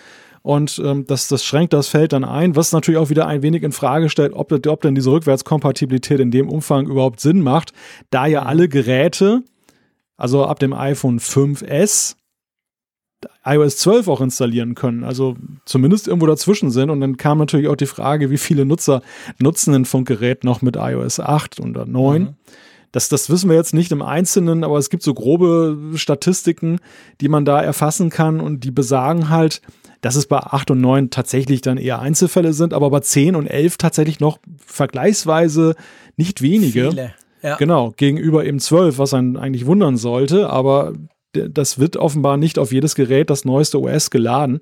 Und ähm, das, das schränkt das Feld dann ein, was natürlich auch wieder ein wenig in Frage stellt, ob, ob denn diese Rückwärtskompatibilität in dem Umfang überhaupt Sinn macht, da ja alle Geräte, also ab dem iPhone 5S, iOS 12 auch installieren können. Also zumindest irgendwo dazwischen sind. Und dann kam natürlich auch die Frage, wie viele Nutzer nutzen ein Funkgerät noch mit iOS 8 oder 9. Mhm. Das, das wissen wir jetzt nicht im Einzelnen, aber es gibt so grobe Statistiken, die man da erfassen kann und die besagen halt, dass es bei 8 und 9 tatsächlich dann eher Einzelfälle sind, aber bei 10 und 11 tatsächlich noch vergleichsweise nicht wenige. Viele. Ja. Genau, gegenüber eben 12, was einen eigentlich wundern sollte, aber das wird offenbar nicht auf jedes Gerät das neueste OS geladen.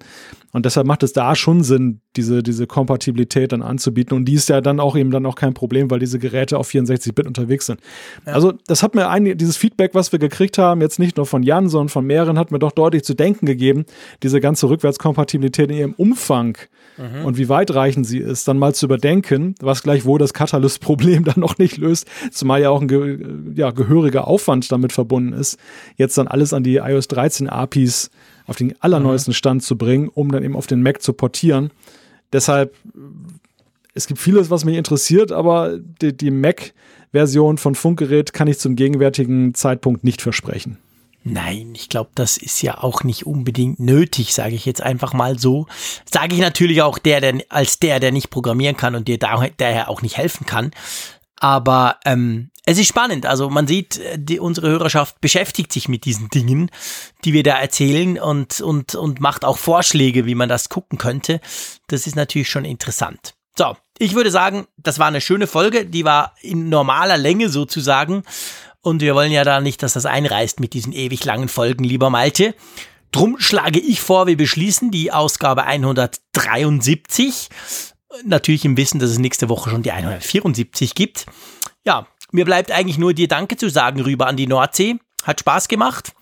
Und deshalb macht es da schon Sinn, diese, diese Kompatibilität dann anzubieten. Und die ist ja dann auch eben dann auch kein Problem, weil diese Geräte auf 64-Bit unterwegs sind. Ja. Also, das hat mir ein, dieses Feedback, was wir gekriegt haben, jetzt nicht nur von Jan, sondern von mehreren, hat mir doch deutlich zu denken gegeben, diese ganze Rückwärtskompatibilität in ihrem Umfang mhm. und wie weitreichend sie ist, dann mal zu überdenken, was gleichwohl das Catalyst-Problem dann noch nicht löst, zumal ja auch ein ge ja, gehöriger Aufwand damit verbunden ist, jetzt dann alles an die iOS 13 APIs auf den allerneuesten mhm. Stand zu bringen, um dann eben auf den Mac zu portieren. Deshalb, es gibt vieles, was mich interessiert, aber die, die Mac-Version von Funkgerät kann ich zum gegenwärtigen Zeitpunkt nicht versprechen. Nein, ich glaube, das ist ja auch nicht unbedingt nötig, sage ich jetzt einfach mal so. Sage ich natürlich auch der, der als der, der nicht programmieren kann und dir daher auch nicht helfen kann. Aber ähm, es ist spannend. Also man sieht, äh, die, unsere Hörerschaft beschäftigt sich mit diesen Dingen, die wir da erzählen und, und, und macht auch Vorschläge, wie man das gucken könnte. Das ist natürlich schon interessant. So, ich würde sagen, das war eine schöne Folge. Die war in normaler Länge sozusagen. Und wir wollen ja da nicht, dass das einreißt mit diesen ewig langen Folgen, lieber Malte. Drum schlage ich vor, wir beschließen die Ausgabe 173. Natürlich im Wissen, dass es nächste Woche schon die 174 gibt. Ja, mir bleibt eigentlich nur dir Danke zu sagen rüber an die Nordsee. Hat Spaß gemacht.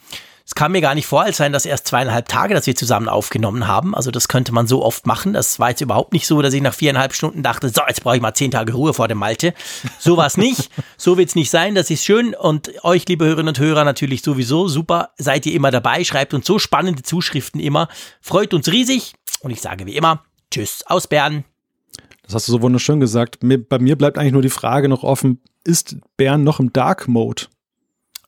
Es kam mir gar nicht vor, als seien das erst zweieinhalb Tage, dass wir zusammen aufgenommen haben. Also das könnte man so oft machen. Das war jetzt überhaupt nicht so, dass ich nach viereinhalb Stunden dachte, so, jetzt brauche ich mal zehn Tage Ruhe vor dem Malte. So war es nicht. so wird es nicht sein. Das ist schön. Und euch, liebe Hörerinnen und Hörer, natürlich sowieso super. Seid ihr immer dabei. Schreibt uns so spannende Zuschriften immer. Freut uns riesig. Und ich sage wie immer, tschüss aus Bern. Das hast du so wunderschön gesagt. bei mir bleibt eigentlich nur die Frage noch offen, ist Bern noch im Dark Mode?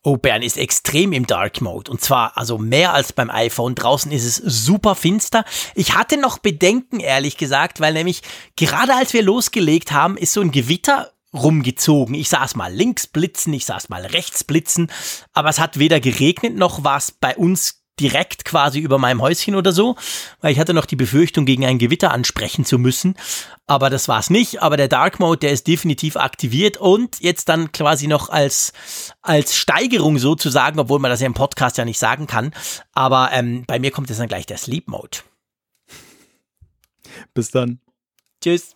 Oh, Bern ist extrem im Dark Mode. Und zwar also mehr als beim iPhone. Draußen ist es super finster. Ich hatte noch Bedenken, ehrlich gesagt, weil nämlich gerade als wir losgelegt haben, ist so ein Gewitter rumgezogen. Ich saß mal links blitzen, ich saß mal rechts blitzen, aber es hat weder geregnet noch war es bei uns direkt quasi über meinem Häuschen oder so, weil ich hatte noch die Befürchtung, gegen ein Gewitter ansprechen zu müssen. Aber das war's nicht. Aber der Dark Mode, der ist definitiv aktiviert und jetzt dann quasi noch als, als Steigerung sozusagen, obwohl man das ja im Podcast ja nicht sagen kann. Aber ähm, bei mir kommt jetzt dann gleich der Sleep Mode. Bis dann. Tschüss.